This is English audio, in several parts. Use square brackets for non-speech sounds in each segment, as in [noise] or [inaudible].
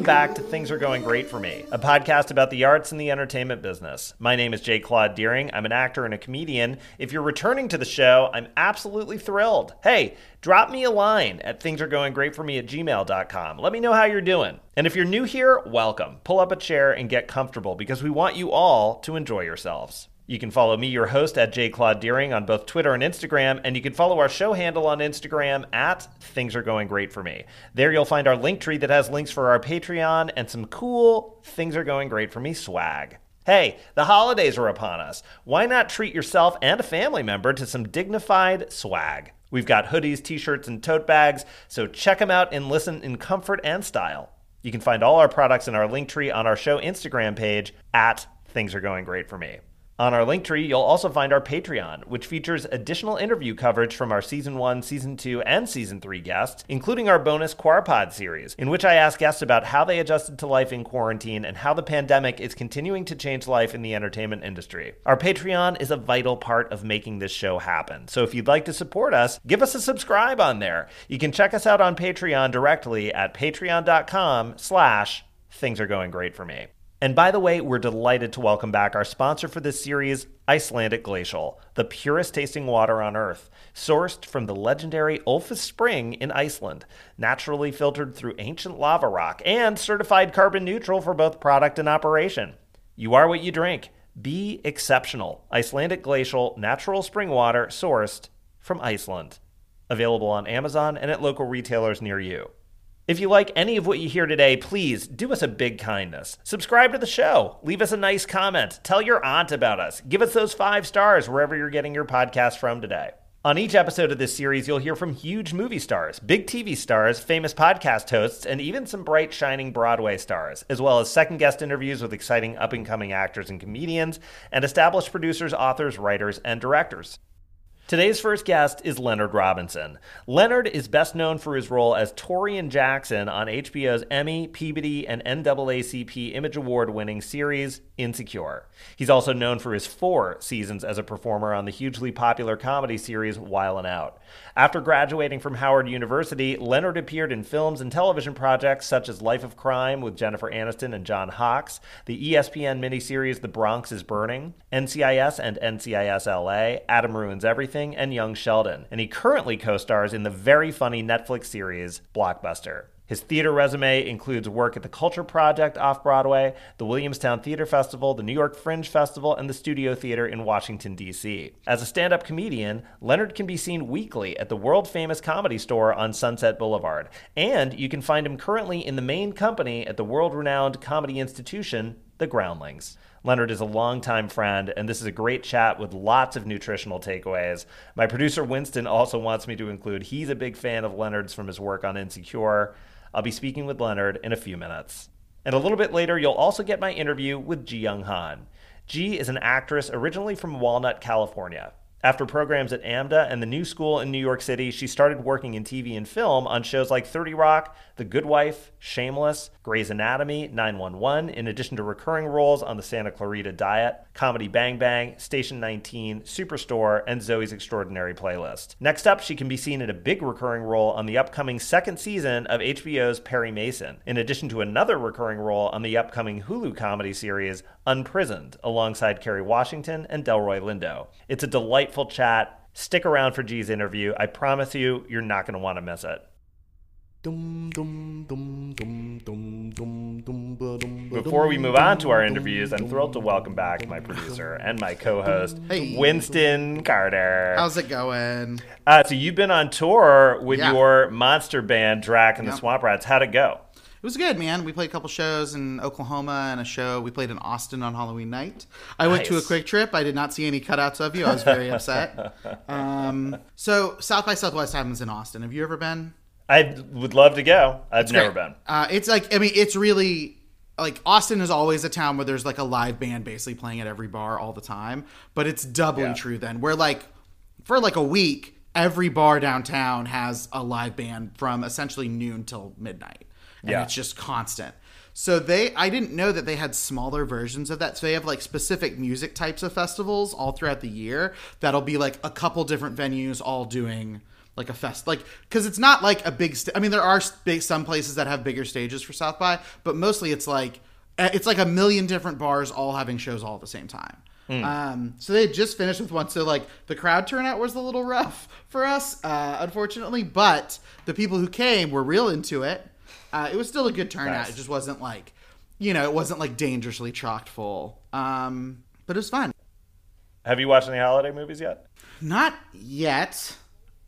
Welcome back to Things Are Going Great for Me, a podcast about the arts and the entertainment business. My name is J. Claude Deering. I'm an actor and a comedian. If you're returning to the show, I'm absolutely thrilled. Hey, drop me a line at thingsaregoinggreatforme at gmail.com. Let me know how you're doing. And if you're new here, welcome. Pull up a chair and get comfortable because we want you all to enjoy yourselves. You can follow me, your host, at J. Claude Deering on both Twitter and Instagram, and you can follow our show handle on Instagram at Things Are Going Great for Me. There you'll find our link tree that has links for our Patreon and some cool Things Are Going Great for Me swag. Hey, the holidays are upon us. Why not treat yourself and a family member to some dignified swag? We've got hoodies, t shirts, and tote bags, so check them out and listen in comfort and style. You can find all our products in our link tree on our show Instagram page at Things Are Going Great for Me. On our link tree, you'll also find our Patreon, which features additional interview coverage from our Season 1, Season 2, and Season 3 guests, including our bonus Quarpod series, in which I ask guests about how they adjusted to life in quarantine and how the pandemic is continuing to change life in the entertainment industry. Our Patreon is a vital part of making this show happen, so if you'd like to support us, give us a subscribe on there. You can check us out on Patreon directly at patreon.com slash things are going great for me. And by the way, we're delighted to welcome back our sponsor for this series, Icelandic Glacial, the purest tasting water on Earth, sourced from the legendary Ölfus Spring in Iceland, naturally filtered through ancient lava rock, and certified carbon neutral for both product and operation. You are what you drink. Be exceptional. Icelandic Glacial natural spring water sourced from Iceland. Available on Amazon and at local retailers near you. If you like any of what you hear today, please do us a big kindness. Subscribe to the show. Leave us a nice comment. Tell your aunt about us. Give us those five stars wherever you're getting your podcast from today. On each episode of this series, you'll hear from huge movie stars, big TV stars, famous podcast hosts, and even some bright, shining Broadway stars, as well as second guest interviews with exciting up and coming actors and comedians, and established producers, authors, writers, and directors. Today's first guest is Leonard Robinson. Leonard is best known for his role as Taurean Jackson on HBO's Emmy, Peabody, and NAACP Image Award winning series Insecure. He's also known for his four seasons as a performer on the hugely popular comedy series Wild 'N Out. After graduating from Howard University, Leonard appeared in films and television projects such as Life of Crime with Jennifer Aniston and John Hawkes, the ESPN miniseries The Bronx is Burning, NCIS and NCIS LA, Adam Ruins Everything, and Young Sheldon. And he currently co stars in the very funny Netflix series Blockbuster. His theater resume includes work at the Culture Project off Broadway, the Williamstown Theater Festival, the New York Fringe Festival, and the Studio Theater in Washington, D.C. As a stand up comedian, Leonard can be seen weekly at the world famous comedy store on Sunset Boulevard. And you can find him currently in the main company at the world renowned comedy institution, The Groundlings. Leonard is a longtime friend, and this is a great chat with lots of nutritional takeaways. My producer Winston also wants me to include he's a big fan of Leonard's from his work on Insecure. I'll be speaking with Leonard in a few minutes. And a little bit later, you'll also get my interview with Jee Young Han. Jee is an actress originally from Walnut, California. After programs at AMDA and the New School in New York City, she started working in TV and film on shows like 30 Rock, The Good Wife, Shameless, Grey's Anatomy, 911, in addition to recurring roles on The Santa Clarita Diet, Comedy Bang Bang, Station 19, Superstore, and Zoey's Extraordinary Playlist. Next up, she can be seen in a big recurring role on the upcoming second season of HBO's Perry Mason, in addition to another recurring role on the upcoming Hulu comedy series Unprisoned, alongside Kerry Washington and Delroy Lindo. It's a delightful chat. Stick around for Jee's interview. I promise you, you're not going to want to miss it. Before we move on to our interviews, I'm thrilled to welcome back my producer and my co-host, Hey. Winston Carter. How's it going? Uh, so you've been on tour with Yeah. your monster band, Drac and the Yeah. Swamp Rats. How'd it go? It was good, man. We played a couple shows in Oklahoma and a show we played in Austin on Halloween night. I went to a quick trip. I did not see any cutouts of you. I was very upset. [laughs] Um, so South by Southwest happens in Austin. Have you ever been? I would love to go. I've never Great. been. Uh, it's like I mean, it's really like Austin is always a town where there's like a live band basically playing at every bar all the time. But it's doubly Yeah. true then. Where like for like a week, every bar downtown has a live band from essentially noon till midnight, and Yeah. it's just constant. So they, I didn't know that they had smaller versions of that. So they have like specific music types of festivals all throughout the year. That'll be like a couple different venues all doing like a fest like because it's not like a big st- i mean there are big, some places that have bigger stages for south by but mostly it's like eh, it's like a million different bars all having shows all at the same time um, so they had just finished with one so like the crowd turnout was a little rough for us uh, unfortunately but the people who came were real into it uh, it was still a good turnout Nice. it just wasn't like you know it wasn't like dangerously chocked full um, but it was fun Have you watched any holiday movies yet? not yet.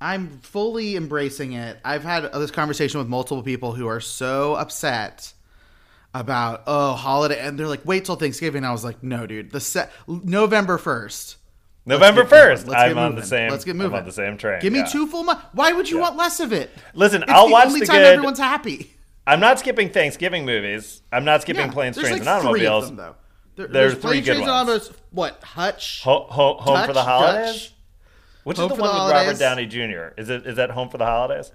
I'm fully embracing it. I've had this conversation with multiple people who are so upset about oh holiday, and they're like, wait till Thanksgiving. I was like, no, dude, the set November first. November first. I'm on the same. Let's get I'm moving. on the same train. Give me yeah. two full months. Why would you want less of it? Listen, It's I'll the watch only the time good. everyone's happy. I'm not skipping Thanksgiving movies. I'm not skipping Yeah, planes, trains, like and three of automobiles. them, though. There- There's there's three good ones. What Hutch? Ho- ho- home Dutch, for the holidays. Dutch? Which Home is the one the with Robert Downey Jr. Is it is that Home for the Holidays?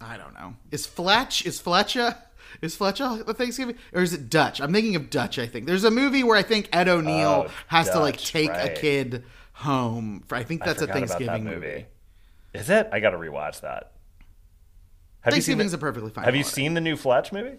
I don't know. Is Fletch is Fletcher is Fletcher the Thanksgiving or is it Dutch? I'm thinking of Dutch. I think there's a movie where I think Ed oh, O'Neill Oh, has to like Dutch, take a kid home. For, I think that's I a about that Thanksgiving movie. Is it? I got to rewatch that. Have you seen? Thanksgiving's The, a perfectly fine. have you holiday. seen the new Fletch movie?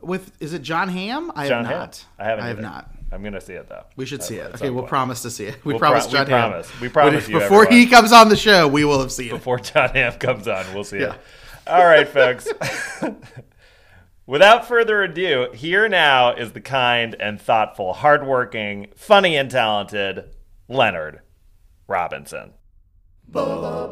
with is it John Hamm? I John have Hamm? not. I haven't. I have either. not. I'm gonna see it though. We should see it. Okay, we'll point. promise to see it. We We'll promise pro- we Hamm. promise. We promise But you, Before he comes on the show, we will have seen it. before John Hamm comes on. We'll see Yeah. it. All right, folks. [laughs] Without further ado, here now is the kind and thoughtful, hardworking, funny and talented Leonard Robinson. So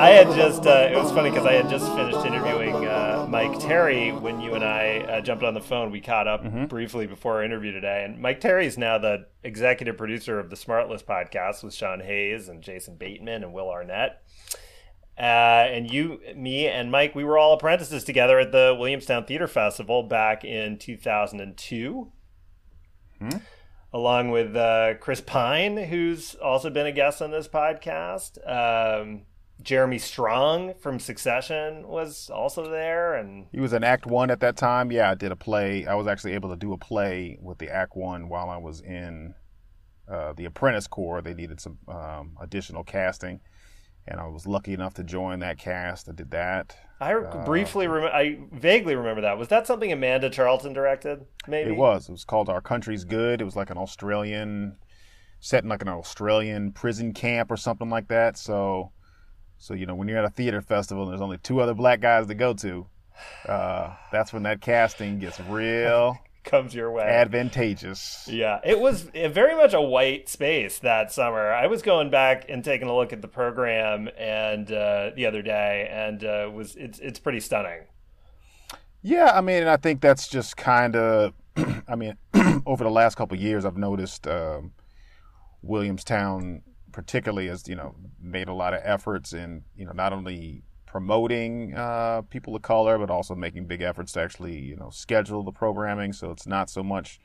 I had just, uh, it was funny because I had just finished interviewing uh, Mike Terry when you and I uh, jumped on the phone. We caught up briefly before our interview today. And Mike Terry is now the executive producer of the Smartless podcast with Sean Hayes and Jason Bateman and Will Arnett. Uh, and you, me, and Mike, we were all apprentices together at the Williamstown Theater Festival back in 2002 along with uh, Chris Pine, who's also been a guest on this podcast. Um, Jeremy Strong from Succession was also there, and He was in Act One at that time. Yeah, I did a play. I was actually able to do a play with the Act One while I was in uh, the Apprentice Corps. They needed some um, additional casting, and I was lucky enough to join that cast. I did that. I briefly, rem- I vaguely remember that. Was that something Amanda Charlton directed? Maybe It was. It was called Our Country's Good. It was like an Australian, set in like an Australian prison camp or something like that. So, so you know, when you're at a theater festival and there's only two other black guys to go to, uh, that's when that casting gets real [laughs] comes your way. advantageous. Yeah, it was uh, very much a white space that summer. I was going back and taking a look at the program and uh, the other day, and uh, was it's it's pretty stunning. Yeah, I mean, and I think that's just kind of, [clears throat] I mean, [clears throat] over the last couple of years, I've noticed um, Williamstown, particularly, has you know made a lot of efforts in you know not only promoting uh, people of color, but also making big efforts to actually you know schedule the programming. So it's not so much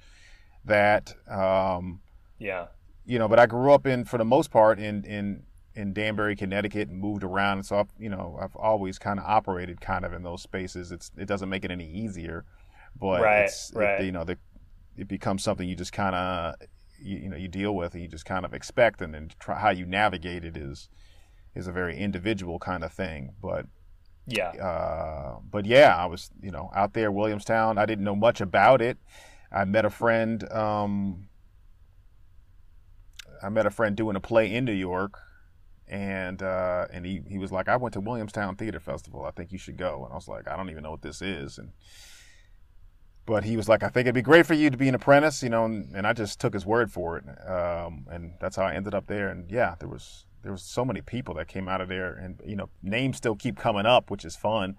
that. Um, Yeah, you know, but I grew up in, for the most part, in in in Danbury, Connecticut, and moved around. So I've, you know, I've always kind of operated kind of in those spaces. It's it doesn't make it any easier, but Right, it's, it- you know, the, it becomes something you just kind of you, you know you deal with and you just kind of expect, and then try, how you navigate it is is a very individual kind of thing. But yeah, uh, but yeah, I was you know out there Williamstown. I didn't know much about it. I met a friend. Um, I met a friend doing a play in New York, and uh, and he he was like, I went to Williamstown Theater Festival. I think you should go. And I was like, I don't even know what this is. And but he was like, I think it'd be great for you to be an apprentice, you know. And, and I just took his word for it. Um, and that's how I ended up there. And yeah, there was there was so many people that came out of there, and you know, names still keep coming up, which is fun.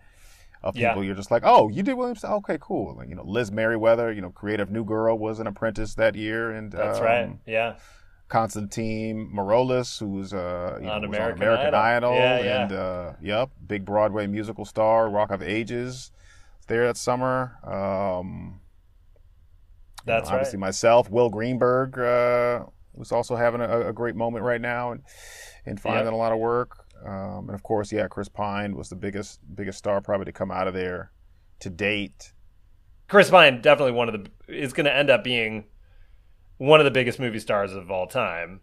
Of Yeah. people, you're just like, oh, you did Williams. Okay, cool. Like, you know, Liz Meriwether, you know, creative new girl, was an apprentice that year, and that's um, right. Yeah, Constantine Maroulis, who was, uh, you know, On was American on American Idol. Idol, Yeah, yeah. and uh, yep, big Broadway musical star, Rock of Ages, there that summer. Um, you know, That's obviously right. myself, Will Greenberg, uh, was also having a, a great moment right now, and and finding Yep. a lot of work. Um, and of course, yeah, Chris Pine was the biggest biggest star probably to come out of there to date. Chris Pine definitely one of the is going to end up being one of the biggest movie stars of all time.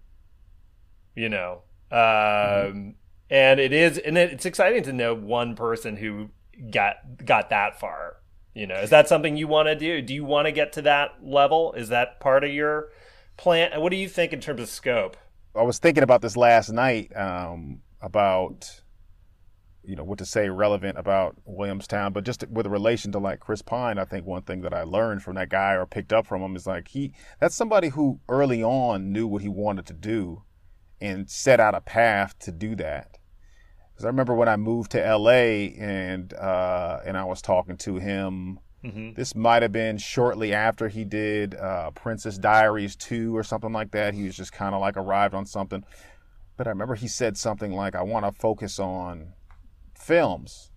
You know, um, mm-hmm. and it is, and it's exciting to know one person who got got that far. You know, is that something you want to do? Do you want to get to that level? Is that part of your plan? What do you think in terms of scope? I was thinking about this last night um, about you know what to say relevant about Williamstown, but just with a relation to like Chris Pine, I think one thing that I learned from that guy or picked up from him is like he that's somebody who early on knew what he wanted to do and set out a path to do that. Because I remember when I moved to L.A. and uh, and I was talking to him. Mm-hmm. This might have been shortly after he did uh, Princess Diaries 2 or something like that. He was just kind of like arrived on something. But I remember he said something like, I want to focus on films.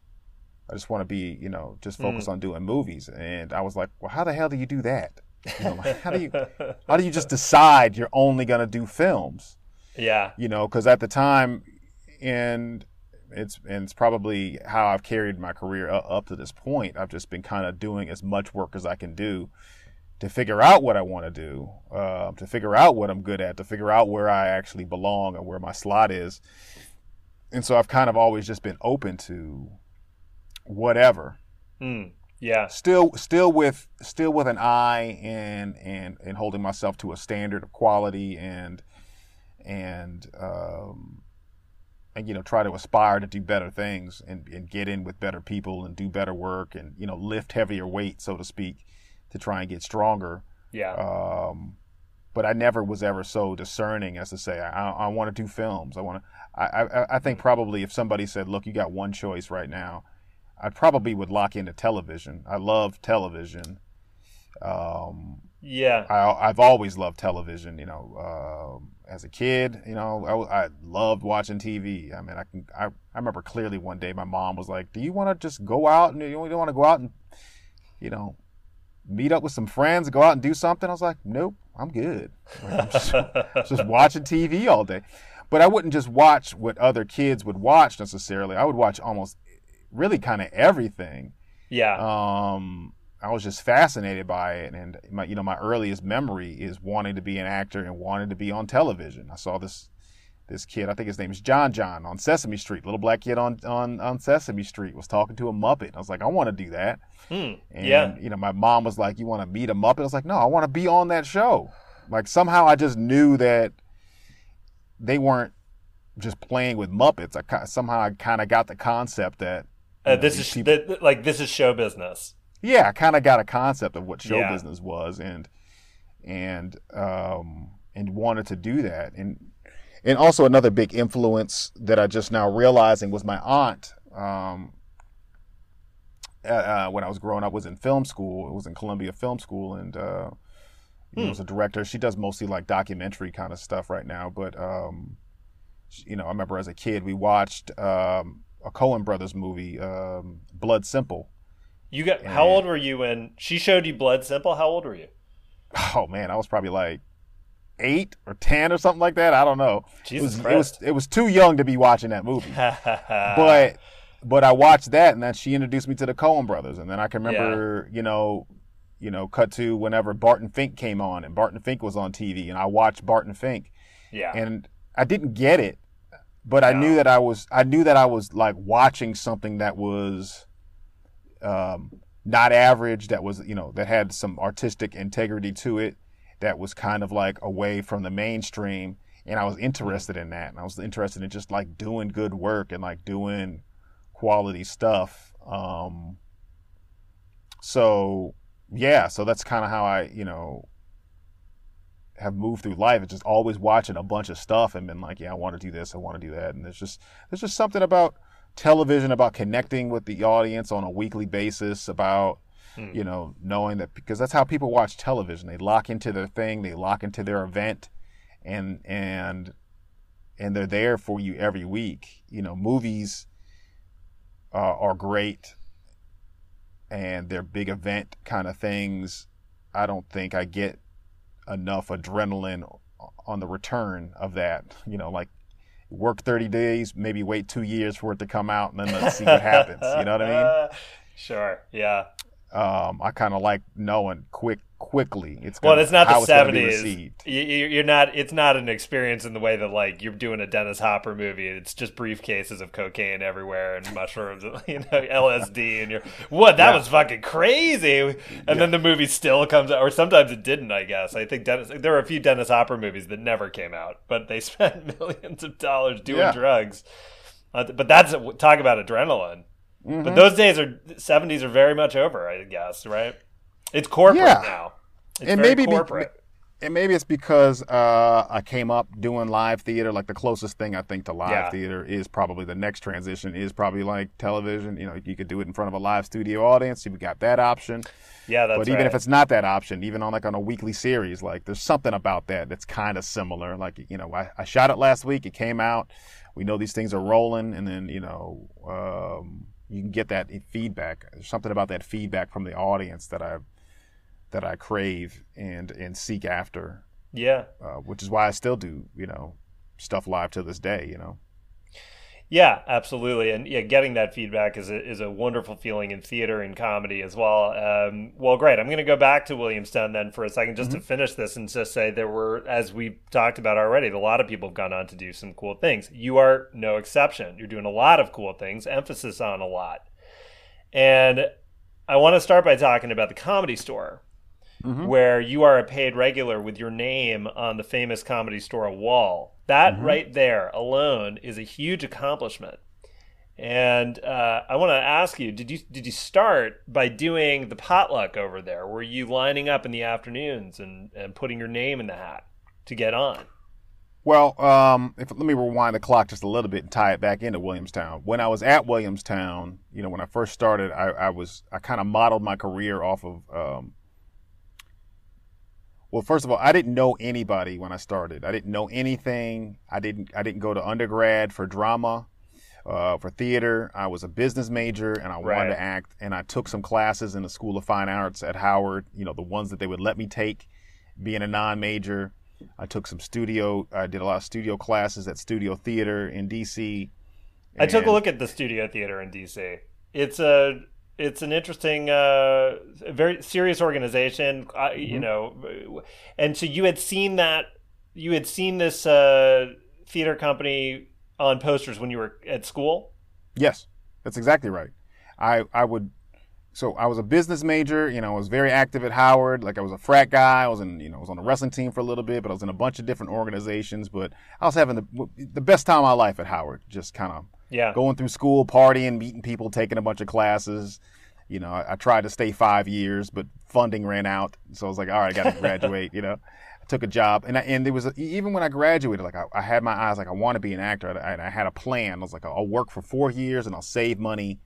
I just want to be, you know, just focus mm. on doing movies. And I was like, well, how the hell do you do that? You know, like, how do you, [laughs] how do you just decide you're only going to do films? Yeah. You know, because at the time, and it's and it's probably how I've carried my career up to this point. I've just been kind of doing as much work as I can do to figure out what I want to do, uh, to figure out what I'm good at, to figure out where I actually belong and where my slot is and so I've kind of always just been open to whatever. Mm, yeah. Still, still with still with an eye and and and holding myself to a standard of quality and and um, and you know try to aspire to do better things and, and get in with better people and do better work and you know lift heavier weight so to speak to try and get stronger. Yeah. Um, but I never was ever so discerning as to say I, I want to do films. I want to. I, I, I think probably if somebody said, "Look, you got one choice right now," I probably would lock into television. I love television. Um, yeah, I, I've always loved television. You know, uh, as a kid, you know, I, I, loved watching TV. I mean, I can. I, I remember clearly one day my mom was like, "Do you want to just go out and you don't want to go out and, you know, meet up with some friends, go out and do something?" I was like, "Nope." I'm good. I'm just, [laughs] just watching TV all day. But I wouldn't just watch what other kids would watch necessarily. I would watch almost really kind of everything. Yeah. Um, I was just fascinated by it, and my, you know, my earliest memory is wanting to be an actor and wanting to be on television. I saw this this kid, I think his name is John John, on Sesame Street. Little black kid on on on Sesame Street was talking to a Muppet. I was like, I want to do that. Hmm. And yeah. you know, my mom was like, "You want to meet a Muppet?" I was like, "No, I want to be on that show." Like somehow I just knew that they weren't just playing with Muppets. I somehow I kind of got the concept that uh, know, this is people, like this is show business. Yeah, I kind of got a concept of what show yeah. business was, and and um and wanted to do that, and and also another big influence that I just now realizing was my aunt. Um, uh, uh, when I was growing up, was in film school. It was in Columbia Film School, and uh, you know, was a director. She does mostly like documentary kind of stuff right now. But um, you know, I remember as a kid we watched um, a Coen Brothers movie, um, Blood Simple. You got and, how old were you when she showed you Blood Simple? How old were you? Oh man, I was probably like eight or ten or something like that. I don't know. Jesus it was, Christ. it was it was too young to be watching that movie. [laughs] but but I watched that, and then she introduced me to the Coen Brothers, and then I can remember, yeah. you know, you know, cut to whenever Barton Fink came on, and Barton Fink was on TV, and I watched Barton Fink. Yeah. And I didn't get it, but no. I knew that I was I knew that I was like watching something that was um, not average, that was you know that had some artistic integrity to it, that was kind of like away from the mainstream, and I was interested in that, and I was interested in just like doing good work and like doing quality stuff. Um, so yeah, so that's kind of how I, you know, have moved through life. It's just always watching a bunch of stuff and been like, yeah, I want to do this, I want to do that, and there's just there's just something about television about connecting with the audience on a weekly basis about hmm. you know knowing that because that's how people watch television they lock into their thing they lock into their event and and and they're there for you every week you know movies uh, are great and they're big event kind of things, I don't think I get enough adrenaline on the return of that. You know, like work 30 days, maybe wait two years for it to come out, and then let's see what happens. You know what I mean? [laughs] Sure. Yeah. Um, I kind of like knowing quick quickly. It's well, gonna- it's not the it's gonna be seventies. You're not. It's not an experience in the way that like you're doing a Dennis Hopper movie. It's just briefcases of cocaine everywhere and mushrooms, and, [laughs] you know, LSD, and you're what? That Yeah. was fucking crazy. And then the movie still comes out, or sometimes it didn't. I guess. I think Dennis. There are a few Dennis Hopper movies that never came out, but they [laughs] spent millions of dollars doing Yeah. drugs. Uh, but that's talk about adrenaline. Mm-hmm. But those days are seventies are very much over. I guess right. It's corporate Yeah. now. It's and very maybe be- corporate. and maybe it's because uh, I came up doing live theater. Like the closest thing I think to live Yeah. theater is probably the next transition is probably like television. You know, you could do it in front of a live studio audience. You got that option. yeah, that's but even right. if it's not that option, even on like on a weekly series, like there's something about that that's kind of similar. Like you know, I, I shot it last week. It came out. We know these things are rolling, and then you know, um, you can get that feedback. There's something about that feedback from the audience that I that I crave and and seek after, yeah, uh, which is why I still do you know stuff live to this day. You know. Yeah, absolutely, and yeah, getting that feedback is a, is a wonderful feeling in theater and comedy as well. Um, well, great. I'm going to go back to Williamstown then for a second, just to finish this and just say there were, as we talked about already, a lot of people have gone on to do some cool things. You are no exception. You're doing a lot of cool things, emphasis on a lot, and I want to start by talking about the Comedy Store. Where you are a paid regular with your name on the famous comedy store wall. That right there alone is a huge accomplishment. And uh, I want to ask you: Did you did you start by doing the potluck over there? Were you lining up in the afternoons and, and putting your name in the hat to get on? Well, um, if, let me rewind the clock just a little bit and tie it back into Williamstown. When I was at Williamstown, you know, when I first started, I, I was I kind of modeled my career off of. Um, well, first of all, I didn't know anybody when I started. I didn't know anything. I didn't. I didn't go to undergrad for drama, uh, for theater. I was a business major, and I Right. wanted to act. And I took some classes in the School of Fine Arts at Howard. You know, the ones that they would let me take, being a non-major. I took some studio. I did a lot of studio classes at Studio Theater in DC. I took a look at the studio theater in DC. It's a it's an interesting, uh, very serious organization. Uh, You know, and so you had seen that you had seen this uh, theater company on posters when you were at school. Yes, that's exactly right. I I would. So I was a business major. You know, I was very active at Howard. Like I was a frat guy. I was in. You know, I was on the wrestling team for a little bit, but I was in a bunch of different organizations. But I was having the the best time of my life at Howard. Just kind of Yeah, going through school, partying, meeting people, taking a bunch of classes. You know, I, I tried to stay five years, but funding ran out, so I was like, all right, I got to graduate. you know, I took a job, and I, and there was a, even when I graduated, like I, I had my eyes like I want to be an actor. I, I had a plan. I was like, I'll work for four years and I'll save money,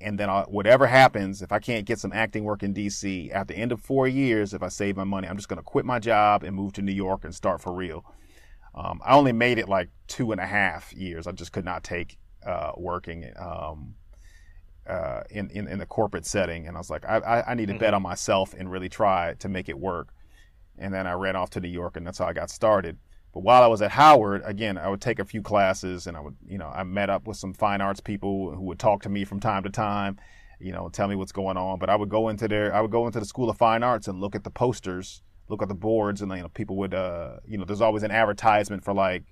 and then I'll, whatever happens, if I can't get some acting work in DC at the end of four years, if I save my money, I'm just going to quit my job and move to New York and start for real. Um, I only made it like two and a half years. I just could not take uh, working um, uh, in, in in the corporate setting, and I was like, I, I, I need to bet on myself and really try to make it work. And then I ran off to New York, and that's how I got started. But while I was at Howard, again, I would take a few classes, and I would, you know, I met up with some fine arts people who would talk to me from time to time, you know, tell me what's going on. But I would go into their, I would go into the School of Fine Arts and look at the posters, look at the boards, and you know, people would, uh, you know, there's always an advertisement for like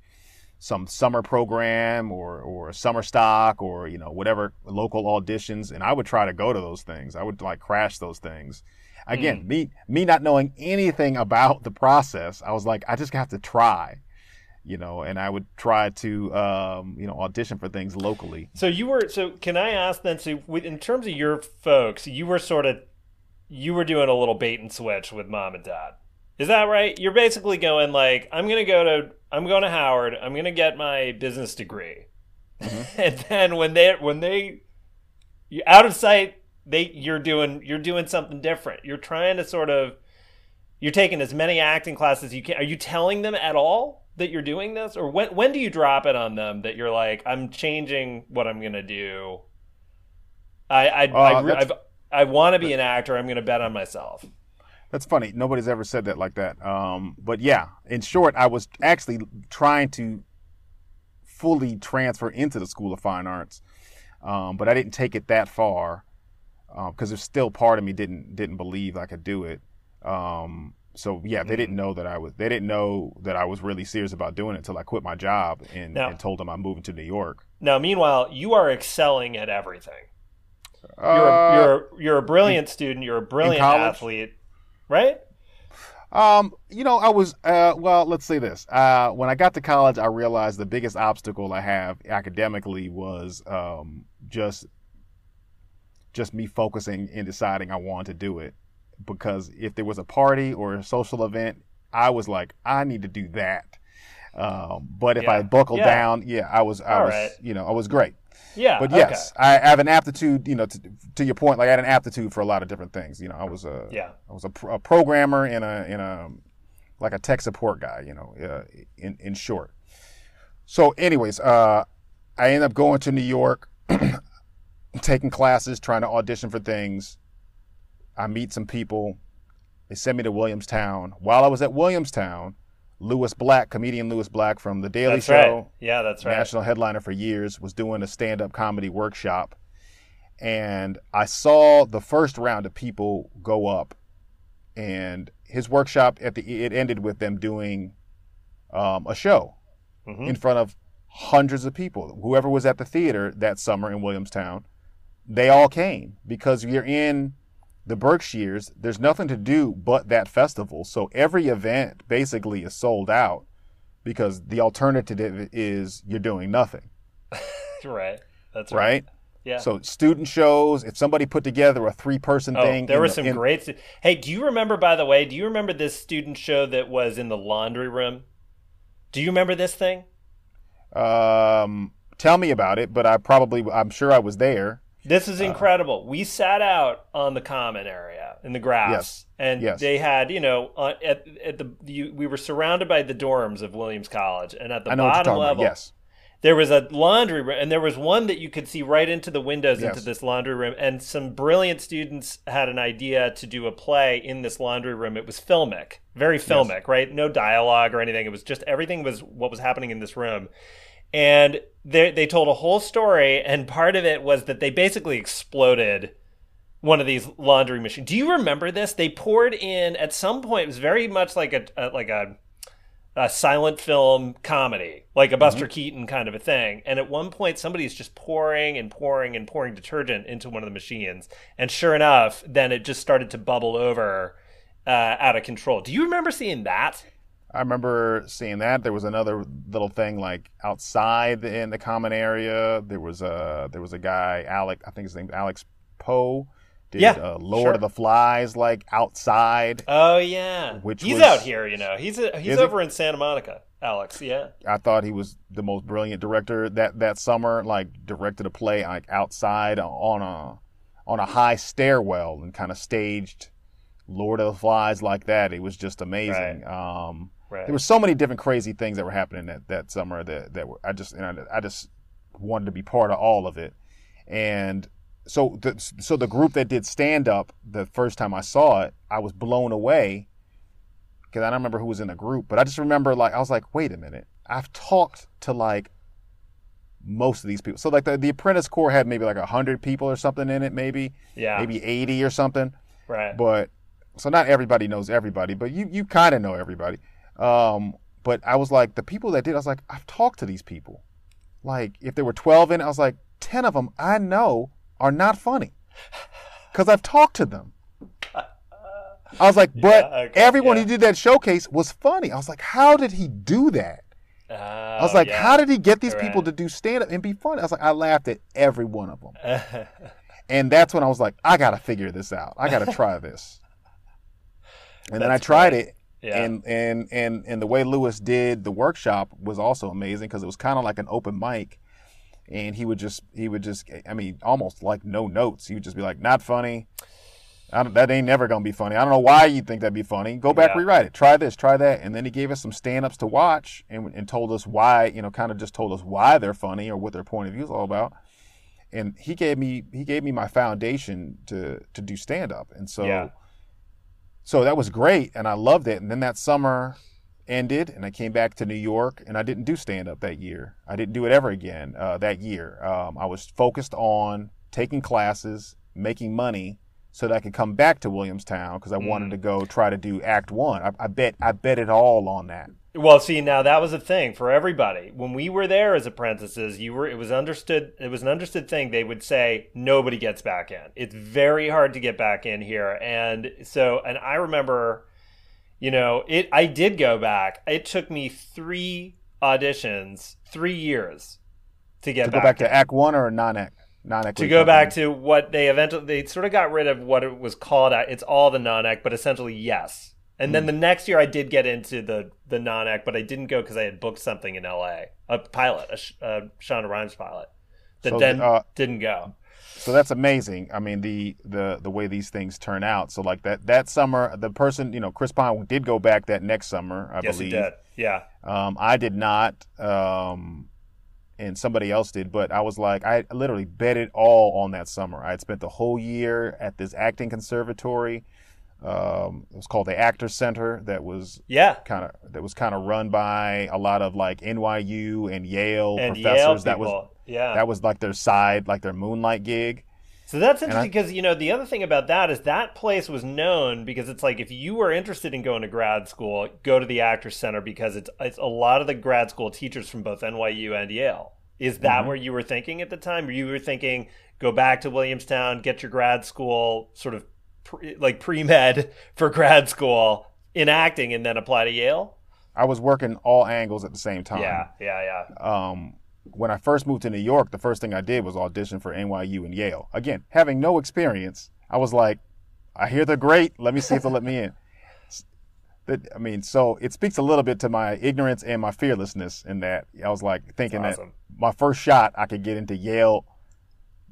some summer program or or summer stock or you know whatever local auditions, and I would try to go to those things. I would like crash those things. Again, me me not knowing anything about the process, I was like, I just have to try, you know, and I would try to um, you know audition for things locally. So you were so can I ask then so with, in terms of your folks, you were sort of you were doing a little bait and switch with mom and dad. Is that right? You're basically going like I'm going to go to I'm going to Howard. I'm going to get my business degree. [laughs] and then when they when they you out of sight, they you're doing you're doing something different. You're trying to sort of you're taking as many acting classes as you can. Are you telling them at all that you're doing this, or when when do you drop it on them that you're like, I'm changing what I'm gonna do? I I Uh, I, I, I want to be an actor. I'm gonna bet on myself. That's funny. Nobody's ever said that like that. Um, but yeah, in short, I was actually trying to fully transfer into the School of Fine Arts, um, but I didn't take it that far. because there's still part of me didn't didn't believe I could do it. Um, so yeah, they Mm-hmm. didn't know that I was. They didn't know that I was really serious about doing it until I quit my job and, Now- and told them I'm moving to New York. Now, meanwhile, you are excelling at everything. You're Uh, a, you're a, you're a brilliant student. You're a brilliant athlete, right? Um, you know, I was uh well, let's say this. Uh when I got to college, I realized the biggest obstacle I have academically was um just just me focusing and deciding I wanted to do it. Because if there was a party or a social event, I was like, I need to do that. Um, but if I buckled Yeah. down, yeah, I was, I All was, right. you know, I was great. Yeah. But okay. yes, I have an aptitude, you know, to, to your point, like I had an aptitude for a lot of different things. You know, I was a, Yeah. I was a, pro- a programmer and a, in a, like a tech support guy, you know, uh, in, in short. So anyways, uh, I end up going to New York, [clears throat] taking classes, trying to audition for things. I meet some people. They send me to Williamstown. While I was at Williamstown, Lewis Black, comedian Lewis Black from The Daily That's Show, right. Yeah, that's right. national headliner for years, was doing a stand up comedy workshop. And I saw the first round of people go up. And his workshop at the it ended with them doing um, a show Mhm. in front of hundreds of people. Whoever was at the theater that summer in Williamstown, they all came because you're in the Berkshires. There's nothing to do but that festival. So every event basically is sold out because the alternative is you're doing nothing, [laughs] right. That's right. right? Yeah. So student shows, if somebody put together a three person Oh, thing, there were the- some in- great. stu- Hey, do you remember? By the way, do you remember this student show that was in the laundry room? Do you remember this thing? Um, tell me about it, but I probably, I'm sure I was there. This Uh, is incredible. we sat out on the common area in the grass, Yes. and Yes. they had, you know, on, at at the you, we were surrounded by the dorms of Williams College, and at the bottom level, about. Yes. there was a laundry room, and there was one that you could see right into the windows into this laundry room. And some brilliant students had an idea to do a play in this laundry room. It was filmic, very filmic, right? No dialogue or anything. It was just everything was what was happening in this room. And they they told a whole story, and part of it was that they basically exploded one of these laundry machines. Do you remember this? They poured in at some point. It was very much like a, a like a a silent film comedy, like a Buster Keaton kind of a thing. And at one point, somebody's just pouring and pouring and pouring detergent into one of the machines. And sure enough, then it just started to bubble over uh, out of control. Do you remember seeing that? I remember seeing that. There was another little thing like outside in the common area. There was a there was a guy, Alec. I think his name's Alex Poe. Did Yeah, uh, Lord sure. of the Flies like outside. Oh yeah, Which he's was- out here. You know, he's a, he's over in Santa Monica. Alex, yeah, I thought he was the most brilliant director that that summer. Like directed a play like outside on a on a high stairwell and kind of staged Lord of the Flies like that. It was just amazing. Um, right. there were so many different crazy things that were happening that, that summer that, that were I just and I, I just wanted to be part of all of it. And so the so the group that did stand up the first time I saw it, I was blown away because I don't remember who was in the group, but I just remember like I was like, wait a minute, I've talked to like most of these people. So like the, the Apprentice Corps had maybe like hundred people or something in it, maybe yeah, maybe eighty or something right. but so not everybody knows everybody, but you you kind of know everybody. Um, but I was like the people that did, I was like I've talked to these people. Like if there were twelve in, it, I was like ten of them I know are not funny because I've talked to them. I was like, [laughs] but Yeah, okay, everyone yeah. who did that showcase was funny. I was like, how did he do that? I was Oh, like, yeah. how did he get these Right. people to do stand up and be funny? I was like, I laughed at every one of them. [laughs] And that's when I was like, I gotta figure this out. I gotta try this. And then I tried great. it, Yeah. and and and and the way Lewis did the workshop was also amazing because it was kind of like an open mic, and he would just he would just I mean almost like no notes. He would just be like, not funny. I don't, that ain't never gonna be funny. I don't know why you think that'd be funny. Go back, Yeah. rewrite it. Try this, try that, and then he gave us some stand-ups to watch and, and told us why. You know, kind of just told us why they're funny or what their point of view is all about and he gave me he gave me my foundation to to do stand up and so Yeah. So that was great and I loved it and then that summer ended and I came back to New York and I didn't do stand up that year I didn't do it ever again uh, that year um, I was focused on taking classes making money so that I could come back to Williamstown because I wanted to go try to do Act One. I, I bet I bet it all on that. Well, see, now that was a thing for everybody. When we were there as apprentices, you were it was understood it was an understood thing. They would say nobody gets back in. It's very hard to get back in here. And so and I remember you know, it I did go back. It took me 3 auditions, 3 years to get To back, go back to Act One or non-Act non-Act. to go back to what they eventually they sort of got rid of what it was called it's all the non-act but essentially yes and then the next year i did get into the the non act, but i didn't go because i had booked something in la a pilot a, a shonda rhimes pilot that So, then uh, didn't go So that's amazing. I mean, the the the way these things turn out. So like that that summer, the person, you know, Chris Pine did go back that next summer, I yes believe. it did yeah Um, I did not, um, and somebody else did, but I was like, I literally bet it all on that summer. I had spent the whole year at this acting conservatory. Um, it was called the Actor Center. That was yeah kind of that was kind of run by a lot of like NYU and Yale and professors. Yale that was yeah that was like their side, like their moonlight gig. So that's interesting because you know the other thing about that is that place was known because it's like if you were interested in going to grad school, go to the Actor Center because it's it's a lot of the grad school teachers from both NYU and Yale. Is that Mm-hmm. where you were thinking at the time? Or you were thinking go back to Williamstown, get your grad school sort of pre, like pre med for grad school in acting, and then apply to Yale? I was working all angles at the same time. Yeah, yeah, yeah. um, when I first moved to New York, the first thing I did was audition for NYU and Yale. Again, having no experience, I was like, I hear they're great. Let me see if they'll let me in. That- I mean, so it speaks a little bit to my ignorance and my fearlessness in that I was like thinking That's that my first shot I could get into Yale,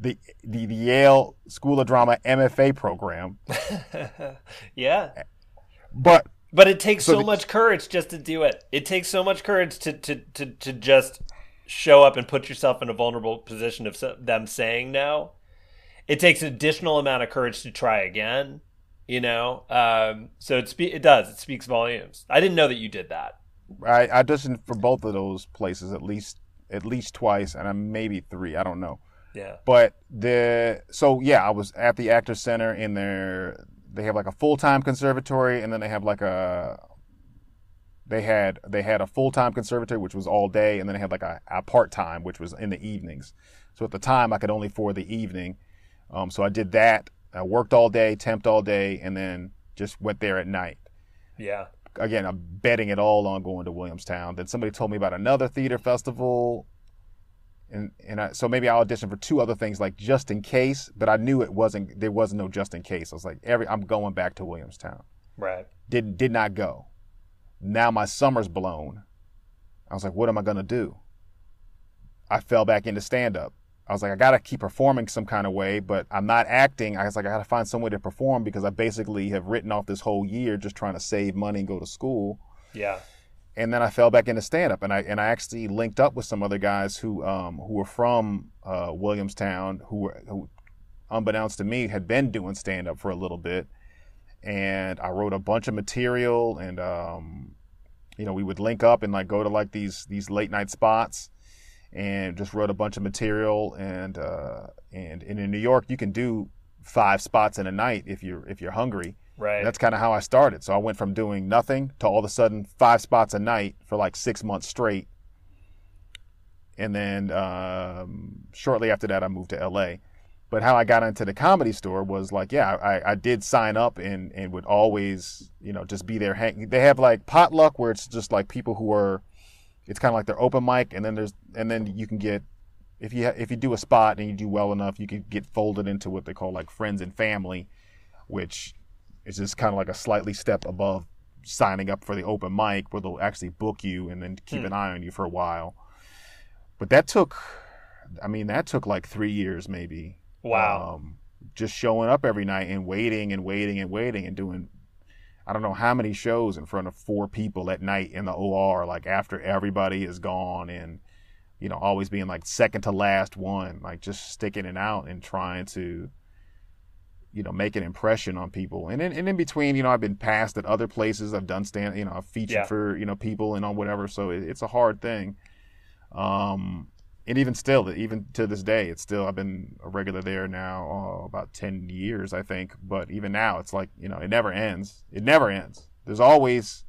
the, the the Yale School of Drama MFA program, [laughs] yeah. but But it takes So so, the- much courage just to do it. It takes so much courage to, to, to, to just show up and put yourself in a vulnerable position of them saying no. It takes an additional amount of courage to try again, you know? Um, so it, spe- it does. It speaks volumes. I didn't know that you did that. I auditioned for both of those places at least at least twice, and maybe three. I don't know. Yeah. But the so yeah, I was at the Actors Center in their they have like a full time conservatory and then they have like a they had they had a full time conservatory which was all day and then they had like a, a part time which was in the evenings. So at the time I could only for the evening. Um, so I did that. I worked all day, temped all day, and then just went there at night Yeah. again, I'm betting it all on going to Williamstown. Then somebody told me about another theater festival, and and I, so maybe I auditioned for two other things like just in case. But I knew it wasn't there was no just in case. I was like, every I'm going back to Williamstown. Right. Did did not go. Now my summer's blown. I was like, what am I gonna do? I fell back into stand up. I was like, I gotta keep performing some kind of way, but I'm not acting. I was like, I gotta find some way to perform because I basically have written off this whole year just trying to save money and go to school. Yeah. And then I fell back into stand up, and I and I actually linked up with some other guys who um who were from uh, Williamstown who were who, unbeknownst to me, had been doing stand up for a little bit, and I wrote a bunch of material, and um, you know, we would link up and like go to like these these late night spots, and just wrote a bunch of material, and uh, and, and in New York you can do five spots in a night if you're if you're hungry. Right. That's kind of how I started. So I went from doing nothing to all of a sudden five spots a night for like six months straight. And then um, shortly after that, I moved to LA. But how I got into the comedy store was like, yeah, I, I did sign up and, and would always, you know, just be there. Hang- they have like potluck where it's just like people who are, it's kind of like their open mic, and then there's and then you can get if you ha- if you do a spot and you do well enough, you can get folded into what they call like friends and family, which is just kind of like a slightly step above signing up for the open mic where they'll actually book you and then keep an eye on you for a while. But that took, I mean, that took like three years maybe. Wow. Um, just showing up every night and waiting and waiting and waiting and doing, I don't know how many shows in front of four people at night in the OR, like after everybody is gone and, you know, always being like second to last one, like just sticking it out and trying to, you know, make an impression on people. And in, and in between, you know, I've been passed at other places. I've done stand, you know, I've featured Yeah. for, you know, people and on whatever. So it, it's a hard thing. Um, and even still, even to this day, it's still I've been a regular there now oh, about ten years, I think. But even now, it's like you know, it never ends. It never ends. There's always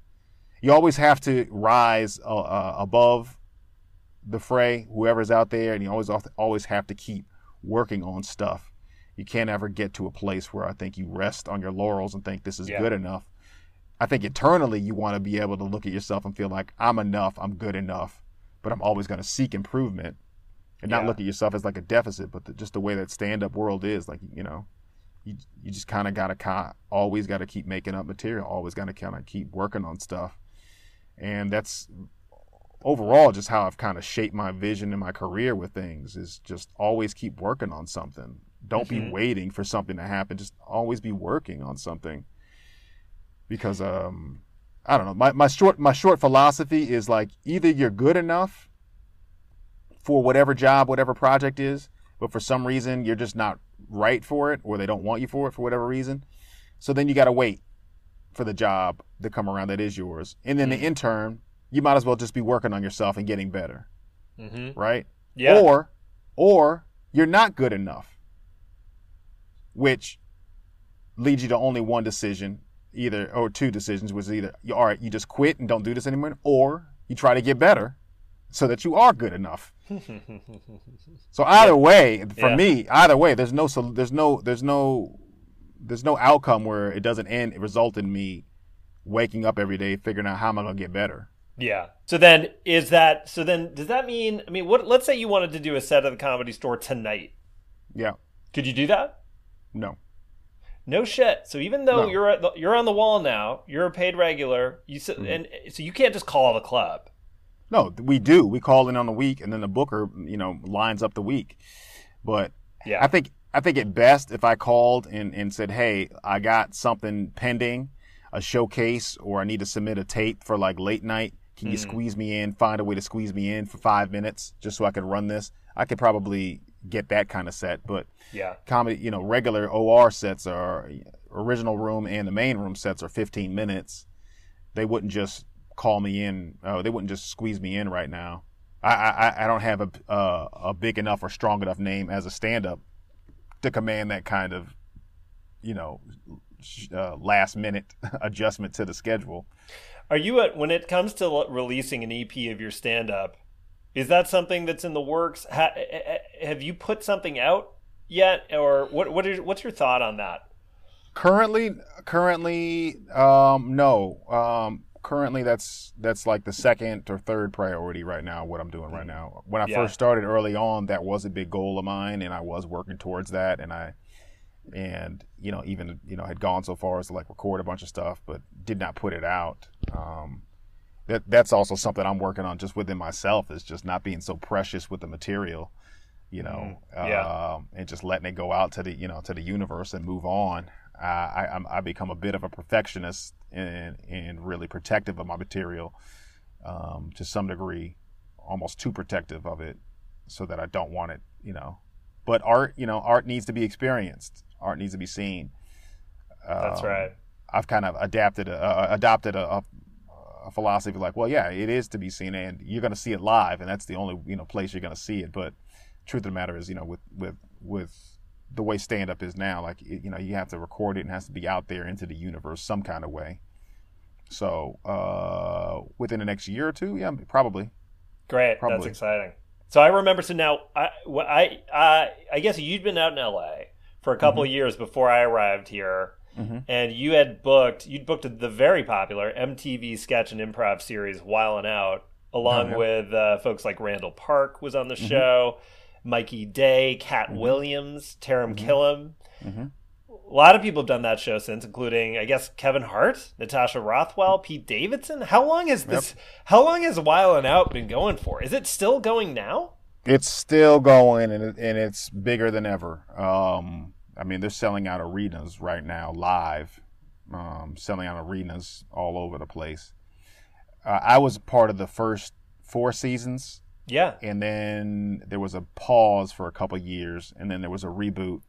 you always have to rise uh, uh, above the fray, whoever's out there, and you always always have to keep working on stuff. You can't ever get to a place where I think you rest on your laurels and think this is yeah. good enough. I think eternally you want to be able to look at yourself and feel like I'm enough, I'm good enough, but I'm always going to seek improvement and not look at yourself as like a deficit, but the, just the way that stand up world is, like you know, you you just kind of gotta kind always got to keep making up material, always got to kind of keep working on stuff, and that's overall just how I've kind of shaped my vision and my career with things is just always keep working on something. Don't mm-hmm. be waiting for something to happen. Just always be working on something. Because um I don't know. My, my short my short philosophy is like either you're good enough for whatever job, whatever project is, but for some reason you're just not right for it or they don't want you for it for whatever reason. So then you got to wait for the job to come around that is yours. And then mm-hmm. the intern, you might as well just be working on yourself and getting better. Mm-hmm. Right? Yeah. Or or you're not good enough. Which leads you to only one decision, either or two decisions, which is either all right, you just quit and don't do this anymore, or you try to get better so that you are good enough. [laughs] so either way, for yeah. me, either way, there's no so there's no there's no there's no outcome where it doesn't end it result in me waking up every day figuring out how am I gonna get better. Yeah. So then is that so then does that mean I mean what let's say you wanted to do a set at the comedy store tonight. Yeah. Could you do that? No. No shit. So even though no. you're the, you're on the wall now, you're a paid regular. You mm-hmm. and so you can't just call the club. No, we do. We call in on the week, and then the booker, you know, lines up the week. But yeah, I think I think it best if I called and, and said, "Hey, I got something pending, a showcase, or I need to submit a tape for like late night. Can you mm. squeeze me in? Find a way to squeeze me in for five minutes just so I can run this. I could probably get that kind of set, but yeah, comedy, you know, regular OR sets are original room and the main room sets are 15 minutes. They wouldn't just call me in. Uh, they wouldn't just squeeze me in right now. I I, I don't have a uh, a big enough or strong enough name as a stand up to command that kind of you know uh, last minute [laughs] adjustment to the schedule. Are you at when it comes to releasing an EP of your stand up? Is that something that's in the works? Ha, have you put something out yet, or what? What is what's your thought on that? Currently, currently, um, no. Um, currently that's that's like the second or third priority right now what i'm doing right now when i yeah. first started early on that was a big goal of mine and i was working towards that and i and you know even you know had gone so far as to like record a bunch of stuff but did not put it out um, that that's also something i'm working on just within myself is just not being so precious with the material you know mm-hmm. yeah. uh, and just letting it go out to the you know to the universe and move on uh, I, I become a bit of a perfectionist and, and really protective of my material um, to some degree, almost too protective of it, so that I don't want it, you know. But art, you know, art needs to be experienced. Art needs to be seen. That's um, right. I've kind of adapted, uh, adopted a, a, a, philosophy like, well, yeah, it is to be seen, and you're going to see it live, and that's the only you know place you're going to see it. But truth of the matter is, you know, with with with the way stand up is now. Like you know, you have to record it and it has to be out there into the universe some kind of way. So uh, within the next year or two, yeah, probably. Great, probably. that's exciting. So I remember. So now I I I, I guess you'd been out in L.A. for a couple mm-hmm. of years before I arrived here. Mm-hmm. And you had booked, you'd booked the very popular MTV sketch and improv series Wild 'N Out, along oh, yeah. with uh, folks like Randall Park was on the mm-hmm. show. Mikey Day, Katt mm-hmm. Williams, Taran mm-hmm. Killam. Mm-hmm. A lot of people have done that show since, including I guess Kevin Hart, Natasha Rothwell, Pete Davidson. How long has this? Yep. How long has Wild 'N Out been going for? Is it still going now? It's still going, and, it, and it's bigger than ever. Um, I mean, they're selling out arenas right now, live, um, selling out arenas all over the place. Uh, I was part of the first four seasons yeah. And then there was a pause for a couple years, and then there was a reboot,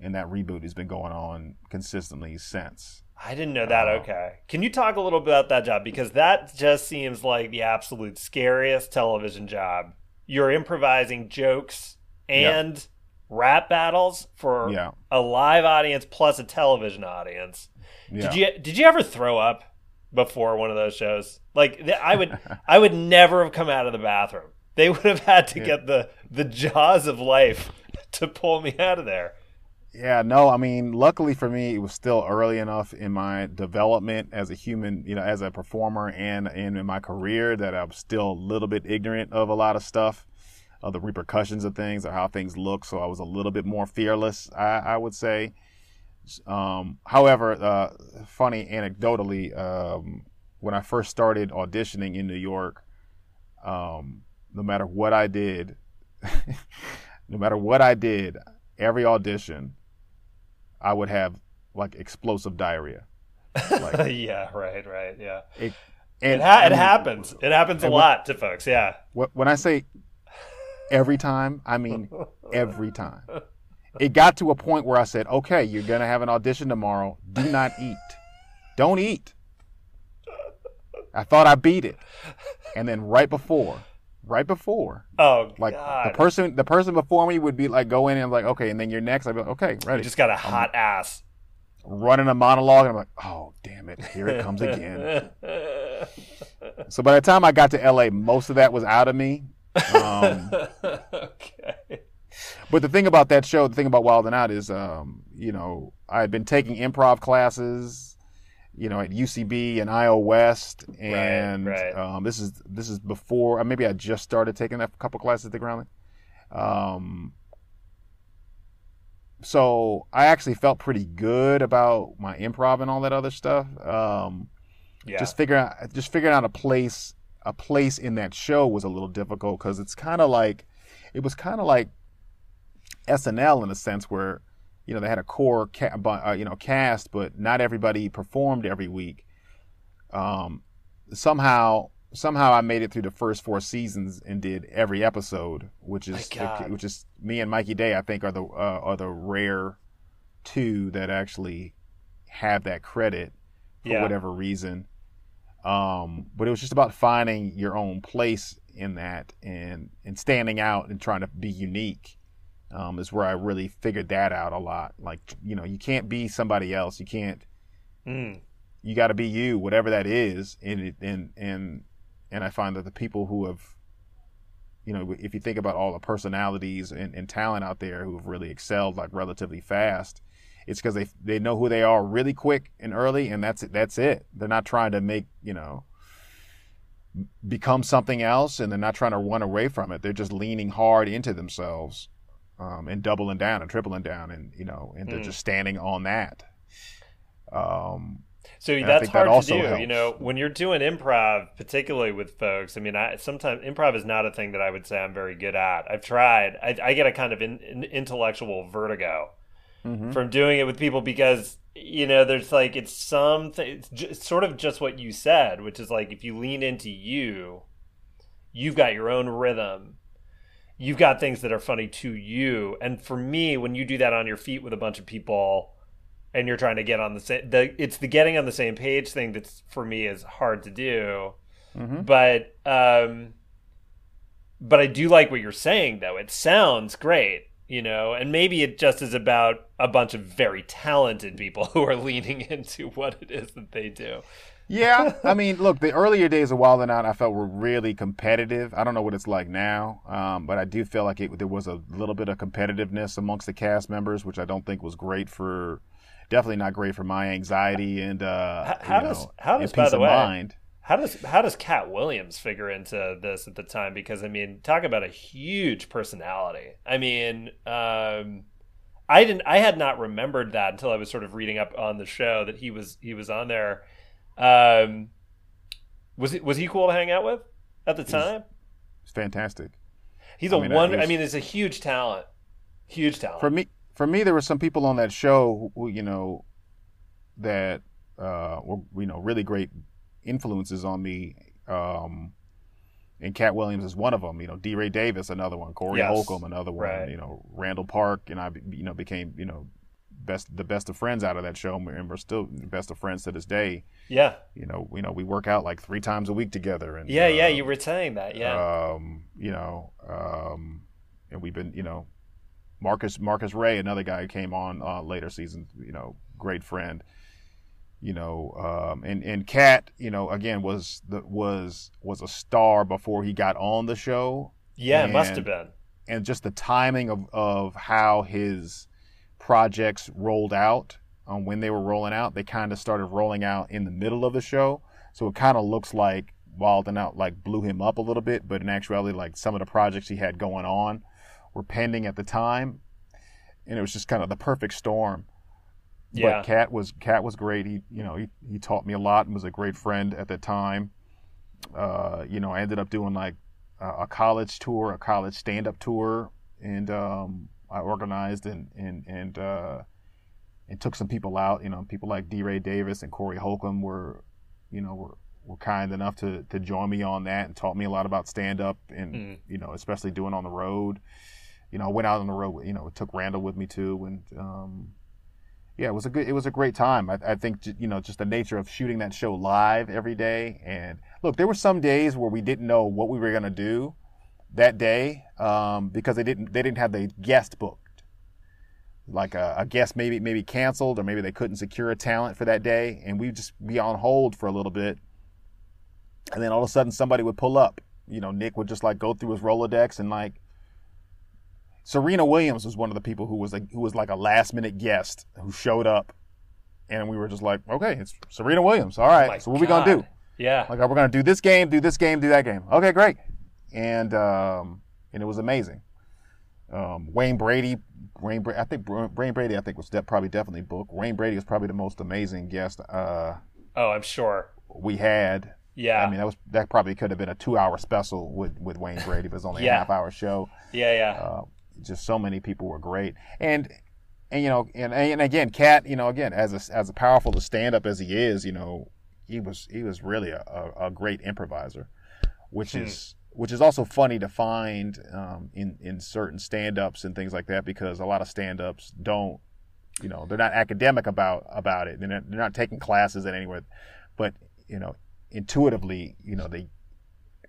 and that reboot has been going on consistently since. I didn't know that. Uh, okay. Can you talk a little bit about that job? Because that just seems like the absolute scariest television job you're improvising jokes and rap battles for Yeah. a live audience plus a television audience. Yeah. Did you did you ever throw up before one of those shows? Like I would [laughs] I would never have come out of the bathroom. They would have had to get the the jaws of life [laughs] to pull me out of there. Yeah, no, I mean, luckily for me, it was still early enough in my development as a human, you know, as a performer and, and in my career that I'm still a little bit ignorant of a lot of stuff, of the repercussions of things or how things look. So I was a little bit more fearless, I, I would say. Um, however, uh, funny anecdotally, um, when I first started auditioning in New York, um, no matter what I did, [laughs] no matter what I did, every audition, I would have like explosive diarrhea. Like, [laughs] yeah, right, right, yeah. it, It, and ha- I mean, happens. It happens a what- lot to folks. Yeah. When I say every time, I mean every time. It got to a point where I said, "Okay, you're gonna have an audition tomorrow. Do not eat. Don't eat." I thought I beat it, and then right before, right before, Oh, like God. the person, the person before me would be like, go in and I'm like, okay, and then you're next. I'd be like, okay, ready. you just got a hot ass. running a monologue, and I'm like, oh damn it, here it comes again. [laughs] So by the time I got to LA, most of that was out of me. Um, [laughs] okay. but the thing about that show, the thing about Wild 'N Out is, um, you know, I had been taking improv classes, you know, at UCB and IO West, and right. Um, this is this is before uh, maybe I just started taking a couple classes at the Groundling. Um, so I actually felt pretty good about my improv and all that other stuff. Um, Yeah. just figuring out just figuring out a place a place in that show was a little difficult because it's kind of like it was kind of like SNL in a sense where you know they had a core ca- uh, you know cast but not everybody performed every week um, somehow somehow I made it through the first four seasons and did every episode which is which is me and Mikey Day I think are the uh, are the rare two that actually have that credit for Yeah. whatever reason. Um, but it was just about finding your own place in that and and standing out and trying to be unique. Um, is where I really figured that out a lot. Like you know, you can't be somebody else. You can't. Mm. You got to be you, whatever that is. And it, and and and I find that the people who have, you know, if you think about all the personalities and, and talent out there who have really excelled like relatively fast, it's because they they know who they are really quick and early, and that's it. That's it. They're not trying to make you know become something else, and they're not trying to run away from it. They're just leaning hard into themselves um, and doubling down and tripling down, and you know, and they're Mm. just standing on that. Um, So that's think that hard to do. You know, when you're doing improv, particularly with folks. I mean, I sometimes improv is not a thing that I would say I'm very good at. I've tried. I, I get a kind of in, in- intellectual vertigo mhm. from doing it with people because you know there's like it's something. It's, sort of just what you said, which is like if you lean into you, you've got your own rhythm. You've got things that are funny to you, and for me, when you do that on your feet with a bunch of people, and you're trying to get on the same the it's the getting on the same page thing that's for me is hard to do Mhm. but um but i do like what you're saying though it sounds great you know and maybe it just is about a bunch of very talented people [laughs] who are leaning [laughs] into what it is that they do Yeah, [laughs] I mean, look, the earlier days of Wild 'N Out, I felt were really competitive. I don't know what it's like now, um, but I do feel like it, there was a little bit of competitiveness amongst the cast members, which I don't think was great for, definitely not great for my anxiety and uh, how you does- know, how does, by peace the of way- mind. How does how does Katt Williams figure into this at the time? Because I mean, talk about a huge personality. I mean, um, I didn't, I had not remembered that until I was sort of reading up on the show that he was he was on there. Um, was it was he cool to hang out with at the time? It's fantastic. He's I a mean, wonder. I mean, it's a huge talent, huge talent. For me, for me, there were some people on that show who, you know, that uh, were you know really great influences on me. Um, and Katt Williams is one of them. You know, D. Ray Davis, another one. Corey Yes. Holcomb, another one. Right. You know, Randall Park, and I, you know, became you know best the best of friends out of that show, and we're still best of friends to this day. yeah, You know, you know, we work out like three times a week together, and yeah, yeah. uh, You were saying that. Yeah, um, you know, um, and we've been, you know, Marcus Marcus Ray, another guy who came on uh, later seasons, you know, great friend. You know, um, and and Katt, you know, again was the was was a star before he got on the show. Yeah, and, it must have been. And just the timing of of how his projects rolled out, um, when they were rolling out, they kind of started rolling out in the middle of the show, so it kind of looks like Wild 'N Out like blew him up a little bit, but in actuality, like some of the projects he had going on were pending at the time, and it was just kind of the perfect storm. Yeah. But Katt was Katt was great. He you know he he taught me a lot and was a great friend at the time. Uh, you know, I ended up doing like a college tour, a college stand up tour, and um, I organized and and and uh, and took some people out. You know, people like D. Ray Davis and Corey Holcomb were, you know, were were kind enough to to join me on that and taught me a lot about stand up and Mm. you know, especially doing on the road. You know, I went out on the road. You know, took Randall with me too, and um, yeah, it was a good. It was a great time. I, I think you know just the nature of shooting that show live every day. And look, there were some days where we didn't know what we were gonna do that day um, because they didn't they didn't have the guest booked. Like a, a guest maybe maybe canceled or maybe they couldn't secure a talent for that day, and we'd just be on hold for a little bit, and then all of a sudden somebody would pull up. You know, Nick would just like go through his Rolodex and like Serena Williams was one of the people who was like who was like a last minute guest who showed up, and we were just like, okay, it's Serena Williams. All right, Oh so what we gonna do? Yeah. Like, we're gonna do this game, do this game, do that game. Okay, great. And um, and it was amazing. Um, Wayne Brady, Wayne, Bra- I think Wayne Brady, I think was de- probably definitely booked. Wayne Brady was probably the most amazing guest uh, oh, I'm sure. we had. Yeah. I mean, that was that probably could have been a two-hour special with with Wayne Brady, but it was only Yeah. a half-hour show. yeah, yeah. Uh, just so many people were great, and and you know, and and again, Katt, you know, again as a as a powerful a stand up as he is, you know, he was he was really a, a, a great improviser, which Hmm. is which is also funny to find um, in in certain stand ups and things like that because a lot of stand ups don't, you know, they're not academic about about it. They're not, they're not taking classes at anywhere, but you know, intuitively, you know, they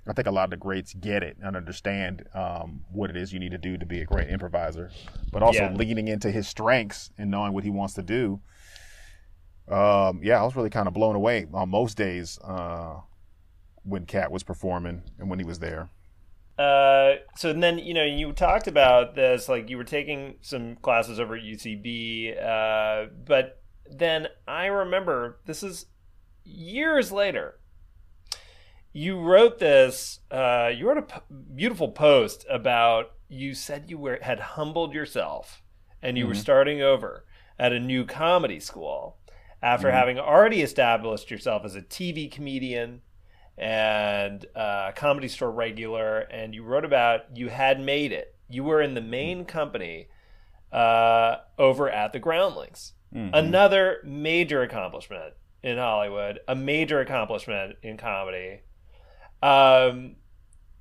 I think a lot of the greats get it and understand um, what it is you need to do to be a great improviser, but also Yeah. leaning into his strengths and knowing what he wants to do. Um, yeah, I was really kind of blown away on most days uh, when Katt was performing and when he was there. Uh, so then you know you talked about this like you were taking some classes over at UCB, uh, but then I remember this is years later. You wrote this. Uh, you wrote a p- beautiful post about you said you were had humbled yourself and you were starting over at a new comedy school after having already established yourself as a TV comedian and uh, comedy store regular, and you wrote about you had made it. You were in the main company uh, over at the Groundlings. Another major accomplishment in Hollywood, a major accomplishment in comedy. Um,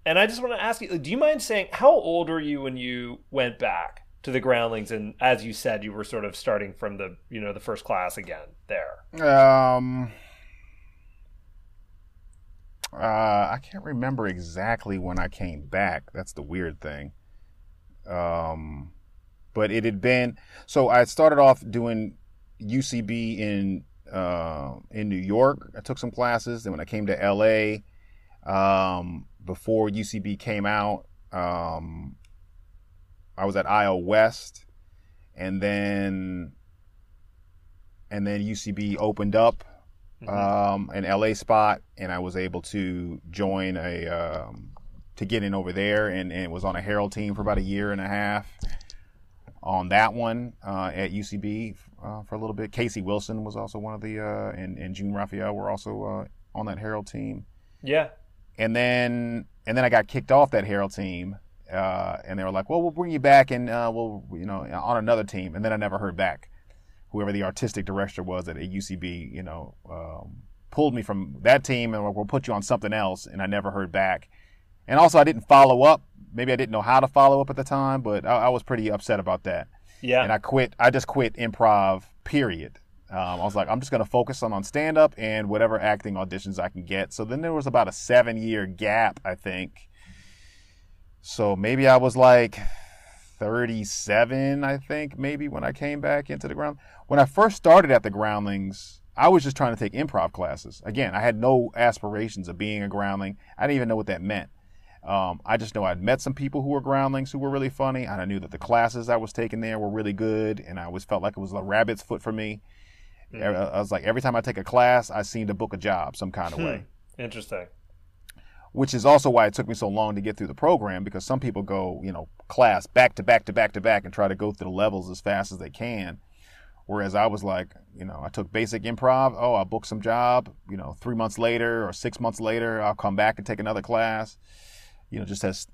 and I just want to ask you: Do you mind saying how old were you when you went back to the Groundlings? And as you said, you were sort of starting from the you know the first class again there. Um, uh, I can't remember exactly when I came back. That's the weird thing. Um, but it had been so I started off doing UCB in uh, in New York. I took some classes. Then when I came to LA, um, before UCB came out, um, I was at IO West, and then and then UCB opened up um, an LA spot, and I was able to join a um, to get in over there, and, and was on a Herald team for about a year and a half on that one uh, at UCB uh, for a little bit. Casey Wilson was also one of the, uh, and, and June Raphael were also uh, on that Herald team Yeah. And then and then I got kicked off that Herald team, uh, and they were like, "Well, we'll bring you back, and uh, we'll you know on another team." And then I never heard back. Whoever the artistic director was at UCB, you know, um, pulled me from that team, and we'll put you on something else. And I never heard back. And also, I didn't follow up. Maybe I didn't know how to follow up at the time, but I, I was pretty upset about that Yeah. and I quit. I just quit improv. Period. Um, I was like, I'm just going to focus on on stand up and whatever acting auditions I can get. So then there was about a seven year gap, I think, So maybe I was like 37, I think, maybe when I came back into the ground. When I first started at the Groundlings, I was just trying to take improv classes. Again, I had no aspirations of being a groundling. I didn't even know what that meant. Um, I just know I'd met some people who were groundlings who were really funny, and I knew that the classes I was taking there were really good, and I always felt like it was a rabbit's foot for me. Mm. I was like, every time I take a class, I seem to book a job some kind of hmm. way. Interesting. Which is also why it took me so long to get through the program because some people go, you know, class back to back to back to back and try to go through the levels as fast as they can. Whereas I was like, you know, I took basic improv. Oh, I'll book some job. You know, three months later or six months later, I'll come back and take another class you know, just as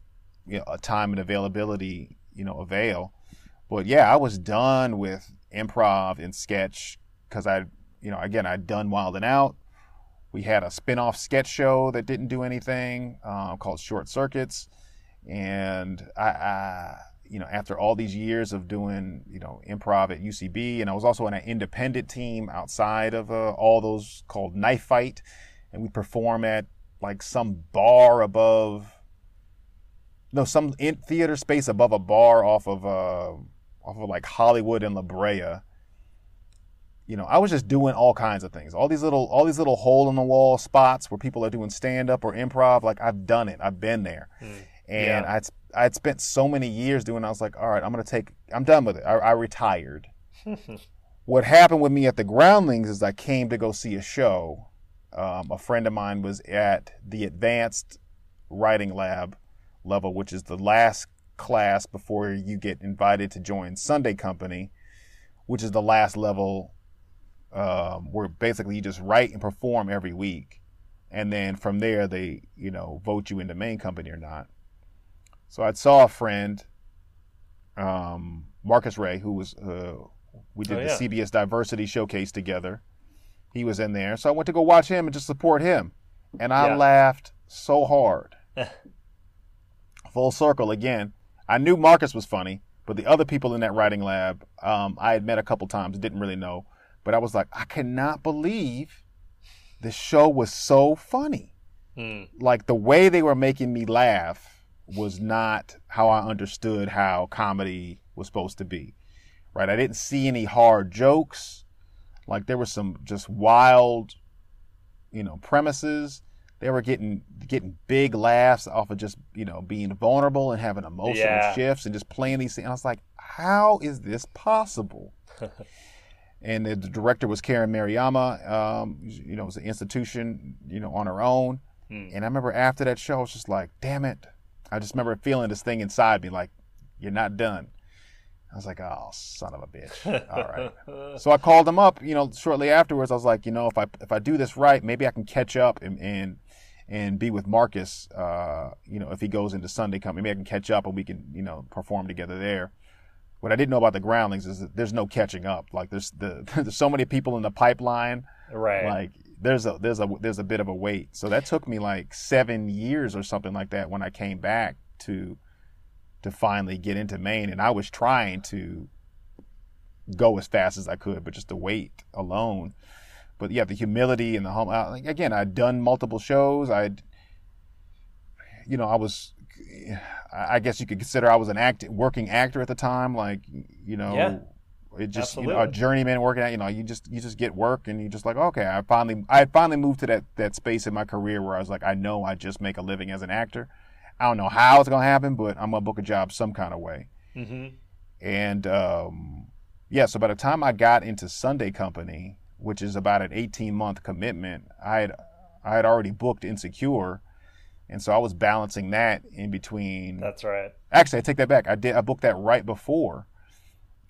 you know, a time and availability, you know, avail. But yeah, I was done with improv and sketch because I, you know, again, I'd done Wild 'N Out. We had a spin-off sketch show that didn't do anything uh, called Short Circuits, and I, I, you know, after all these years of doing, you know, improv at UCB, and I was also on an independent team outside of uh, all those called Knife Fight, and we perform at like some bar above no some theater space above a bar off of uh off of like Hollywood and La Brea. You know, I was just doing all kinds of things. All these little all these little hole in the wall spots where people are doing stand up or improv. Like I've done it. I've been there. Mm. And yeah. I'd I'd spent so many years doing. It, I was like, all right, I'm gonna take. I'm done with it. I, I retired. [laughs] what happened with me at the Groundlings is I came to go see a show. Um, a friend of mine was at the advanced writing lab level, which is the last class before you get invited to join Sunday Company, which is the last level um, where basically you just write and perform every week. And then from there, they, you know, vote you into main company or not. So I saw a friend, um, Marcus Ray, who was, uh, we did oh, yeah. the CBS Diversity Showcase together. He was in there. So I went to go watch him and just support him. And I yeah. laughed so hard. [laughs] full circle again. I knew Marcus was funny, but the other people in that writing lab, um, I had met a couple times, didn't really know. But I was like, I cannot believe the show was so funny. Mm. Like the way they were making me laugh was not how I understood how comedy was supposed to be. Right? I didn't see any hard jokes. Like there were some just wild, you know, premises they were getting getting big laughs off of just you know being vulnerable and having emotional yeah. shifts and just playing these things. And I was like, how is this possible? [laughs] and the director was Karen Maruyama. Um, you know, it was an institution, you know, on her own. Hmm. And I remember after that show, I was just like, damn it. I just remember feeling this thing inside me, like, you're not done. I was like, oh, son of a bitch. All right. [laughs] so I called him up, you know, shortly afterwards. I was like, you know, if I if I do this right, maybe I can catch up and, and and be with Marcus. Uh, you know, if he goes into Sunday company, maybe I can catch up and we can, you know, perform together there. What I didn't know about the Groundlings is that there's no catching up. Like there's the [laughs] there's so many people in the pipeline. Right. Like there's a there's a there's a bit of a wait. So that took me like seven years or something like that when I came back to to finally get into main, and I was trying to go as fast as I could, but just the wait alone but yeah, the humility and the hum. Again, I'd done multiple shows. I'd, you know, I was, I guess you could consider I was an act working actor at the time. Like, you know, yeah, it just you know, a journeyman working at. You know, you just you just get work and you just like okay. I finally I finally moved to that that space in my career where I was like I know I just make a living as an actor. I don't know how it's gonna happen, but I'm gonna book a job some kind of way. Mm-hmm. And um, yeah, so by the time I got into Sunday Company, which is about an 18 month commitment, I had I had already booked Insecure, and so I was balancing that in between. That's right. Actually, I take that back. I did I booked that right before,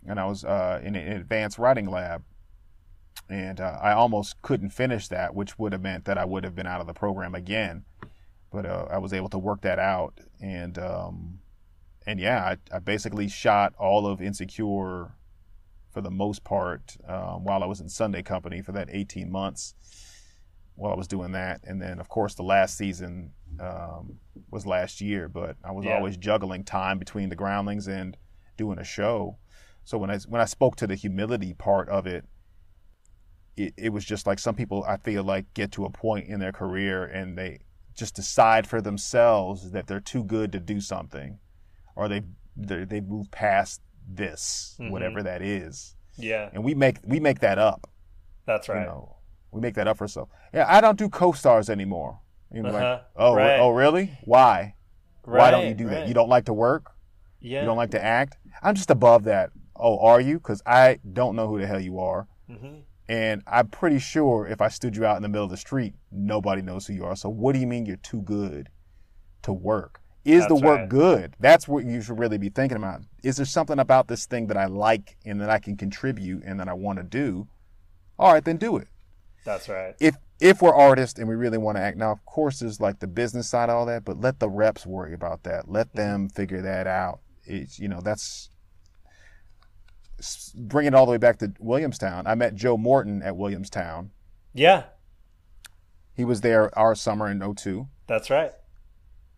and I was uh, in an advanced writing lab, and uh, I almost couldn't finish that, which would have meant that I would have been out of the program again. But uh, I was able to work that out, and um, and yeah, I, I basically shot all of Insecure for the most part um, while I was in Sunday Company for that 18 months while I was doing that. And then, of course, the last season um, was last year, but I was yeah. always juggling time between the groundlings and doing a show. So when I when I spoke to the humility part of it, it, it was just like some people I feel like get to a point in their career and they just decide for themselves that they're too good to do something, or they they move past this, Mm-hmm. whatever that is, Yeah, and we make we make that up. that's right. You know, we make that up for ourselves. Yeah, I don't do co-stars anymore. You know, Uh-huh. like, oh, Right. oh, really? Why? Why don't you Right, do that? You don't like to work? Yeah. You don't like to act? I'm just above that. Oh, are you? Because I don't know who the hell you are. Mhm. And I'm pretty sure if I stood you out in the middle of the street, nobody knows who you are. So what do you mean you're too good to work? Is the work right. good? That's what you should really be thinking about. Is there something about this thing that I like and that I can contribute and that I want to do? All right, then do it That's right. if if we're artists and we really want to act now of course there's like the business side of all that but let the reps worry about that. Let them figure that out. It's you know that's s- bring it all the way back to williamstown. I met joe morton at williamstown. Yeah, he was there our summer in 02 that's right.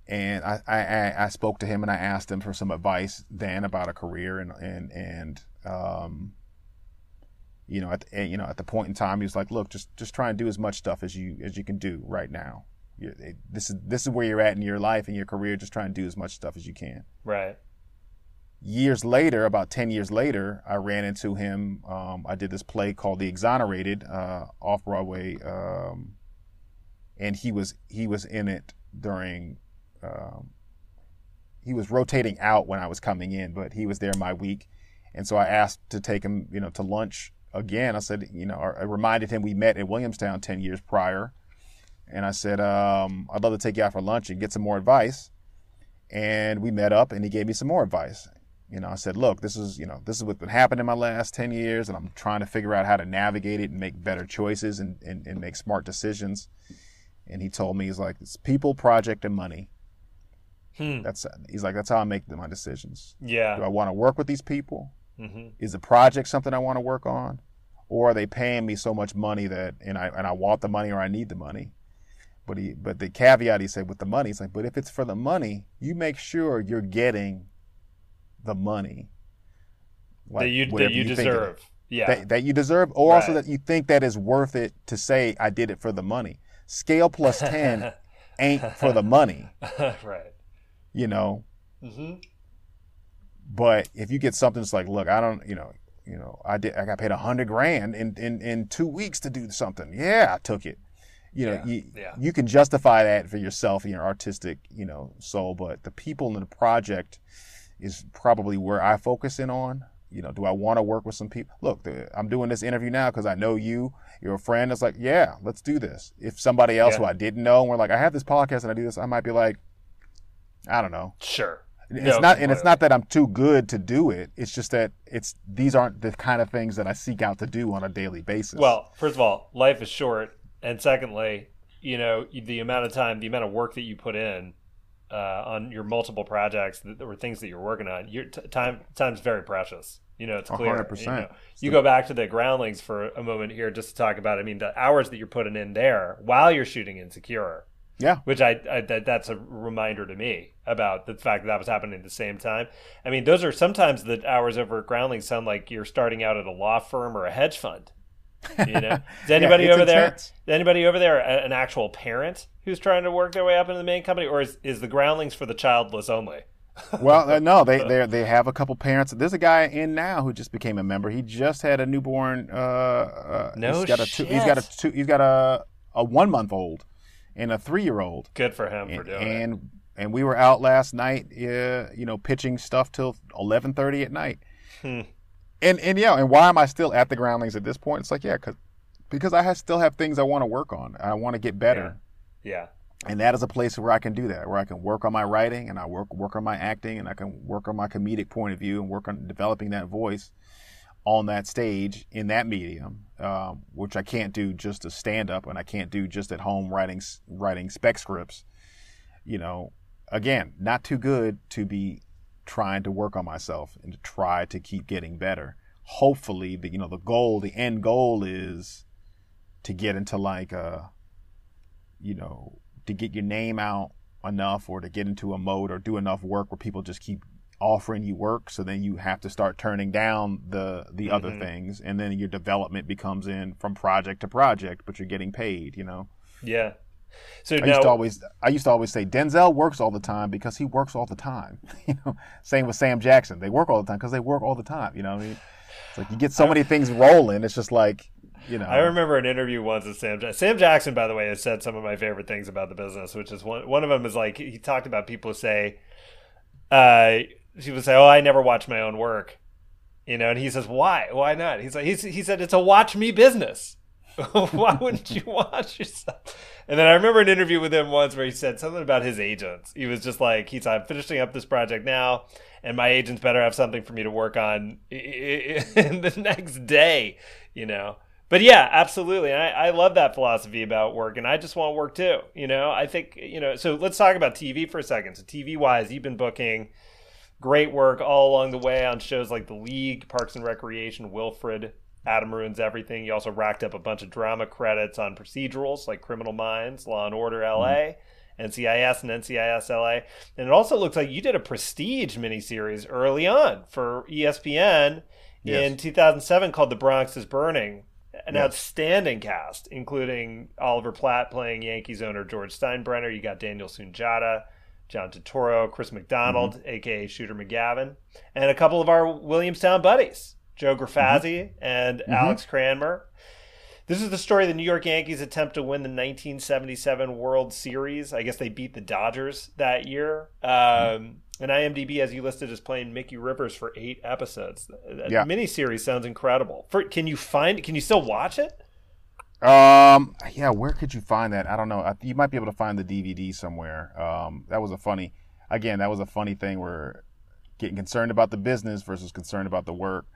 and I, I, I- I spoke to him and I asked him for some advice then about a career and and and um, you know at the, you know at the point in time he was like, look, just just try and do as much stuff as you as you can do right now. you this is this is where you're at in your life and your career. Just try and do as much stuff as you can. Right. Years later, about ten years later, I ran into him. Um, I did this play called The Exonerated uh, off Broadway, um, and he was he was in it during um, he was rotating out when I was coming in, but he was there my week, and so I asked to take him, you know, to lunch again. I said, you know, I reminded him we met in Williamstown ten years prior, and I said, um, I'd love to take you out for lunch and get some more advice. And we met up, and he gave me some more advice. You know, I said, look, this is, you know, this is what's been happening in my last 10 years, and I'm trying to figure out how to navigate it and make better choices and, and, and make smart decisions. And he told me, he's like, it's people, project, and money. Hmm. That's he's like, that's how I make my decisions. Yeah. Do I want to work with these people? Hmm Is the project something I want to work on, or are they paying me so much money that and I and I want the money or I need the money? But he but the caveat he said with the money, he's like, but if it's for the money, you make sure you're getting the money that you that you, is deserve. Yeah. that, that you deserve, or also that you think that is worth it to say I did it for the money. Scale plus ten [laughs] ain't for the money, [laughs] right. you know. hmm But if you get something that's like, look, I don't, you know, you know, I did, I got paid a hundred grand in, in, in two weeks to do something. Yeah, I took it. You know, Yeah, you, yeah. you can justify that for yourself and your artistic, you know, soul, but the people in the project is probably where I focus in on. You know, do I want to work with some people? Look, the, I'm doing this interview now because I know you, you're a friend. It's like, yeah, let's do this. If somebody else Yeah. who I didn't know, and we're like, I have this podcast and I do this, I might be like, I don't know. Sure. It's No, not, and it's not that I'm too good to do it. It's just that it's these aren't the kind of things that I seek out to do on a daily basis. Well, first of all, life is short, and secondly, you know the amount of time, the amount of work that you put in uh, on your multiple projects that, or things that you're working on, your t- time time's very precious. You know, it's clear. hundred You, know. You go back to the groundlings for a moment here, just to talk about. I mean, the hours that you're putting in there while you're shooting Insecure, yeah, which I, I that that's a reminder to me about the fact that that was happening at the same time. I mean, those are sometimes the hours over at Groundlings sound like you're starting out at a law firm or a hedge fund. You know, [laughs] is anybody it's over there? intense. Is anybody over there a- an actual parent who's trying to work their way up into the main company, or is is the Groundlings for the childless only? [laughs] well, uh, no, they they they have a couple parents. There's a guy in now who just became a member. He just had a newborn. Uh, uh, No he's got a two, He's got a two, he's got a a one month old and a three year old. Good for him for And doing it. and, and we were out last night. Uh, you know, pitching stuff till eleven thirty at night. Hmm. And and yeah, and why am I still at the Groundlings at this point? It's like yeah, cause, because I have, still have things I want to work on. I want to get better. Yeah, and that is a place where I can do that, where I can work on my writing and I work work on my acting and I can work on my comedic point of view and work on developing that voice on that stage in that medium, um, which I can't do just as stand up and I can't do just at home writing writing spec scripts. You know, again, not too good to be trying to work on myself and to try to keep getting better. Hopefully, the you know the goal, the end goal is to get into like a you know, to get your name out enough or to get into a mode or do enough work where people just keep offering you work so then you have to start turning down the the other Mhm. things and then your development becomes in from project to project but you're getting paid you know yeah. So I now, used to always I used to always say Denzel works all the time because he works all the time. [laughs] you know, same with Sam Jackson. They work all the time because they work all the time. You know what I mean? It's like you get so many things rolling. It's just like you know. I remember an interview once with Sam. Sam Jackson, by the way, has said some of my favorite things about the business, which is one. One of them is like he talked about people say, uh, people say, "Oh, I never watch my own work," you know, and he says, "Why? Why not?" He's like, he's, he said, "It's a watch me business." [laughs] Why wouldn't you [laughs] watch yourself? And then I remember an interview with him once where he said something about his agents. He was just like, he's I'm finishing up this project now, and my agents better have something for me to work on [laughs] the next day, you know. But yeah, absolutely. And I, I love that philosophy about work, and I just want work too. You know, I think you know. So let's talk about TV for a second. So TV wise, you've been booking great work all along the way on shows like The League, Parks and Recreation, Wilfred, Adam Ruins Everything. You also racked up a bunch of drama credits on procedurals like Criminal Minds, Law and Order LA, mm-hmm. NCIS, and NCIS LA. And it also looks like you did a Prestige miniseries early on for ESPN in 2007 called The Bronx is Burning. An Yes. outstanding cast, including Oliver Platt playing Yankees owner George Steinbrenner. You got Daniel Sunjata, John Turturro, Chris McDonald, mm-hmm. aka Shooter McGavin, and a couple of our Williamstown buddies, Joe Grifasi mm-hmm. and mm-hmm. Alex Cranmer. This is the story of the New York Yankees attempt to win the 1977 World Series. I guess they beat the Dodgers that year. Um, and IMDb as you listed as playing Mickey Rivers for eight episodes. That Yeah. miniseries sounds incredible. For, can you find? Can you still watch it? Um, yeah, where could you find that? I don't know. I, you might be able to find the DVD somewhere. Um, that was a funny, again, that was a funny thing where getting concerned about the business versus concerned about the work.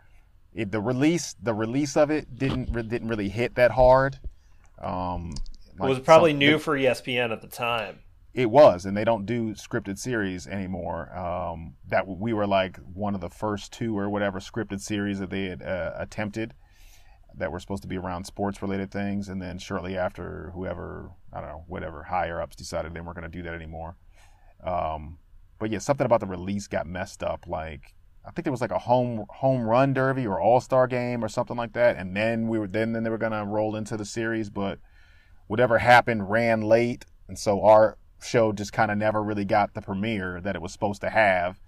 It, the release, the release of it didn't didn't really hit that hard. Um, it was probably some- new for E ESPN at the time. It was, and they don't do scripted series anymore. Um, that we were like one of the first two or whatever scripted series that they had uh, attempted that were supposed to be around sports related things, and then shortly after, whoever I don't know, whatever higher ups decided they weren't going to do that anymore. Um, but yeah, something about the release got messed up. Like I think there was like a home home run derby or all star game or something like that, and then we were then then they were going to roll into the series, but whatever happened ran late, and so our show just kind of never really got the premiere that it was supposed to have,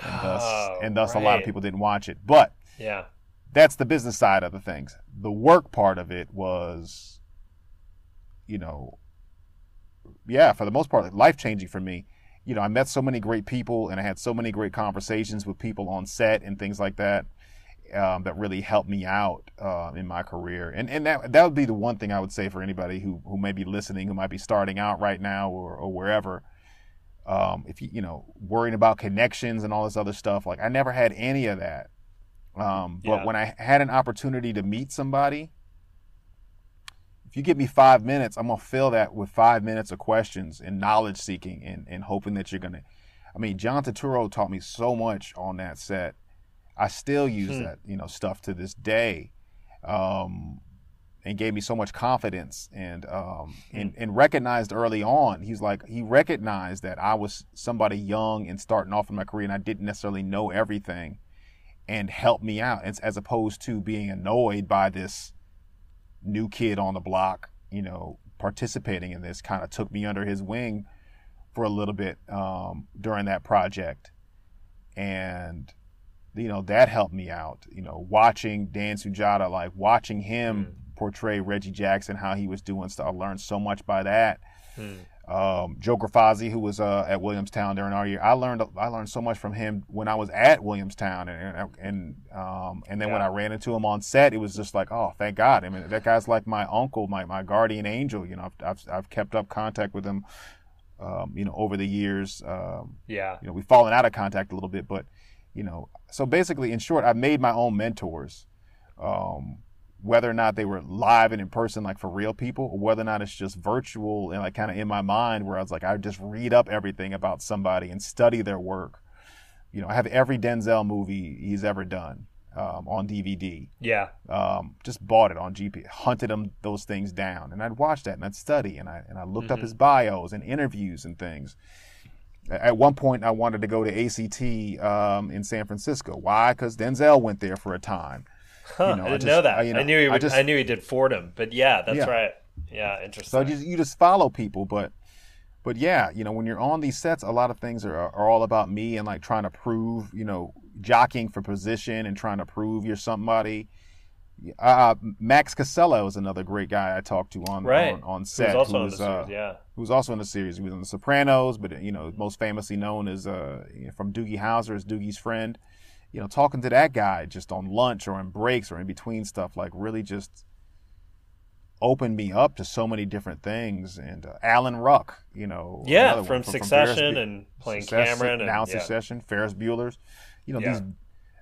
and thus [sighs] Oh, and thus a lot of people didn't watch it. But Yeah. That's the business side of the things. The work part of it was, you know, yeah, for the most part, life changing for me. You know, I met so many great people and I had so many great conversations with people on set and things like that um, that really helped me out uh, in my career. And and that that would be the one thing I would say for anybody who who may be listening, who might be starting out right now or, or wherever. Um, if you you know worrying about connections and all this other stuff, like I never had any of that. Um, but Yeah. when I had an opportunity to meet somebody, if you give me five minutes, I'm gonna fill that with five minutes of questions and knowledge seeking and, and hoping that you're gonna. I mean, John Turturro taught me so much on that set. I still use Hmm. that you know stuff to this day, um, and gave me so much confidence and um, and and recognized early on. He's like he recognized that I was somebody young and starting off in my career, and I didn't necessarily know everything, and help me out as, as opposed to being annoyed by this new kid on the block, you know, participating in this. Kind of took me under his wing for a little bit um, during that project, and you know that helped me out. You know, watching Dan Sunjata, like watching him portray Reggie Jackson, how he was doing stuff. I learned so much by that. Um, Joe Grifasi, who was uh, at Williamstown during our year, I learned I learned so much from him when I was at Williamstown, and and um, and then when I ran into him on set, it was just like, oh, thank God. I mean, that guy's like my uncle, my, my guardian angel. You know, I've, I've I've kept up contact with him, um, you know, over the years. Um, Yeah. you know, we've fallen out of contact a little bit, but you know, so basically, in short, I've made my own mentors. Um, whether or not they were live and in person, like for real people, or whether or not it's just virtual and like kind of in my mind, where I was like, I just read up everything about somebody and study their work. You know, I have every Denzel movie he's ever done um, on DVD. Yeah. Um, just bought it on GP, hunted them those things down, and I'd watch that and I'd study and I and I looked up his bios and interviews and things. At one point, I wanted to go to ACT um, in San Francisco. Why? Because Denzel went there for a time. Huh, know, I I didn't just- know that. I- you know, I knew he. I Would, just- I knew he did Fordham, but yeah, that's Yeah. right. Yeah, interesting. So you just, you just follow people, but but yeah, you know, when you're on these sets, a lot of things are are all about me and like trying to prove, you know, jockeying for position and trying to prove you're somebody. Uh, Max Casella is another great guy I talked to on right. on, on set. Who's also who was, the series, uh, yeah. Who was also in the series. He was in The Sopranos, but you know, most famously known as uh, from Doogie Howser as Doogie's friend. You know, talking to that guy just on lunch or in breaks or in between stuff, like really just opened me up to so many different things. And uh, Alan Ruck, you know, Yeah, from one, Succession Ferris Bu- and playing Succession, Cameron. And, now yeah. Succession, Ferris Bueller's. You know Yeah. these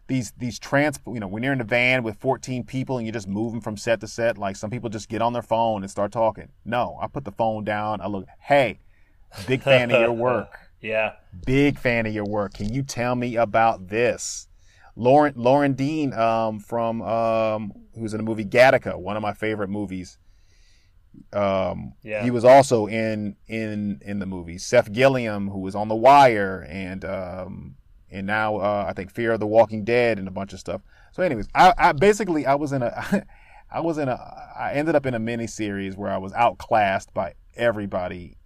these these trans. You know when you're in a van with 14 people and you're just moving from set to set, like some people just get on their phone and start talking. No, I put the phone down. I look, hey, big fan of your [laughs] work. Yeah. Big fan of your work. Can you tell me about this? Loren Loren Dean um, from um, who's in the movie Gattaca, one of my favorite movies. Um, Yeah. He was also in in in the movie. Seth Gilliam, who was on The Wire, and um, and now uh, I think Fear of the Walking Dead and a bunch of stuff. So, anyways, I, I basically I was in a [laughs] I was in a I ended up in a mini series where I was outclassed by everybody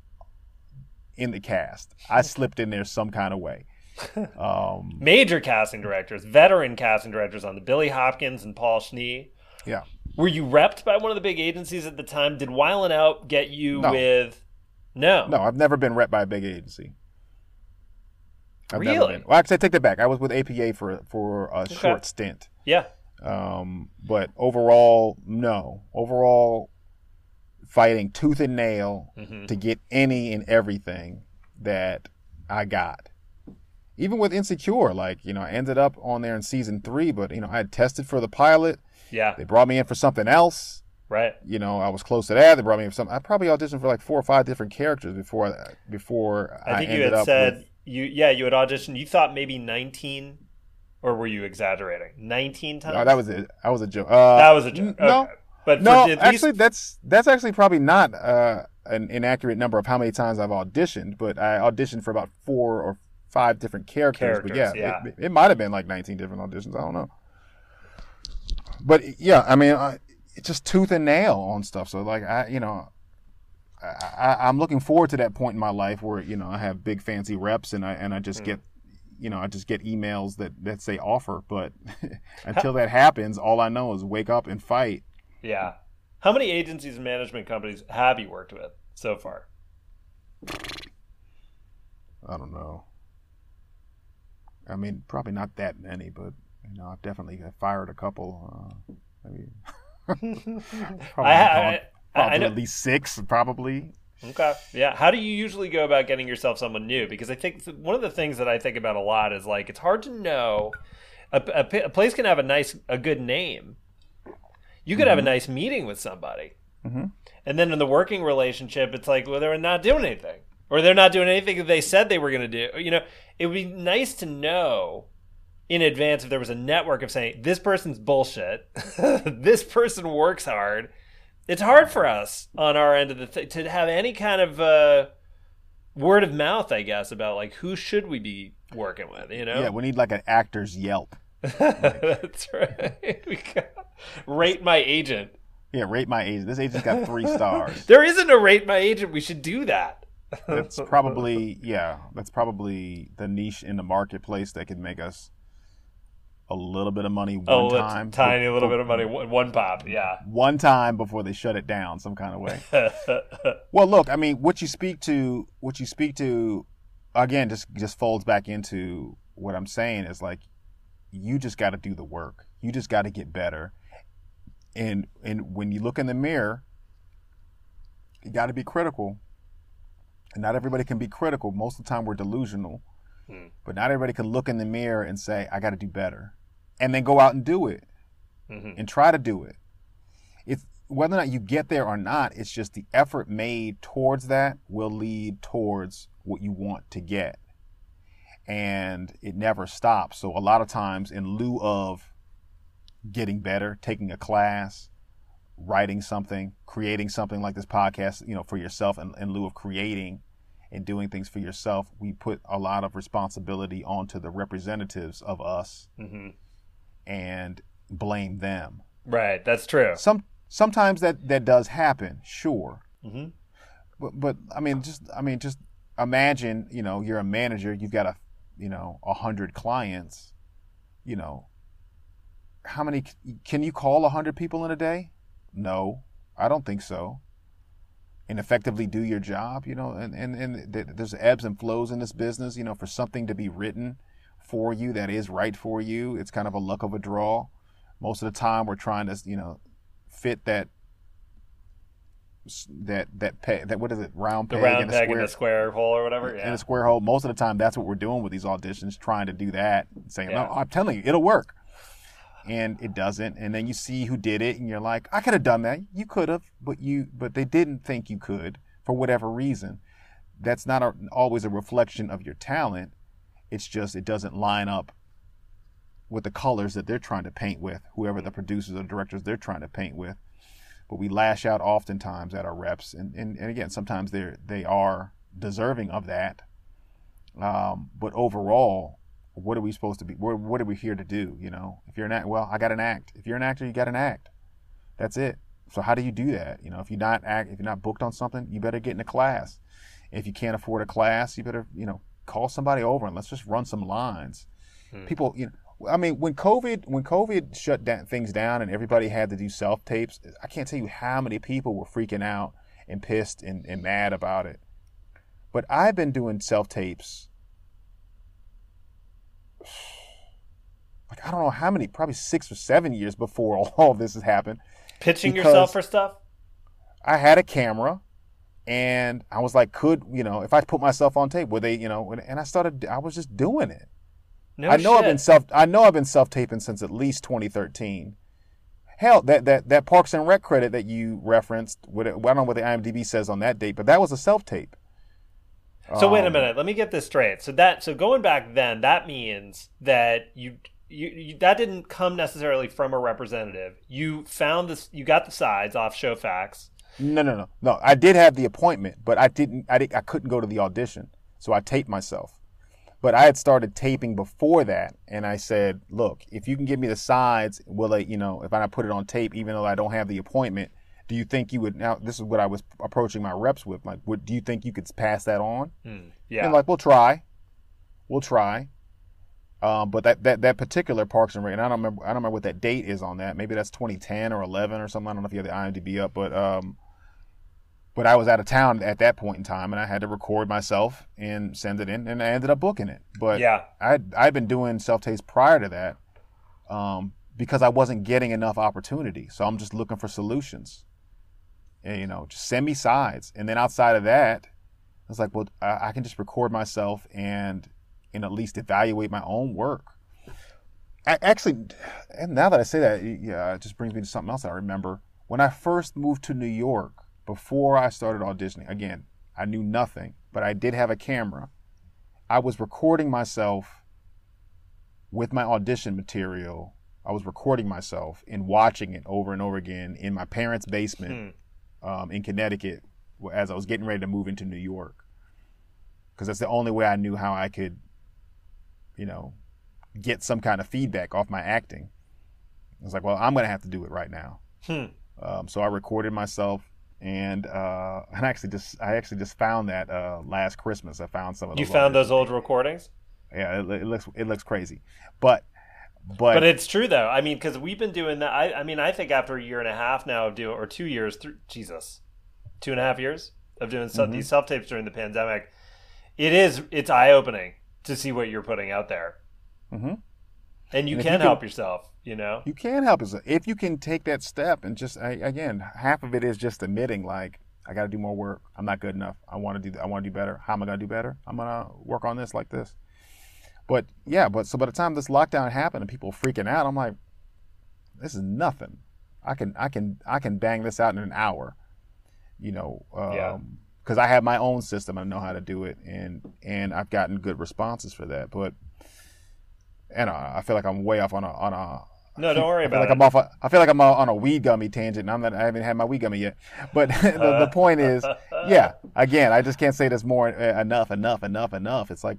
in the cast. I slipped in there some kind of way. [laughs] Um, Major casting directors, veteran casting directors on the Billy Hopkins and Paul Schnee. yeah. Were you repped by one of the big agencies at the time? Did Wild 'N Out get you No. with? No. No, I've never been rep by a big agency. I've Really? Well, actually, I take that back. I was with APA for for a short stint. Yeah. Um, but overall, no. Overall, fighting tooth and nail Mhm. to get any and everything that I got. Even with Insecure, like, you know, I ended up on there in season three, but, you know, I had tested for the pilot. Yeah. They brought me in for something else. Right. You know, I was close to that. They brought me in for something. I probably auditioned for like four or five different characters before I, before I, I think you had said with, you. Yeah, you had auditioned. You thought maybe nineteen, or were you exaggerating? Nineteen times. Oh, that was it. That was a joke. Uh, That was a joke. n- No, But no. least- Actually, that's that's actually probably not uh, an inaccurate number of how many times I've auditioned. But I auditioned for about four or five different characters. but yeah, yeah. it, it might have been like 19 different auditions. I don't know. But yeah, I mean, I, it's just tooth and nail on stuff. So like, I you know. I, I, I'm looking forward to that point in my life where you know I have big fancy reps and I and I just hmm. get you know, I just get emails that, that say offer, but [laughs] until that happens, all I know is wake up and fight. yeah. How many agencies and management companies have you worked with so far? I don't know. I mean, probably not that many, but you know, I've definitely fired a couple. Uh, maybe [laughs] probably, I- I- probably I at least six, probably. Okay. Yeah. How do you usually go about getting yourself someone new? Because I think one of the things that I think about a lot is like it's hard to know. A place can have a nice, a good name. You could have a nice meeting with somebody, Mhm. and then in the working relationship, it's like, well, they're not doing anything, or they're not doing anything that they said they were going to do. You know, it would be nice to know in advance if there was a network of saying this person's bullshit, [laughs] this person works hard. It's hard for us on our end of the th- to have any kind of uh, word of mouth, I guess, about like who should we be working with. You know, Yeah, we need like an actor's Yelp. [laughs] that's right. We got rate my agent. Yeah, rate my agent. This agent's got three stars. [laughs] There isn't a rate my agent. We should do that. That's [laughs] probably yeah. That's probably the niche in the marketplace that could make us a little bit of money oh, one Oh, time. tiny little bit of money, one one pop. Yeah. One time before they shut it down, some kind of way. [laughs] Well, look, I mean, what you speak to, what you speak to, again, just just folds back into what I'm saying is like, you just got to do the work. You just got to get better. And and when you look in the mirror, you got to be critical. And not everybody can be critical. Most of the time, we're delusional. Hmm. But not everybody can look in the mirror and say, "I got to do better," and then go out and do it Mhm. and try to do it. It's whether or not you get there or not, it's just the effort made towards that will lead towards what you want to get. And it never stops. So a lot of times in lieu of getting better, taking a class, writing something, creating something like this podcast, you know, for yourself in, in lieu of creating and doing things for yourself, we put a lot of responsibility onto the representatives of us Mhm. and blame them. Right. That's true. Some sometimes that that does happen, sure. Mm-hmm. But but I mean, just I mean, just imagine, you know, you're a manager, you've got a, you know, a hundred clients, you know, how many can you call a hundred people in a day? No, I don't think so. And effectively do your job, you know, and, and, and there's ebbs and flows in this business, you know, for something to be written for you that is right for you, it's kind of a luck of a draw. Most of the time we're trying to, you know, fit that that that peg, that what is it round the peg round in a peg square in a square hole or whatever. Yeah. in a square hole. Most of the time, that's what we're doing with these auditions, trying to do that, saying, Yeah. "No, I'm telling you, it'll work," and it doesn't. And then you see who did it, and you're like, "I could have done that. You could have, but you, but they didn't think you could for whatever reason." That's not a, always a reflection of your talent. It's just it doesn't line up with the colors that they're trying to paint with, whoever the producers or directors they're trying to paint with but we lash out oftentimes at our reps and, and, and again sometimes they're they are deserving of that um, but overall what are we supposed to be what, what are we here to do you know? If you're an act well i got an act. If you're an actor you got an act. That's it. So how do you do that? You know if you're not act if you're not booked on something you better get in a class. If you can't afford a class you better you know call somebody over and let's just run some lines. Hmm. People you know I mean, when COVID when COVID shut down, things down and everybody had to do self tapes, I can't tell you how many people were freaking out and pissed and, and mad about it. But I've been doing self tapes. Like I don't know how many, probably six or seven years before [laughs] all this has happened. Pitching yourself for stuff. I had a camera, and I was like, could you know, if I put myself on tape, would they, you know? And I started, I was just doing it. No I know I've been self. I know I've been self taping since at least 2013. Hell, that that that Parks and Rec credit that you referenced, what I don't know what the IMDb says on that date, but that was a self tape. So wait a Um, minute. Let me get this straight. So that so going back then, that means that you. You, you, that didn't come necessarily from a representative. You found this. You got the sides off Showfax. No, no, no, no. I did have the appointment, but I didn't. I didn't. I couldn't go to the audition, so I taped myself. But I had started taping before that, and I said, "Look, if you can give me the sides, will I, you know, if I put it on tape, even though I don't have the appointment, do you think you would?" Now, this is what I was approaching my reps with. Like, what do you think you could pass that on? Yeah. And like, we'll try, we'll try. Um, but that, that that particular Parks and Rec, and I don't remember I don't remember what that date is on that. Maybe that's 2010 or 11 or something. I don't know if you have the IMDb up, but um, but I was out of town at that point in time, and I had to record myself and send it in, and I ended up booking it. But Yeah. I I'd been doing self tapes prior to that, um, because I wasn't getting enough opportunity. So I'm just looking for solutions. And, you know, just send me sides, and then outside of that, I was like, well, I, I can just record myself and and at least evaluate my own work. A- Actually, and now that I say that, yeah, it just brings me to something else I remember. When I first moved to New York, before I started auditioning, again, I knew nothing, but I did have a camera. I was recording myself with my audition material. I was recording myself and watching it over and over again in my parents' basement hmm. Um, in Connecticut as I was getting ready to move into New York. Because that's the only way I knew how I could, you know, get some kind of feedback off my acting. I was like, well, I'm going to have to do it right now. Hmm. Um, so I recorded myself, and uh, and actually just I actually just found that uh, last Christmas. I found some of You those. found those old recordings. Yeah, it, it looks it looks crazy, but but, But it's true though. I mean, because we've been doing that. I, I mean, I think after a year and a half now of doing, or two years, th- Jesus, two and a half years of doing Mm-hmm. these self tapes during the pandemic, it is it's eye opening to see what you're putting out there, Mhm. and you And can you can- help yourself. You know, you can help us if you can take that step and just I, again half of it is just admitting like I got to do more work. I'm not good enough. I want to do I want to do better. How am I going to do better? I'm going to work on this like this. But yeah, but so by the time this lockdown happened and people were freaking out, I'm like, this is nothing. I can I can I can bang this out in an hour. You know, um, Yeah. because I have my own system. I know how to do it, and and I've gotten good responses for that. But and uh, I feel like I'm way off on a on a no, don't worry I feel about like it. I'm off. I feel like I'm on a weed gummy tangent, and I'm not. I haven't had my weed gummy yet. But [laughs] the, the [laughs] point is, yeah. Again, I just can't say this more uh, enough, enough, enough, enough. It's like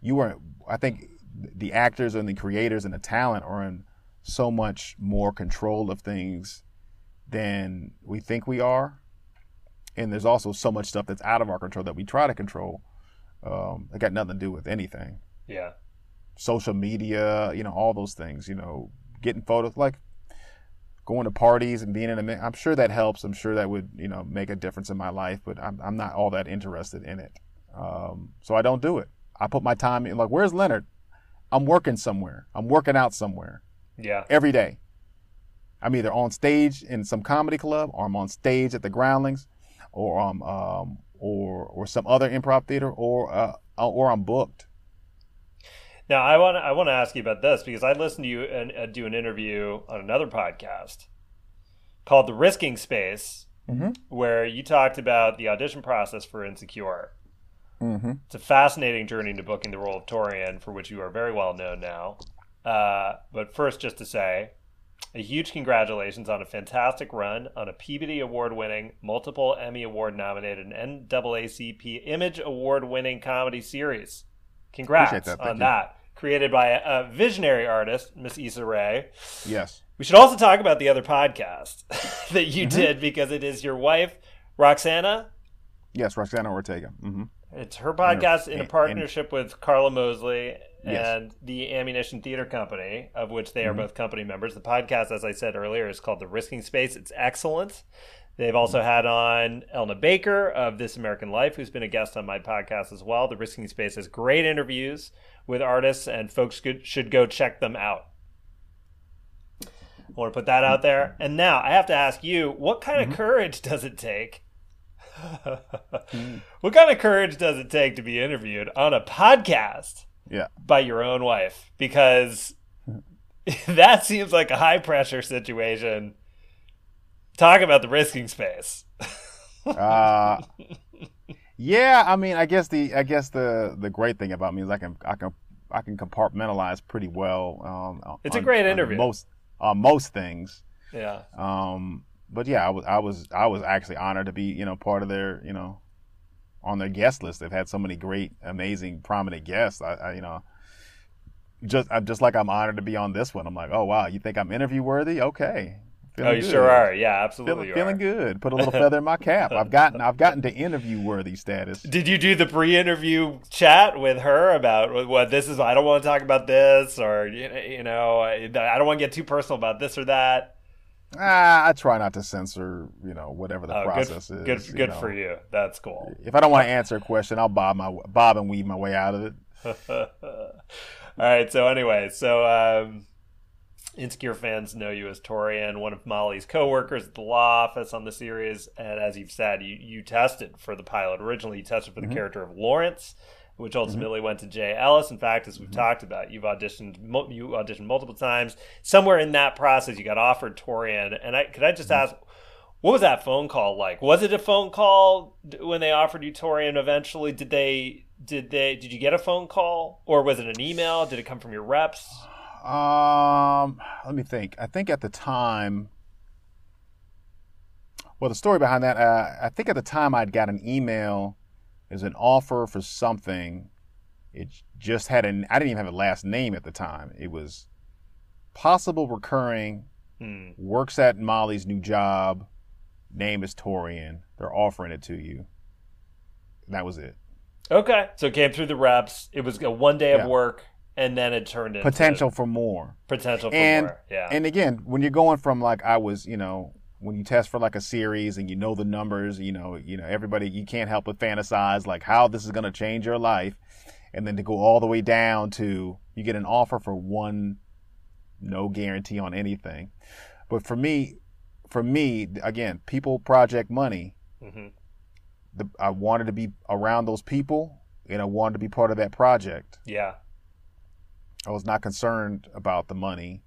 you were. I think the actors and the creators and the talent are in so much more control of things than we think we are. And there's also so much stuff that's out of our control that we try to control. Um, it got nothing to do with anything. Yeah. Social media, you know, all those things, you know, getting photos, like going to parties and being in a I'm sure that helps. I'm sure that would, you know, make a difference in my life, but I'm, I'm not all that interested in it. Um, so I don't do it. I put my time in, like, where's Leonard? I'm working somewhere. I'm working out somewhere Yeah. every day. I'm either on stage in some comedy club, or I'm on stage at the Groundlings, or um, um or or some other improv theater, or uh, or I'm booked. Now I want to I want to ask you about this because I listened to you and uh, do an interview on another podcast called The Risking Space, Mhm. where you talked about the audition process for Insecure. Mm-hmm. It's a fascinating journey to booking the role of Taurean, for which you are very well known now. Uh, but first, just to say, a huge congratulations on a fantastic run on a Peabody Award winning, multiple Emmy Award nominated, and NAACP Image Award winning comedy series. Congrats that. On you. that. Created by a, a visionary artist, Miss Issa Rae. Yes. We should also talk about the other podcast [laughs] that you Mm-hmm. did because it is your wife, Roxana. Yes, Roxana Ortega. Mm-hmm. It's her podcast in a and- partnership with Karla Mosley Yes. and the Ammunition Theater Company, of which they are Mm-hmm. both company members. The podcast, as I said earlier, is called The Risking Space. It's excellent. They've also had on Elna Baker of This American Life, who's been a guest on my podcast as well. The Risking Space has great interviews with artists, and folks could, should go check them out. I want to put that out there. And now I have to ask you, what kind Mm-hmm. of courage does it take? [laughs] what kind of courage does it take to be interviewed on a podcast Yeah. by your own wife? Because [laughs] that seems like a high pressure situation. Talk about the risking space. [laughs] Uh, yeah. I mean, I guess the I guess the the great thing about me is I can I can I can compartmentalize pretty well. Um, It's a on- great on interview. Most on most things. Yeah. Um, but yeah, I was I was I was actually honored to be you know part of their you know on their guest list. They've had so many great, amazing, prominent guests. I, I you know just I'm just like I'm honored to be on this one. I'm like, oh wow, you think I'm interview worthy? Okay. Oh, you good. sure are. Yeah, absolutely. Feeling, feeling good. Put a little [laughs] feather in my cap. I've gotten I've gotten to interview worthy status. Did you do the pre-interview chat with her about what this is? I don't want to talk about this, or you know, I don't want to get too personal about this or that. Ah, I try not to censor, you know, whatever the Oh, good, process is. good, good know. for you. That's cool. If I don't want to answer a question, I'll bob my bob and weave my way out of it. [laughs] All right. So anyway, so um, Insecure fans know you as Taurean, one of Molly's coworkers at the law office on the series, and as you've said, you you tested for the pilot. Originally, you tested for the mm-hmm. character of Lawrence, which mm-hmm. ultimately went to Jay Ellis. In fact, as we've mm-hmm. talked about, you've auditioned you auditioned multiple times. Somewhere in that process, you got offered Taurean, and I could I just ask. What was that phone call like? Was it a phone call when they offered you Taurean eventually? Did they did they did you get a phone call or was it an email? Did it come from your reps? Um, let me think. I think at the time, well, the story behind that, uh, I think at the time I'd got an email. It was an offer for something. It just had an. I didn't even have a last name at the time. It was possible recurring. Hmm. Works at Molly's new job. Name is Taurean. They're offering it to you. That was it. Okay, so it came through the reps. It was a one day of Yeah. work, and then it turned into Potential for more. potential for and more. Yeah, and again when you're going from like i was you know when you test for like a series and you know the numbers you know you know everybody you can't help but fantasize like how this is going to change your life and then to go all the way down to you get an offer for one no guarantee on anything but for me for me again people project money Mhm. the, i wanted to be around those people and i wanted to be part of that project yeah, I was not concerned about the money.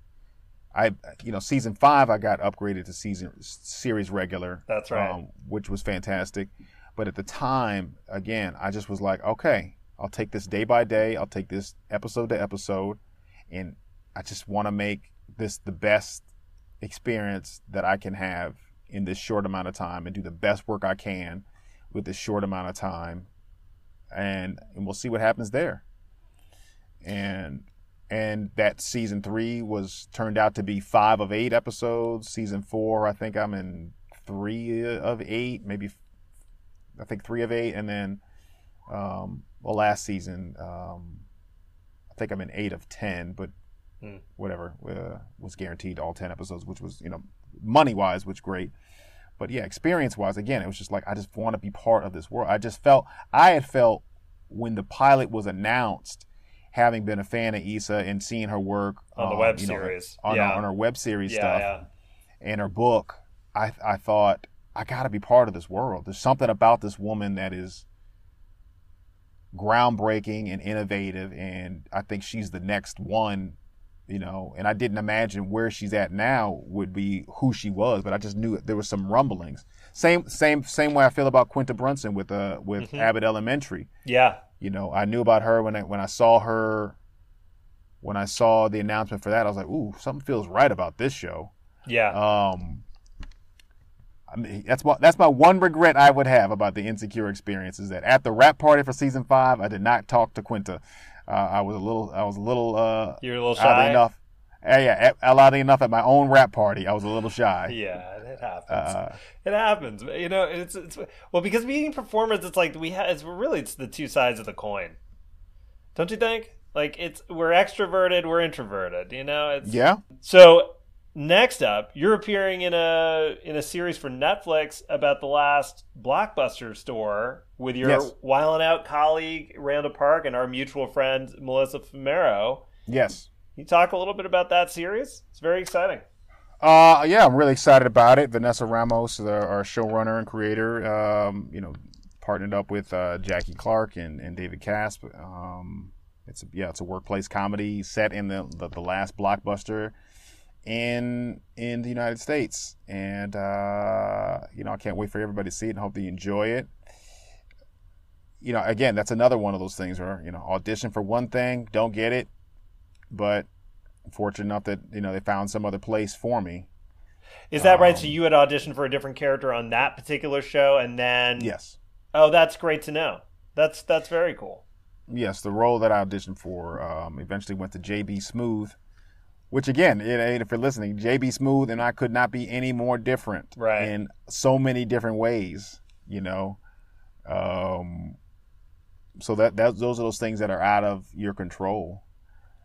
I, you know, season five, I got upgraded to season series regular. That's right. um, which was fantastic. But at the time, again, I just was like, okay, I'll take this day by day. I'll take this episode to episode, and I just want to make this the best experience that I can have in this short amount of time, and do the best work I can with this short amount of time, and and we'll see what happens there. And and that season three was turned out to be five of eight episodes. Season four, I think I'm in three of eight, maybe I think three of eight, and then um, well, last season um, I think I'm in eight of ten, but Hmm. whatever uh, was guaranteed all ten episodes, which was you know money wise, which great. But yeah, experience wise, again, it was just like I just want to be part of this world. I just felt I had felt when the pilot was announced, having been a fan of Issa and seeing her work On the um, web you know, series. on, Yeah. her, on her web series Yeah, stuff yeah. and her book, I I thought I got to be part of this world. There's something about this woman that is groundbreaking and innovative, and I think she's the next one. You know, and I didn't imagine where she's at now would be who she was, but I just knew there was some rumblings. Same, same, same way I feel about Quinta Brunson with uh with Mhm. Abbott Elementary. Yeah. You know, I knew about her when I when I saw her when I saw the announcement for that. I was like, ooh, something feels right about this show. Yeah. Um, I mean, that's what that's my one regret I would have about the insecure experience is that at the wrap party for season five, I did not talk to Quinta. Uh, I was a little, I was a little, uh, You're a little shy. enough. Yeah, oddly enough, at my own wrap party, I was a little shy. Yeah, it happens. Uh, it happens. You know, it's it's well because being performers, it's like we have. It's really it's the two sides of the coin. Don't you think? Like it's we're extroverted, we're introverted. You know, it's yeah, So next up, you're appearing in a in a series for Netflix about the last blockbuster store with your Yes. Wild 'N Out colleague Randall Park and our mutual friend Melissa Fumero. yes. You talk a little bit about that series? It's very exciting. Uh, yeah, I'm really excited about it. Vanessa Ramos, the, our showrunner and creator, um, you know, partnered up with uh, Jackie Clarke and, and David Caspe. Um, it's a, yeah, it's a workplace comedy set in the the, the last blockbuster in in the United States, and uh, you know, I can't wait for everybody to see it and hope they enjoy it. You know, again, that's another one of those things where you know, audition for one thing, don't get it, but fortunate enough that you know they found some other place for me. Is that right? So Um, you had auditioned for a different character on that particular show, and then Yes. Oh, that's great to know. That's that's very cool. Yes, the role that I auditioned for um, eventually went to JB Smoove, which again, it, it- if you're listening, JB Smoove and I could not be any more different Right. in so many different ways, you know. Um, so that, that those are those things that are out of your control.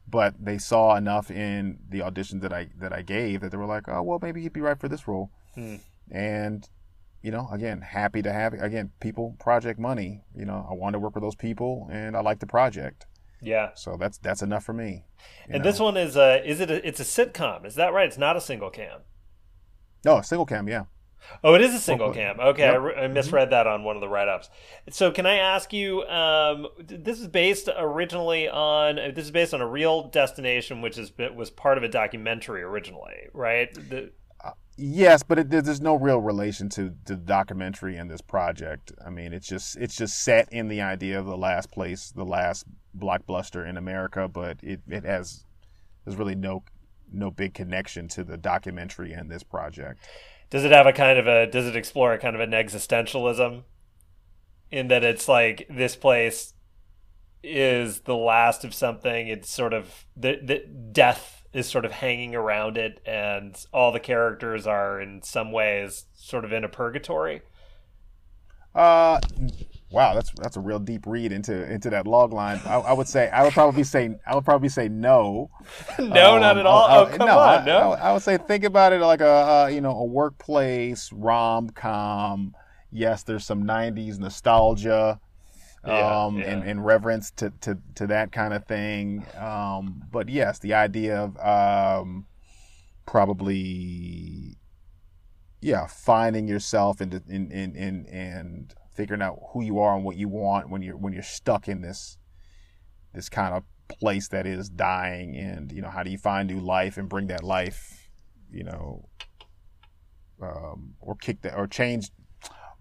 But they saw enough in the auditions that I that I gave that they were like, oh well, maybe he'd be right for this role. Hmm. And you know, again, happy to have it. Again, people, project money. You know, I want to work with those people, and I like the project. Yeah. So that's that's enough for me. And know. this one is a is it a, it's a sitcom? Is that right? It's not a single cam. no single cam, yeah. Oh, it is a single cam. Okay, I, re- I misread that on one of the write ups. So, can I ask you? Um, this is based originally on this is based on a real destination, which is was part of a documentary originally, right? The, Yes, but it, there's no real relation to, to the documentary and this project. I mean, it's just it's just set in the idea of the last place, the last blockbuster in America, but it, it has there's really no no big connection to the documentary and this project. Does it have a kind of a? Does it explore a kind of an existentialism? In that it's like this place is the last of something. It's sort of the, the death is sort of hanging around it, and all the characters are in some ways sort of in a purgatory. Uh, wow, that's that's a real deep read into into that log line. I, I would say I would probably say I would probably say no. [laughs] no, Um, not at all. I- I- oh, come no, on, no. I, would say think about it like a uh, you know a workplace rom com. Yes, there's some '90s nostalgia, Yeah, um, yeah. And, and reverence to, to to that kind of thing. Um, but yes, the idea of um, probably yeah finding yourself and in in and figuring out who you are and what you want when you're when you're stuck in this this kind of place that is dying and you know how do you find new life and bring that life you know um, or kick that or change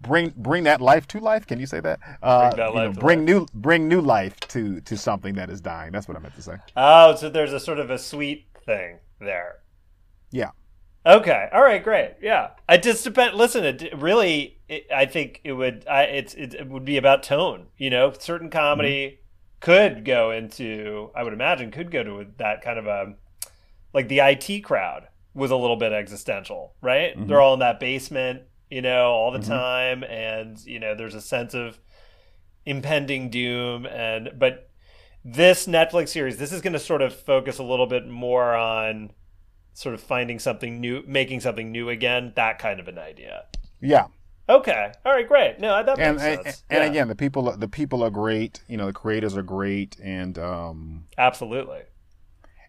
bring bring that life to life? Can you say that? Uh Bring that you know, bring new bring new life to to something that is dying. That's what i meant to say. Oh, so there's a sort of a sweet thing there. yeah Okay. All right. Great. Yeah. I just depend. Listen. It really. It, I think it would. I. It's. It, it would be about tone. You know, certain comedy could go into, I would imagine, could go to that kind of a like the IT crowd was a little bit existential, right? Mm-hmm. They're all in that basement, you know, all the mm-hmm. time, and you know, there's a sense of impending doom, and but this Netflix series, this is going to sort of focus a little bit more on sort of finding something new, making something new again, that kind of an idea. Yeah. Okay. All right. Great. No, that and, makes and, sense. And, yeah. again, the people, the people are great. You know, the creators are great, and um, absolutely.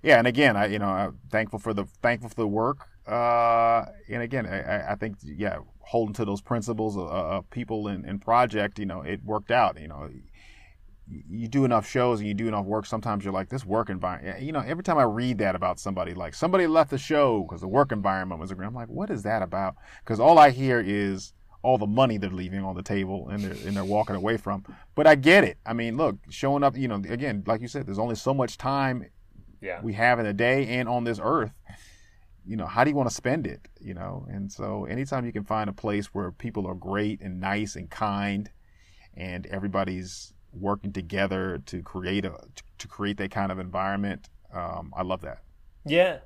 Yeah, and again, I you know, I'm thankful for the thankful for the work. Uh, and again, I, I think yeah, holding to those principles of, of people in, in project, you know, it worked out. You know, you do enough shows and you do enough work, sometimes you're like, this work environment. You know, every time I read that about somebody, like somebody left the show because the work environment was. A great, I'm like, what is that about? Because all I hear is all the money they're leaving on the table and they're, and they're walking away from. But I get it. I mean, look, showing up. You know, again, like you said, there's only so much time yeah. we have in a day and on this earth. You know, how do you want to spend it? You know, and so anytime you can find a place where people are great and nice and kind, and everybody's working together to create a to create that kind of environment. Um, I love that. Yeah.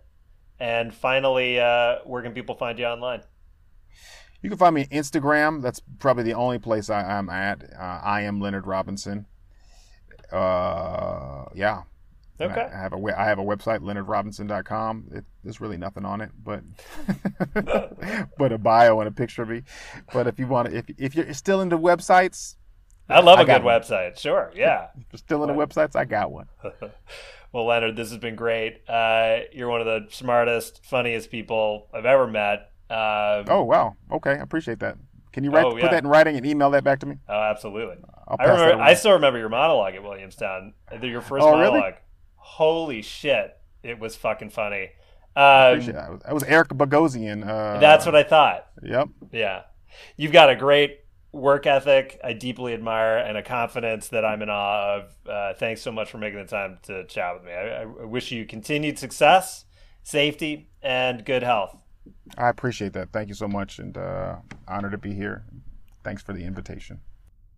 And finally, uh, where can people find you online? You can find me on Instagram. That's probably the only place I, am at. Uh, I am Leonard Robinson. Uh, yeah. Okay. I, I, have a I have a website leonardrobinson.com. It, there's really nothing on it, but [laughs] [laughs] but a bio and a picture of me. But if you want to, if if you're still into websites, I love a good one. website. Sure, [laughs] yeah. Still in the websites, I got one. [laughs] well, Leonard, this has been great. Uh, you're one of the smartest, funniest people I've ever met. Um, oh wow, okay, I appreciate that. Can you write, oh, yeah. put that in writing and email that back to me? Oh, absolutely. I remember. I still remember your monologue at Williamstown. Your first oh, monologue. Really? Holy shit! It was fucking funny. Um, that was Eric Bogosian. Uh, that's what I thought. Yep. Yeah, you've got a great work ethic I deeply admire and a confidence that I'm in awe of. Uh, thanks so much for making the time to chat with me. I, I, wish you continued success, safety, and good health. I appreciate that. Thank you so much, and uh, honored to be here. Thanks for the invitation.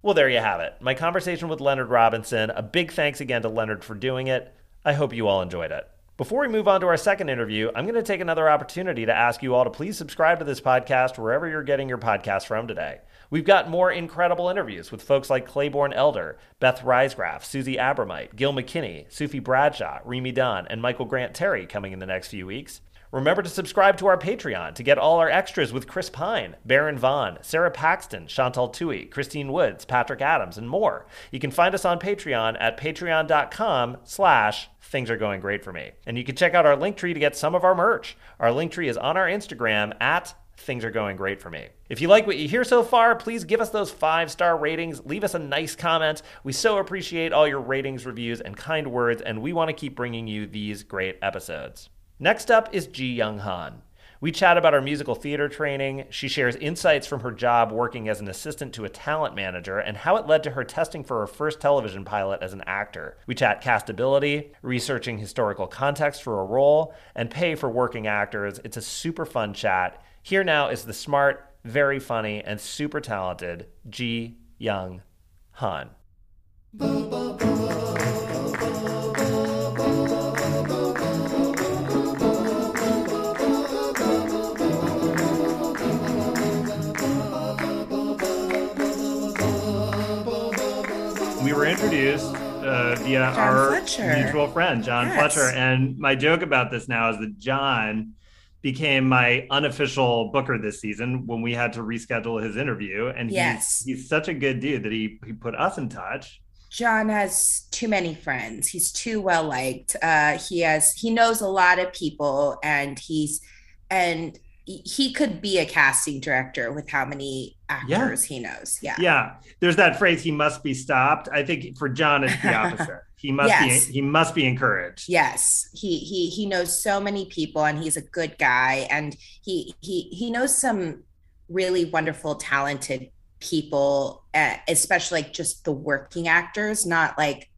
Well, there you have it. My conversation with Leonard Robinson. A big thanks again to Leonard for doing it. I hope you all enjoyed it. Before we move on to our second interview, I'm going to take another opportunity to ask you all to please subscribe to this podcast wherever you're getting your podcast from today. We've got more incredible interviews with folks like Clayborne Elder, Beth Riesgraf, Susie Abromeit, Gil McKinney, Sufe Bradshaw, Remy Dunn, and Michael Grant Terry coming in the next few weeks. Remember to subscribe to our Patreon to get all our extras with Chris Pine, Baron Vaughn, Sarah Paxton, Chantal Thuy, Christine Woods, Patrick Adams, and more. You can find us on Patreon at patreon.com slash things are going great for me. And you can check out our link tree to get some of our merch. Our link tree is on our Instagram at things are going great for me. If you like what you hear so far, please give us those five star ratings. Leave us a nice comment. We so appreciate all your ratings, reviews, and kind words, and we want to keep bringing you these great episodes. Next up is Jee Young Han. We chat about our musical theater training. She shares insights from her job working as an assistant to a talent manager and how it led to her testing for her first television pilot as an actor. We chat castability, researching historical context for a role, and pay for working actors. It's a super fun chat. Here now is the smart, very funny, and super talented Jee Young Han. We were introduced uh, via John our Fletcher. mutual friend, John yes. Fletcher. And my joke about this now is that John became my unofficial booker this season when we had to reschedule his interview. And yes. he's, he's such a good dude that he, he put us in touch. John has too many friends. He's too well liked. Uh, he has he knows a lot of people, and he's and he could be a casting director with how many actors yeah. he knows. Yeah. Yeah. There's that phrase, he must be stopped. I think for John, it's the [laughs] opposite. He must yes. be he must be encouraged. Yes. He he he knows so many people and he's a good guy. And he he he knows some really wonderful, talented people, uh, especially like just the working actors, not like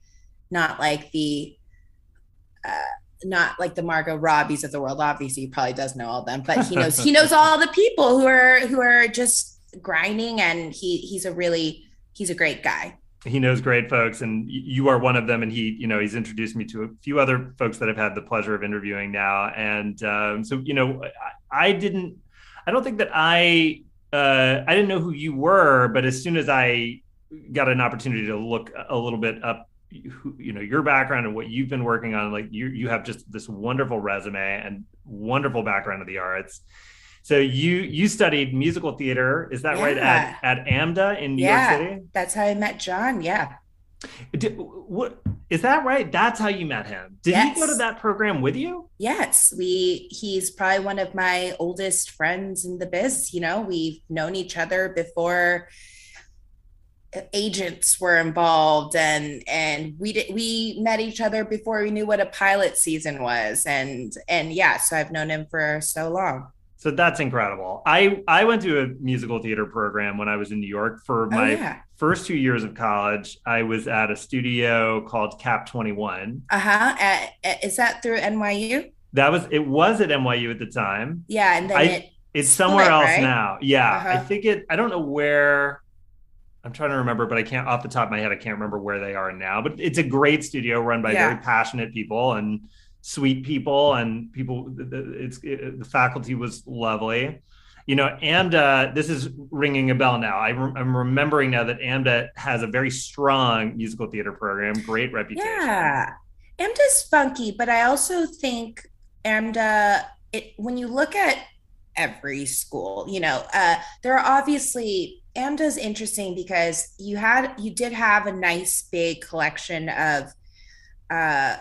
not like the uh not like the Margot Robbies of the world. Obviously, he probably does know all them, but he knows he knows all the people who are who are just grinding, and he he's a really he's a great guy. He knows great folks, and you are one of them. And he, you know, he's introduced me to a few other folks that I've had the pleasure of interviewing now. And um, so, you know, I, I, didn't, I don't think that I, uh, I didn't know who you were, but as soon as I got an opportunity to look a little bit up you know your background and what you've been working on like you you have just this wonderful resume and wonderful background of the arts so you you studied musical theater is that yeah. right at at amda in new yeah, york city? That's how i met john yeah. Did, what is that right? That's how you met him. Did yes. he go to that program with you? Yes. We he's probably one of my oldest friends in the biz you know? We've known each other before agents were involved and and we did we met each other before we knew what a pilot season was and and yeah so i've known him for so long so that's incredible i i went to a musical theater program when i was in new york for oh, my oh, yeah. first two years of college i was at a studio called cap 21 uh-huh is that through nyu that was it was at nyu at the time yeah and then I, it it's somewhere else right? now yeah uh-huh. i think it i don't know where I'm trying to remember, but I can't off the top of my head. I can't remember where they are now. But it's a great studio run by yeah. very passionate people and sweet people and people. It's it, the faculty was lovely, you know. And Amda. This is ringing a bell now. I am remembering now that AMDA has a very strong musical theater program, great reputation. Yeah, AMDA's funky, but I also think AMDA. It when you look at every school, you know, uh, there are obviously AMDA is interesting because you had you did have a nice big collection of uh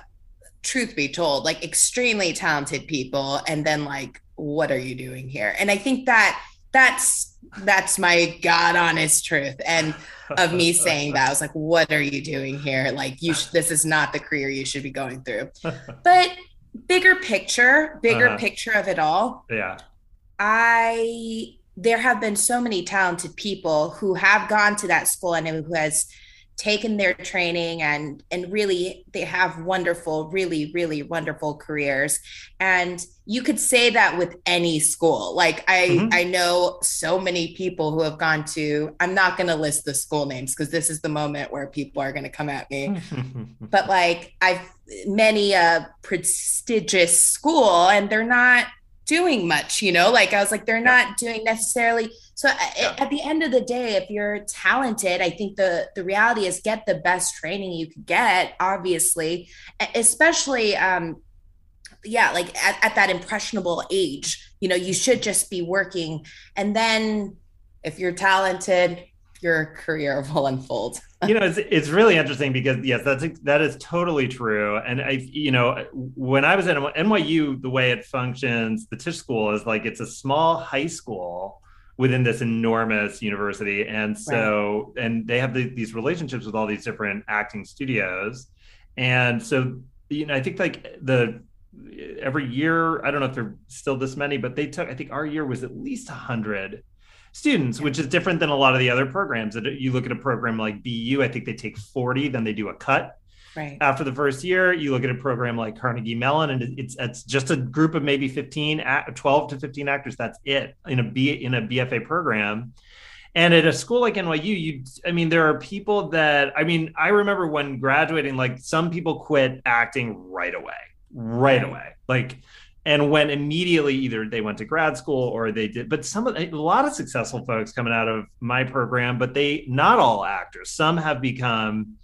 truth be told like extremely talented people and then like what are you doing here? And i think that that's that's my god honest truth and of me [laughs] saying that i was like what are you doing here? Like you sh- this is not the career you should be going through. [laughs] But bigger picture bigger uh-huh. picture of it all yeah. I there have been so many talented people who have gone to that school and who has taken their training and and really they have wonderful really really wonderful careers and you could say that with any school like i mm-hmm. i know so many people who have gone to i'm not going to list the school names because this is the moment where people are going to come at me [laughs] but like i've many a prestigious school and they're not doing much, you know? Like I was like, they're not doing necessarily. So yeah. at the end of the day, if you're talented, I think the the reality is get the best training you could get, obviously, especially um yeah, like at, at that impressionable age, you know, you should just be working. And then if you're talented, your career [laughs] will unfold. you know, it's it's really interesting because yes, that's that is totally true. And I, you know, when I was at NYU, the way it functions, the Tisch School is like it's a small high school within this enormous university, and so right. and they have the, these relationships with all these different acting studios, and so you know, I think like the every year, I don't know if they're still this many, but they took I think our year was at least a hundred students, which is different than a lot of the other programs. That you look at a program like BU, I think they take 40, then they do a cut. Right. Uh, After the first year, you look at a program like Carnegie Mellon, and it's it's just a group of maybe 15, 12 to 15 actors. That's it in a B in a BFA program. And at a school like NYU, you, I mean, there are people that, I mean, I remember when graduating, like some people quit acting right away, right, right. away. Like and went immediately either they went to grad school or they did but some of a lot of successful folks coming out of my program but they not all actors some have become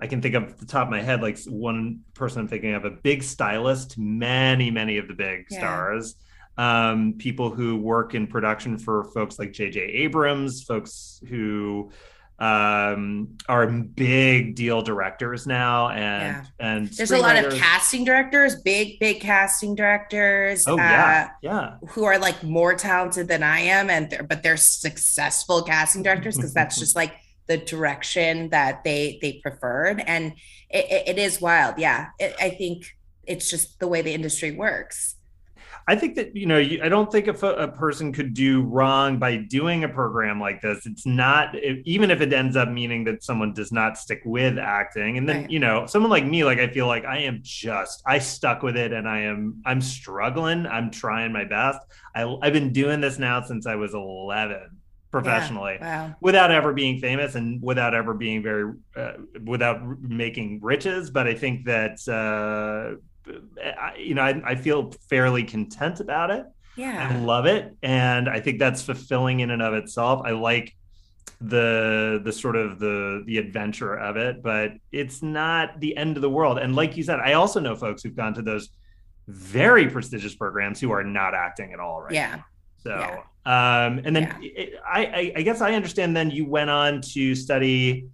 i can think of the top of my head like one person i'm thinking of a big stylist many many of the big yeah. stars um, people who work in production for folks like jj abrams folks who um, are big deal directors now, and yeah. and there's a lot of casting directors, big big casting directors. Oh yeah, uh, yeah, who are like more talented than I am, and they're, but they're successful casting directors because that's just [laughs] like the direction that they they preferred, and it, it, is wild. Yeah, it, I think it's just the way the industry works. I think that you know I don't think if a, a, person could do wrong by doing a program like this. It's not if, even if it ends up meaning that someone does not stick with acting, and then right. you know someone like me, like I feel like I am just I stuck with it, and I am I'm struggling. I'm trying my best. I, I've been doing this now since I was 11, professionally Yeah. Wow. without ever being famous and without ever being very uh, without making riches but i think that uh, I, you know I, I feel fairly content about it yeah I love it, and I think that's fulfilling in and of itself. I like the the sort of the the adventure of it, but it's not the end of the world. And like you said, I also know folks who've gone to those very prestigious programs who are not acting at all right. Yeah. So, Yeah. Um, and then it, I, I guess I understand. Then you went on to study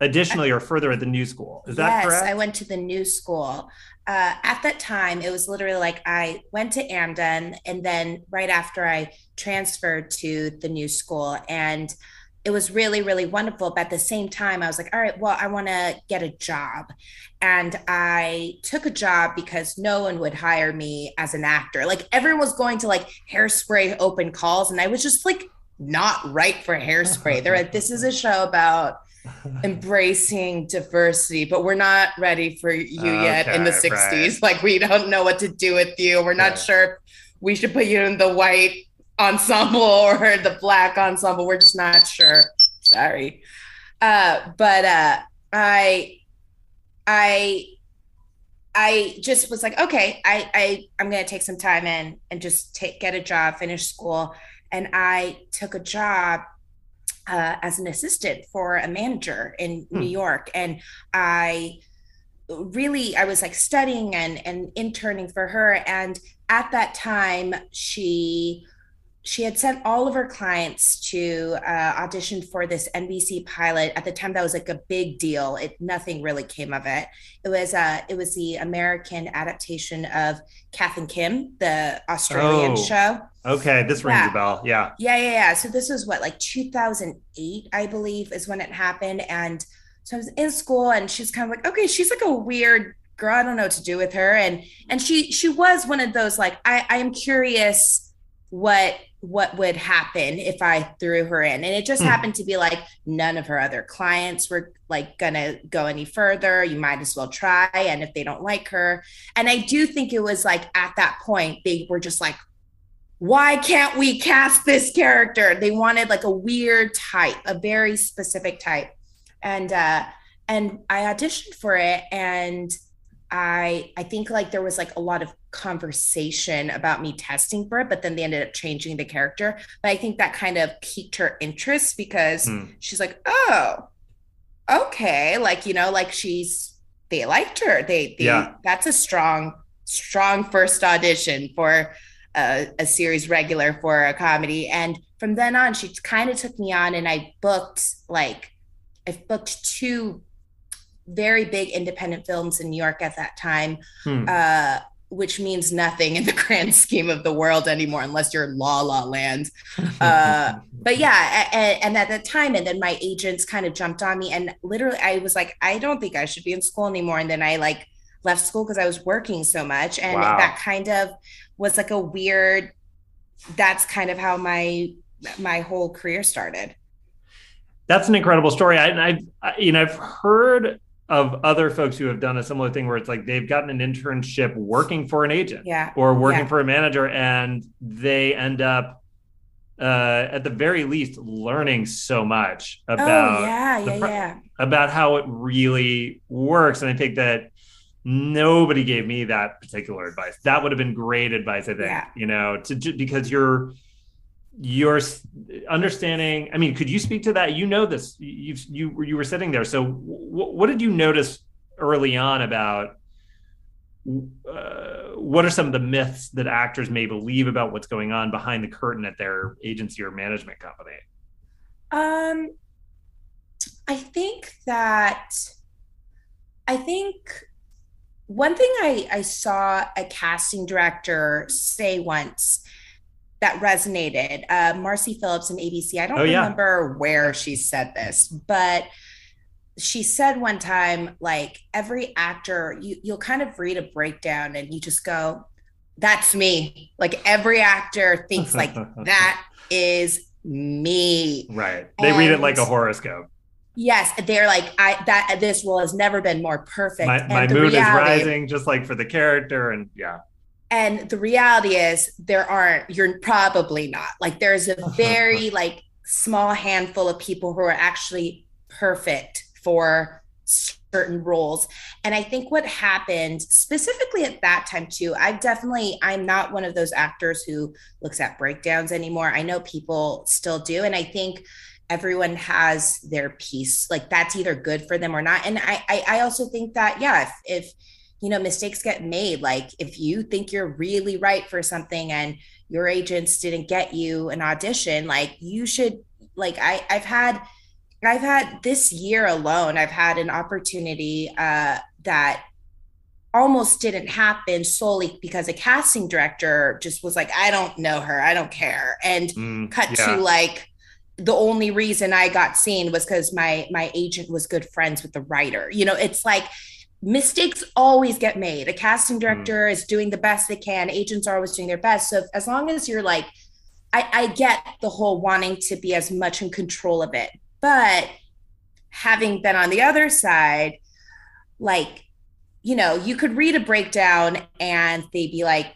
additionally or further at the new school. Is that yes, correct? I went to the new school. Uh, at that time, it was literally like I went to AMDA, and then right after I transferred to the new school, and it was really, really wonderful. But at the same time, I was like, all right, well, I want to get a job. And I took a job because no one would hire me as an actor. Like everyone was going to like hairspray open calls, and I was just like not right for hairspray. They're like, this is a show about [laughs] embracing diversity, but we're not ready for you yet in the Okay, 60s. Like, we don't know what to do with you. We're not Right. sure if we should put you in the white ensemble [laughs] or the black ensemble. We're just not sure. Sorry. Uh, but uh, I, I, I just was like, okay, I, I, I'm gonna take some time in and just take get a job, finish school, and I took a job uh, as an assistant for a manager in Hmm. New York, and I really I was like studying and and interning for her, and at that time she she had sent all of her clients to uh, audition for this NBC pilot. At the time, that was like a big deal. It nothing really came of it. It was uh, it was the American adaptation of Kath and Kim, the Australian Oh. show. okay, this rings Yeah. a bell. Yeah. Yeah, yeah, yeah. So this was what, like 2008, I believe, is when it happened. And so I was in school, and she's kind of like, okay, she's like a weird girl. I don't know what to do with her. And and she she was one of those like, I I am curious what what would happen if I threw her in. And it just Hmm. happened to be like none of her other clients were like gonna go any further. You might as well try. And if they don't like her, and I do think it was like at that point they were just like why can't we cast this character they wanted like a weird type a very specific type and uh and i auditioned for it and i i think like there was like a lot of conversation about me testing for it but then they ended up changing the character but i think that kind of piqued her interest because Hmm. she's like oh okay like you know like she's they liked her they, they Yeah. that's a strong strong first audition for a, a series regular for a comedy and from then on she kind of took me on and i booked like i booked two very big independent films in new york at that time Hmm. uh, which means nothing in the [laughs] grand scheme of the world anymore unless you're la la land [laughs] uh, but yeah and, and at that time and then my agents kind of jumped on me and literally i was like i don't think i should be in school anymore and then i like left school because i was working so much and Wow. that kind of was like a weird that's kind of how my my whole career started That's an incredible story. I, I, you know, I've heard of other folks who have done a similar thing where it's like they've gotten an internship working for an agent yeah or working Yeah. for a manager, and they end up, uh, at the very least, learning so much about oh yeah yeah pro- yeah about how it really works. And I think that nobody gave me that particular advice. That would have been great advice, I think, Yeah. you know, to because you're you're understanding. I mean, could you speak to that? You know this. You you you were sitting there. So, w- what did you notice early on about? Uh, what are some of the myths that actors may believe about what's going on behind the curtain at their agency or management company? Um, I think that I think one thing I, I saw a casting director say once that resonated, uh, Marci Phillips in ABC. I don't Oh, yeah. remember where she said this, but she said one time, like every actor, you, you'll kind of read a breakdown and you just go, that's me. Like every actor thinks like [laughs] that is me. Right. They read it like a horoscope. Yes, they're like I that this role has never been more perfect. my, And my mood reality- is rising just like for the character and yeah And the reality is there aren't, you're probably not. Like there's a [laughs] very like small handful of people who are actually perfect for certain roles. And I think what happened specifically at that time too, I definitely I'm not one of those actors who looks at breakdowns anymore. I know people still do and I think everyone has their piece. Like that's either good for them or not. And I I, I also think that yeah, if, if you know mistakes get made, like if you think you're really right for something and your agents didn't get you an audition, like you should like I I've had I've had this year alone, I've had an opportunity uh, that almost didn't happen solely because a casting director just was like, I don't know her, I don't care. And mm, cut yeah. to like, the only reason I got seen was because my my agent was good friends with the writer. You know, it's like mistakes always get made. A casting mm. director mm. is doing the best they can. Agents are always doing their best. So as long as you're like, I, I get the whole wanting to be as much in control of it, but having been on the other side, like, you know, you could read a breakdown and they'd be like,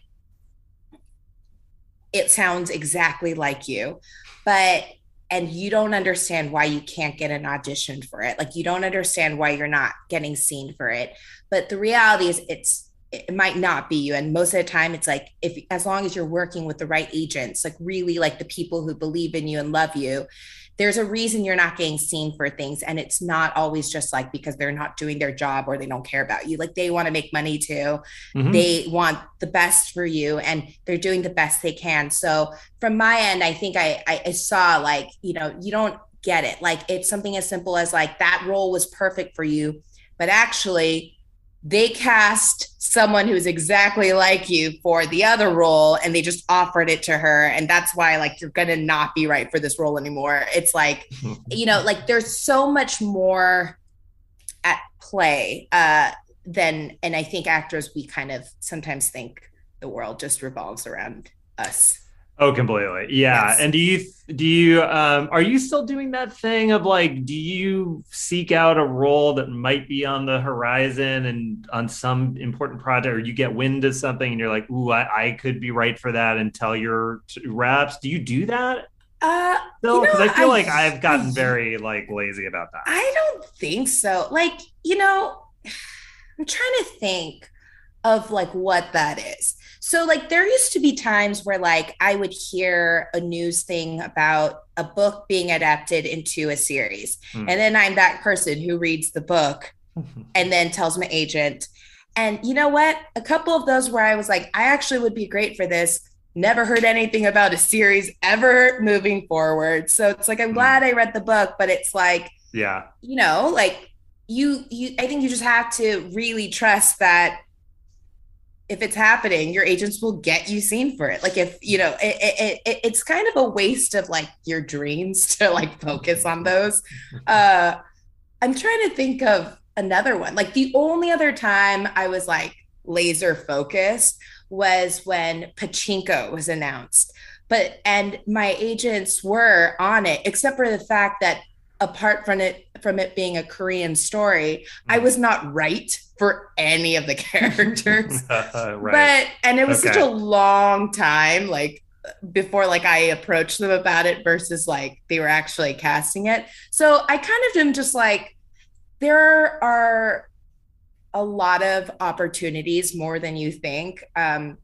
it sounds exactly like you. But and you don't understand why you can't get an audition for it. Like you don't understand why you're not getting seen for it. But the reality is it's it might not be you and most of the time it's like if as long as you're working with the right agents like really like the people who believe in you and love you there's a reason you're not getting seen for things and it's not always just like because they're not doing their job or they don't care about you. Like they want to make money too. Mm-hmm. they want the best for you and they're doing the best they can. So from my end i think I, I saw like you know you don't get it. Like it's something as simple as like that role was perfect for you but actually they cast someone who's exactly like you for the other role and they just offered it to her. And that's why like you're gonna not be right for this role anymore. It's like [laughs] you know like there's so much more at play uh than and i think actors we kind of sometimes think the world just revolves around us Oh, completely. Yeah. Yes. And do you do you um are you still doing that thing of like do you seek out a role that might be on the horizon and on some important project or you get wind of something and you're like, "Ooh, I, I could be right for that" and tell your reps. Do you do that? Uh, no, because you know, I feel I, like I've gotten very like lazy about that. I don't think so. Like, you know, [sighs] I'm trying to think of like what that is. So like there used to be times where like I would hear a news thing about a book being adapted into a series. Mm. And then I'm that person who reads the book [laughs] and then tells my agent. And you know what? A couple of those where I was like, I actually would be great for this. Never heard anything about a series ever moving forward. So it's like I'm mm. glad I read the book, but it's like, yeah, you know, like you you I think you just have to really trust that if it's happening, your agents will get you seen for it. Like if you know, it, it, it, it's kind of a waste of like your dreams [laughs] to like focus on those. Uh, I'm trying to think of another one. Like the only other time I was like laser focused was when Pachinko was announced. But and my agents were on it, except for the fact that apart from it from it being a Korean story, I mm. was not right for any of the [laughs] characters. [laughs] right. But and it was okay. such a long time like before like I approached them about it versus like they were actually casting it. So I kind of am just like there are a lot of opportunities more than you think. Um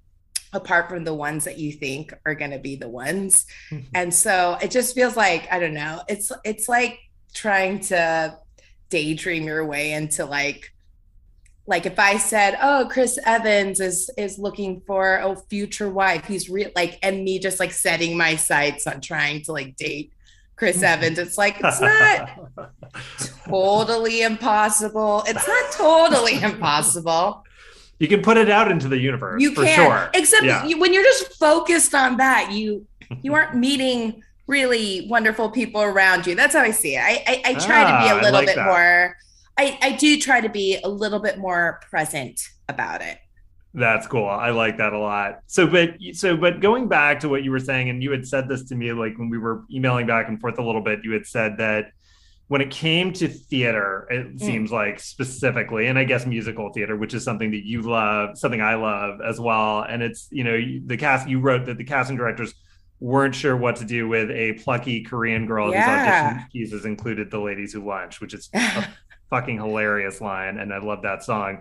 apart from the ones that you think are going to be the ones. and so it just feels like I don't know. It's it's like trying to daydream your way into like like if I said, "Oh, Chris Evans is is looking for a future wife," he's real like, and me just like setting my sights on trying to like date Chris mm-hmm. Evans. It's like it's not totally impossible. It's not totally [laughs] impossible. You can put it out into the universe. You can, sure. except yeah. you, when you're just focused on that, you you aren't meeting really wonderful people around you. That's how I see it. I I, I try ah, to be a ah, little like bit that. more I, I do try to be a little bit more present about it. That's cool. I like that a lot. So, but so, but going back to what you were saying, and you had said this to me like when we were emailing back and forth a little bit. You had said that when it came to theater, it mm. seems like specifically, and I guess musical theater, which is something that you love, something I love as well. And it's you know the cast. You wrote that the casting directors weren't sure what to do with a plucky Korean girl Yeah. whose audition pieces included "The Ladies Who Lunch," which is a [laughs] fucking hilarious line, and I love that song.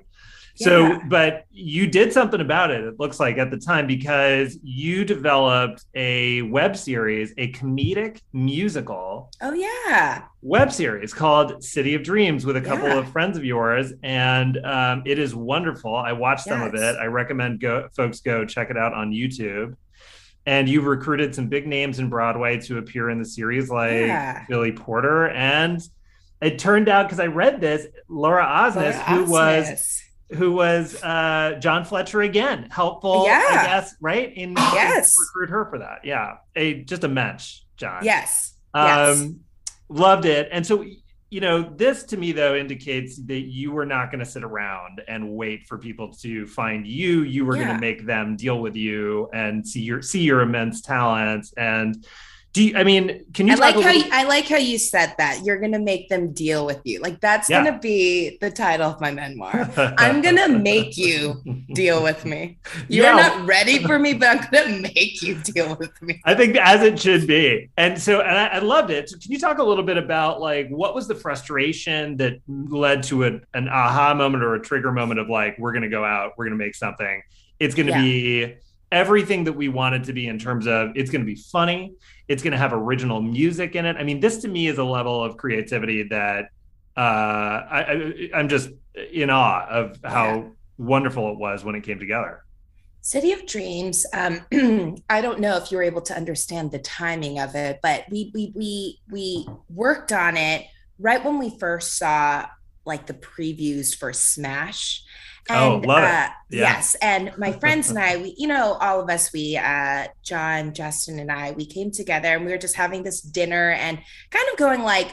So, Yeah. but you did something about it. It looks like at the time because you developed a web series, a comedic musical Oh yeah. web series called City of Dreams with a couple Yeah. of friends of yours, and um, it is wonderful. I watched some of it. I recommend go folks go check it out on YouTube. And you've recruited some big names in Broadway to appear in the series, like Yeah. Billy Porter, and it turned out because I read this, Laura Osnes, who was who was uh, John Fletcher again, helpful, Yeah. I guess, right? In Yes. recruit her for that. Yeah, a just a match, John. Yes. Yes. Um, loved it. And so, you know, this to me though indicates that you were not going to sit around and wait for people to find you. You were going to make them deal with you and see your see your immense talents. And do you, I mean, can you I like how you, I like how you said that. You're gonna make them deal with you. Like that's Yeah. gonna be the title of my memoir. [laughs] I'm gonna make you deal with me. [laughs] You're Yeah. not ready for me, but I'm gonna make you deal with me. I think as it should be. And so, and I, I loved it. So can you talk a little bit about like what was the frustration that led to a, an aha moment or a trigger moment of like, we're going to go out, we're going to make something. It's going to Yeah. be everything that we want it to be in terms of it's going to be funny, it's going to have original music in it. I mean, this to me is a level of creativity that uh, I, I, I'm just in awe of how Yeah. wonderful it was when it came together. City of Dreams. Um, [clears throat] I don't know if you were able to understand the timing of it, but we we we we worked on it right when we first saw like the previews for Smash. Oh, love it. uh, Yeah. Yes, and my [laughs] friends and I, we, you know, all of us, we, uh, John, Justin, and I, we came together and we were just having this dinner and kind of going like,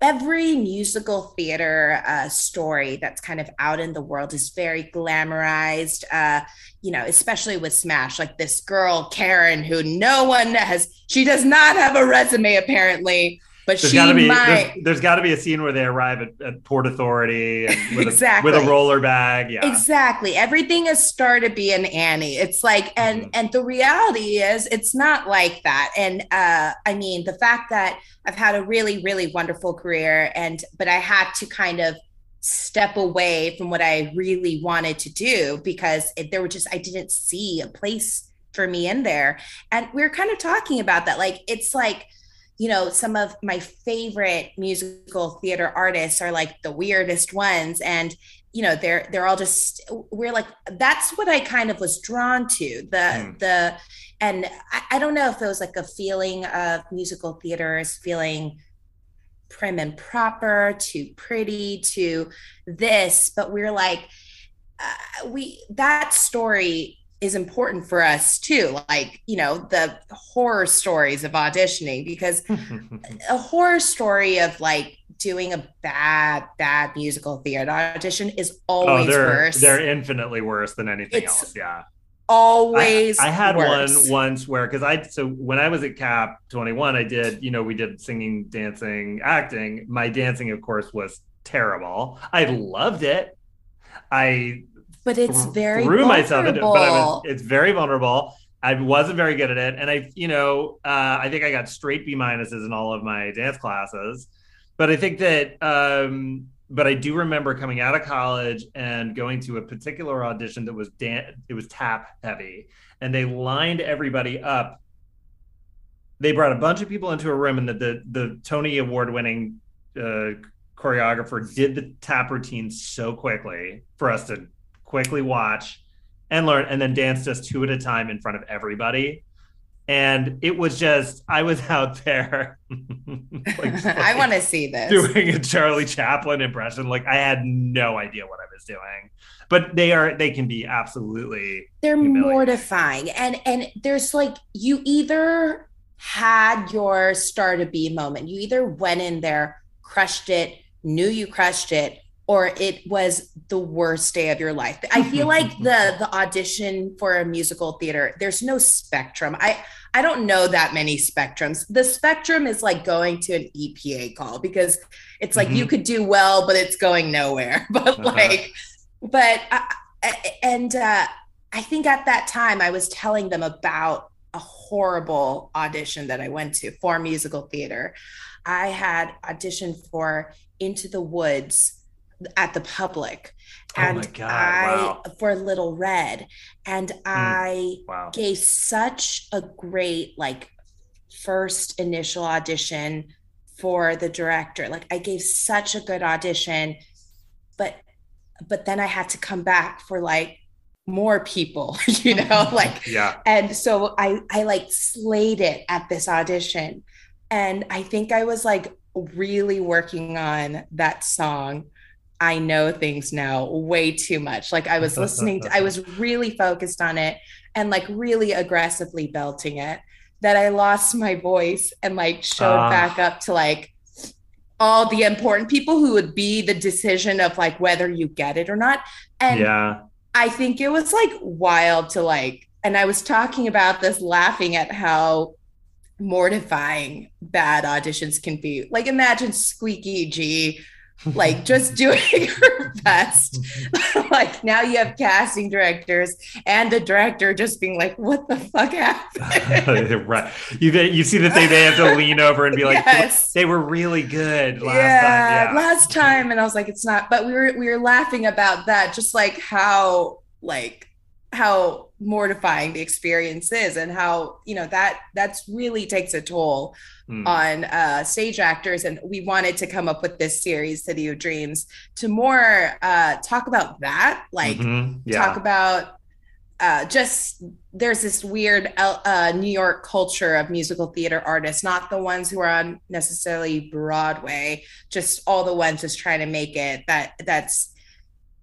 every musical theater uh, story that's kind of out in the world is very glamorized uh, you know especially with smash like this girl karen who no one has she does not have a resume apparently but There's she got to be might there's, there's got to be a scene where they arrive at, at Port Authority and [laughs] with, Exactly. a, with a roller bag. Yeah, Exactly. Everything is star to be an Annie. It's like, and Mhm. and the reality is, it's not like that. And uh, I mean, the fact that I've had a really, really wonderful career, and but I had to kind of step away from what I really wanted to do because it, there were just I didn't see a place for me in there. And we're kind of talking about that. Like, it's like you know some of my favorite musical theater artists are like the weirdest ones and you know they're they're all just we're like that's what i kind of was drawn to the Hmm. the and I, I don't know if it was like a feeling of musical theater as feeling prim and proper too pretty to this but we're like uh, we that story is important for us too like you know the horror stories of auditioning because [laughs] a horror story of like doing a bad bad musical theater audition is oh, always they're worse they're infinitely worse than anything It's else. Yeah, always I, I had worse. one once where because I so when I was at Cap 21, I did you know we did singing, dancing, acting. My dancing, of course, was terrible. I loved it. I but it's th- very threw myself into it, but I was vulnerable. it's very vulnerable. I wasn't very good at it, and I, you know, uh, I think I got straight B minuses in all of my dance classes. But I think that, um, but I do remember coming out of college and going to a particular audition that was dan- it was tap heavy, and they lined everybody up. They brought a bunch of people into a room, and the the, the Tony Award winning uh, choreographer did the tap routine so quickly for us to quickly watch and learn and then dance just two at a time in front of everybody. And it was just i was [laughs] out there [laughs] like, [laughs] I want to see this. doing a charlie chaplin impression. Like i had no idea what i was doing. But they are they can be absolutely they're mortifying. And and there's like you either had your star to be moment. You either went in there crushed it knew you crushed it or it was the worst day of your life i feel [laughs] like the the audition for a musical theater there's no spectrum i i don't know that many spectrums the spectrum is like going to an epa call because it's like you Mhm. could do well but it's going nowhere [laughs] but Uh-huh. like but I, I- and uh I think at that time I was telling them about a horrible audition that I went to for musical theater. I had auditioned for Into the Woods at the public Oh and God, I wow. for Little Red and mm, I Wow. gave such a great like first initial audition for the director like i gave such a good audition but but then i had to come back for like more people [laughs] you know [laughs] like Yeah. and so i i like slayed it at this audition and i think i was like really working on that song i know things now way too much like i was listening to, i was [laughs] really focused on it and like really aggressively belting it that i lost my voice and like showed Ah. back up to like all the important people who would be the decision of like whether you get it or not and yeah. I think it was like wild to like, and I was talking about this laughing at how mortifying bad auditions can be. Like, imagine Squeaky G, like just doing [laughs] her best. [laughs] like, now you have casting directors and the director just being like, what the fuck happened? [laughs] right. You you see that they, they have to lean over and be like, Yes. they were really good last yeah, time. Yeah. last time, and I was like, it's not. But we were we were laughing about that, just like how like how mortifying the experience is, and how you know that that's really takes a toll Mm. on uh, stage actors. And we wanted to come up with this series, City of Dreams, to more uh, talk about that, like Mhm. yeah. talk about uh, just there's this weird uh, New York culture of musical theater artists, not the ones who are on necessarily Broadway, just all the ones just trying to make it. That that's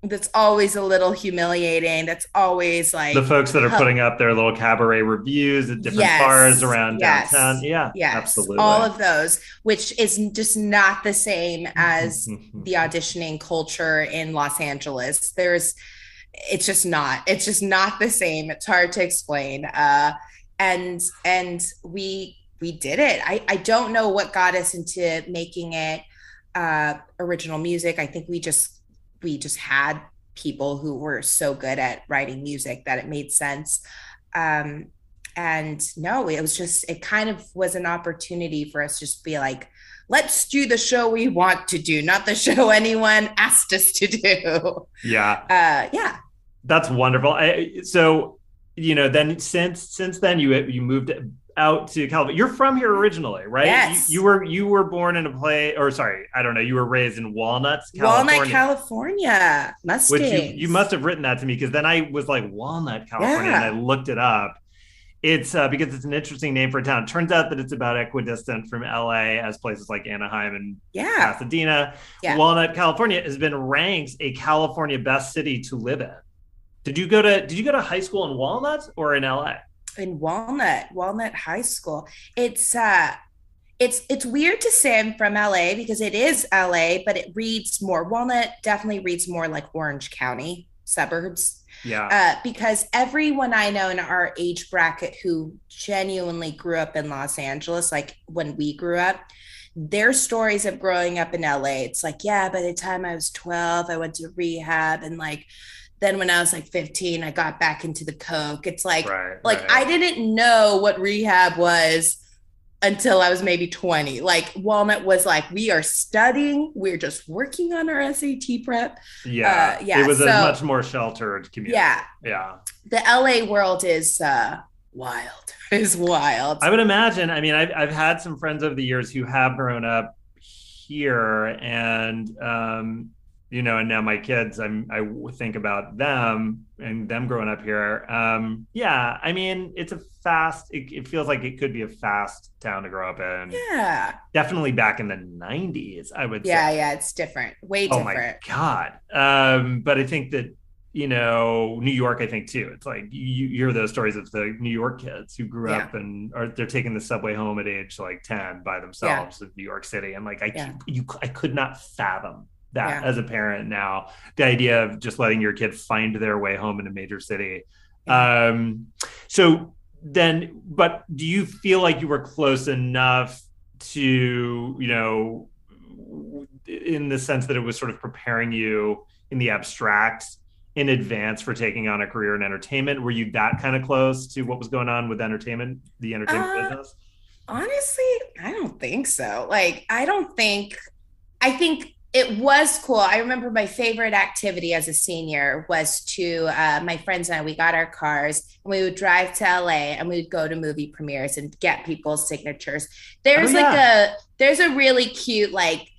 that's always a little humiliating. That's always like the folks that are Huh. putting up their little cabaret reviews at different Yes. bars around Yes. downtown. Yeah, yes, absolutely. all of those, which is just not the same as Mhm. the auditioning culture in Los Angeles. There's it's just not. It's just not the same. It's hard to explain. Uh and and we we did it. I I don't know what got us into making it uh original music. I think we just we just had people who were so good at writing music that it made sense. Um and no, it was just it kind of was an opportunity for us just to be like let's do the show we want to do, not the [laughs] show anyone asked us to do. yeah, Uh, yeah. that's wonderful. I, so, you know, then since since then you you moved out to California. You're from here originally, right? Yes. You, you were you were born in a play, or sorry, I don't know. You were raised in Walnuts, California. Walnut, California. Mustangs. Which you, you must have written that to me because then I was like Walnut, California, Yeah. and I looked it up. It's uh, because it's an interesting name for a town. It Turns out that it's about equidistant from LA as places like Anaheim and Yeah. Pasadena. Yeah. Walnut, California has been ranked a California best city to live in. Did you go to Did you go to high school in Walnut or in LA? In Walnut, Walnut High School. It's uh it's it's weird to say I'm from LA because it is LA, but it reads more. Walnut definitely reads more like Orange County suburbs. Yeah, uh, because everyone I know in our age bracket who genuinely grew up in Los Angeles, like when we grew up, their stories of growing up in LA, it's like, yeah, by the time I was 12, I went to rehab. And like, then when I was like 15, I got back into the Coke. It's like, right. like right. I didn't know what rehab was until I was maybe 20. Like Walnut was like, we are studying, we're just working on our SAT prep. yeah, uh, yeah, It was a much more sheltered community. Yeah. yeah. the LA world is uh wild. [laughs] Is wild. I would imagine. I mean, I've I've had some friends over the years who have grown up here, and um, you know, and now my kids, I'm I think about them and them growing up here. Um, yeah, I mean, it's a fast. It, it feels like it could be a fast town to grow up in. yeah. Definitely back in the '90s, I would Yeah, say. yeah, it's different. Way Oh different. Oh my god! Um, but I think that you know New York. I think too. It's like you, you hear those stories of the New York kids who grew Yeah. up and are they're taking the subway home at age like ten by themselves of New York City, and like I Yeah. you I could not fathom that Yeah. as a parent now. The idea of just letting your kid find their way home in a major city. Um, so then, but do you feel like you were close enough to you know in the sense that it was sort of preparing you in the abstract in advance for taking on a career in entertainment? Were you that kind of close to what was going on with entertainment, the entertainment uh, business? Honestly, I don't think so. Like, I don't think, I think it was cool. I remember my favorite activity as a senior was to uh, my friends and I. We got our cars and we would drive to LA and we would go to movie premieres and get people's signatures. There's oh, yeah. like a there's a really cute like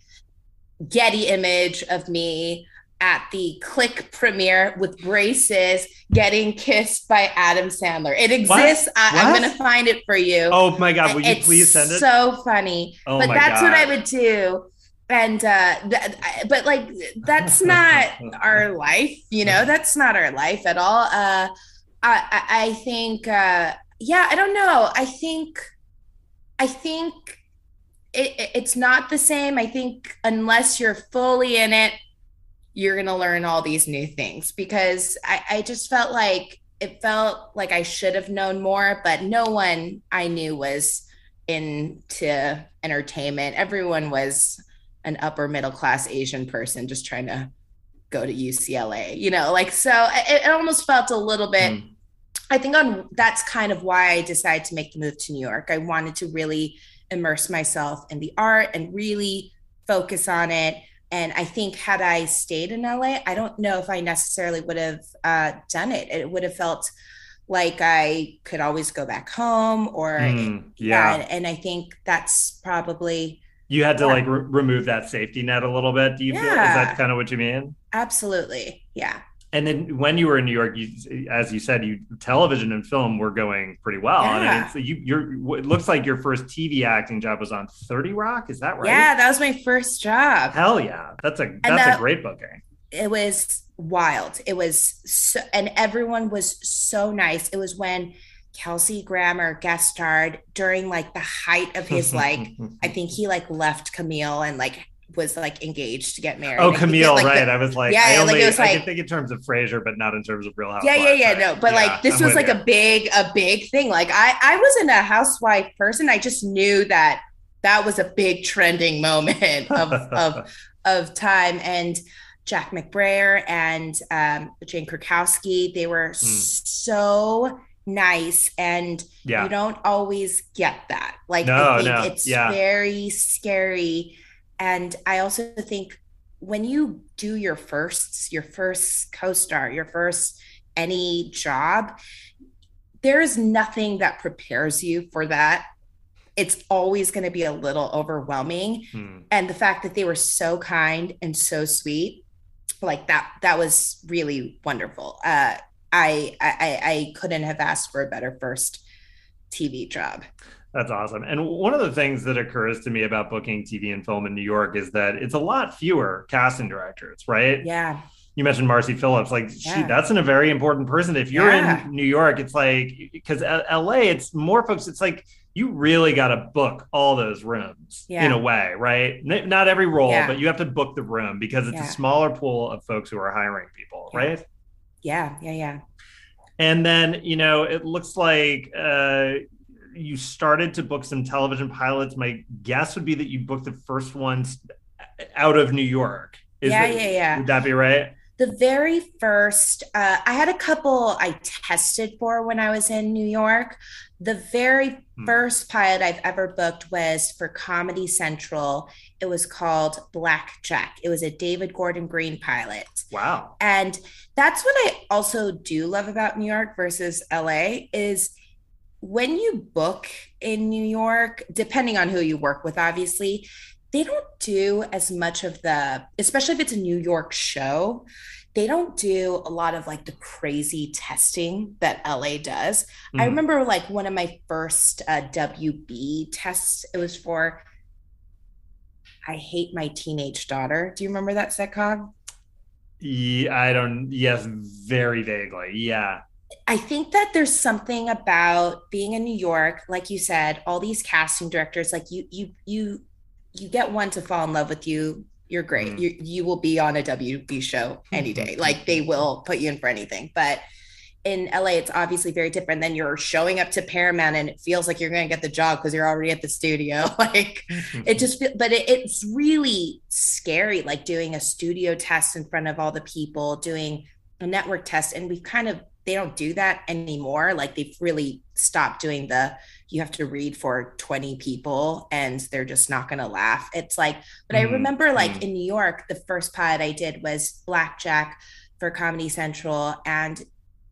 Getty image of me at the Click premiere with braces getting kissed by Adam Sandler. It exists. I, am going to find it for you. Oh my God. Would you it's please send it? So funny. Oh but that's God. what I would do and uh th- but like that's [laughs] not our life you know? That's not our life at all. Uh i i think uh yeah i don't know. I think i think it, it's not the same. I think unless you're fully in it you're gonna learn all these new things. Because i i just felt like it felt like i should have known more but no one i knew was into entertainment. Everyone was an upper middle class Asian person just trying to go to UCLA, you know, like so it, it almost felt a little bit. Mm. I think on that's kind of why I decided to make the move to New York. I wanted to really immerse myself in the art and really focus on it. And I think had I stayed in LA, I don't know if I necessarily would have uh, done it. It would have felt like I could always go back home or mm, yeah. yeah. And, and I think that's probably you had to yeah. like re- remove that safety net a little bit. Do you yeah. feel is that kind of what you mean? Absolutely. Yeah. And then when you were in New York, you, as you said, you television and film were going pretty well. Yeah. And you, you're, it looks like your first TV acting job was on 30 Rock. Is that right? Yeah, that was my first job. Hell yeah. That's a, that's that, a great booking. It was wild. It was so, and everyone was so nice. It was when Kelsey Grammer guest starred during like the height of his [laughs] like I think he like left Camille and like was like engaged to get married. Oh, Camille, like, right? The, I was like, yeah, I only, like it was like, I can think in terms of Frasier, but not in terms of Real Housewives. Yeah, yeah, yeah. No, but yeah, like this I'm was like you. a big, a big thing. Like I, I wasn't a housewife person. I just knew that that was a big trending moment [laughs] of of of time and. Jack McBrayer and um, Jane Krakowski, they were mm. so nice and yeah. you don't always get that like no, I think no. it's yeah. very scary and i also think when you do your first your first co-star your first any job there is nothing that prepares you for that it's always going to be a little overwhelming hmm. and the fact that they were so kind and so sweet like that that was really wonderful uh I, I I couldn't have asked for a better first TV job. That's awesome. And one of the things that occurs to me about booking TV and film in New York is that it's a lot fewer casting directors, right? Yeah. You mentioned Marci Phillips, like yeah. she, that's an, a very important person. If you're yeah. in New York, it's like because LA, it's more folks. It's like you really got to book all those rooms yeah. in a way, right? N- not every role, but you have to book the room because it's a smaller pool of folks who are hiring people, right? Yeah, yeah, yeah. And then, you know, it looks like uh, you started to book some television pilots. My guess would be that you booked the first ones out of New York. Is yeah, it, yeah, yeah. Would that be right? The very first, uh, I had a couple I tested for when I was in New York. The very hmm. first pilot I've ever booked was for Comedy Central. It was called Blackjack. It was a David Gordon Green pilot. Wow. And that's what I also do love about New York versus LA is when you book in New York, depending on who you work with, obviously, they don't do as much of the, especially if it's a New York show, they don't do a lot of like the crazy testing that LA does. Mm-hmm. I remember like one of my first uh, WB tests, it was for I Hate My Teenage Daughter. Do you remember that sitcom? Yeah, I don't. Yes, very vaguely. Yeah. I think that there's something about being in New York, like you said, all these casting directors, like you, you, you, you get one to fall in love with you. You're great. Mm. You, you will be on a WB show any day. like they will put you in for anything. But in LA, it's obviously very different. Then you're showing up to Paramount and it feels like you're going to get the job because you're already at the studio. [laughs] like it just, but it, it's really scary, like doing a studio test in front of all the people, doing a network test and we've kind of they don't do that anymore like they've really stopped doing the you have to read for 20 people and they're just not going to laugh it's like but mm-hmm. i remember like mm-hmm. in new york the first pod i did was blackjack for comedy central and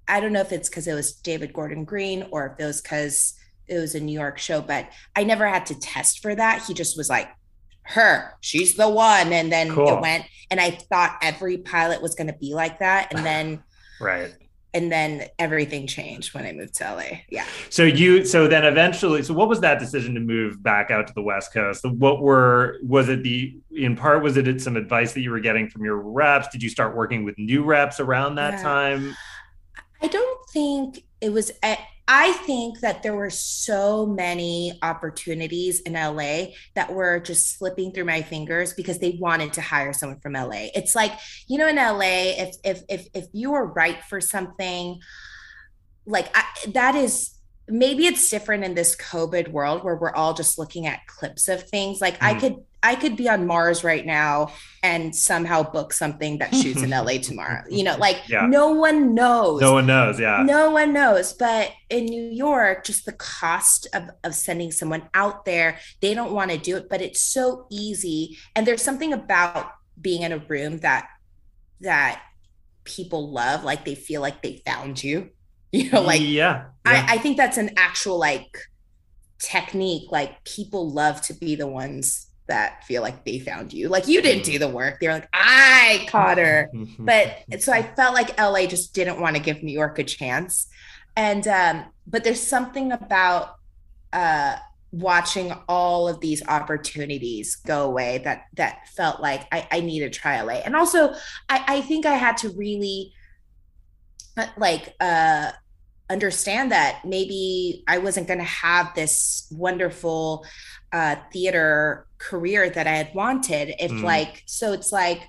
i don't know if it's because it was david gordon green or if it was because it was a new york show but i never had to test for that he just was like her she's the one and then cool. it went and i thought every pilot was going to be like that and [sighs] then right and then everything changed when I moved to LA. Yeah. So you so then eventually so what was that decision to move back out to the West Coast? What were was it the in part was it some advice that you were getting from your reps? Did you start working with new reps around that yeah. time? I don't think it was I think that there were so many opportunities in LA that were just slipping through my fingers because they wanted to hire someone from LA. It's like, you know, in LA, if if if if you are right for something, like I, that is maybe it's different in this covid world where we're all just looking at clips of things like mm. i could i could be on mars right now and somehow book something that shoots in la [laughs] tomorrow you know like yeah. no one knows. No one knows yeah. No one knows. But in new york just the cost of, of sending someone out there they don't want to do it but it's so easy. And there's something about being in a room that that people love like they feel like they found you [laughs] you know like yeah, yeah. I, I think that's an actual like technique. Like people love to be the ones that feel like they found you. Like you didn't do the work. They're like i caught her. But [laughs] so i felt like la just didn't want to give new york a chance. And um but there's something about uh watching all of these opportunities go away that that felt like i, I need to try la and also i i think i had to really uh, like uh understand that maybe I wasn't going to have this wonderful uh, theater career that I had wanted. If mm. like, so it's like,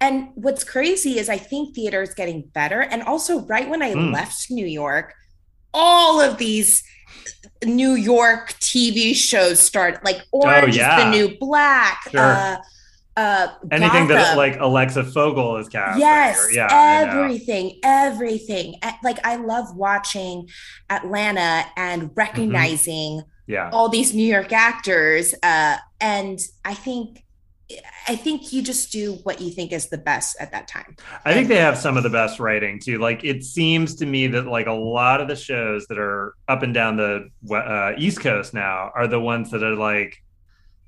and what's crazy is I think theater is getting better. And also, right when I mm. left New York, all of these New York TV shows start like Orange oh, yeah. is the New Black. Sure. Uh, uh anything Gotham. that like Alexa Fogel is cast. Yes, yeah, everything, everything. Like I love watching Atlanta and mm-hmm. recognizing mm-hmm. Yeah. all these New York actors. Uh, and I think I think you just do what you think is the best at that time. I think they have some of the best writing too. Like it seems to me that like a lot of the shows that are up and down the uh, East Coast now are the ones that are like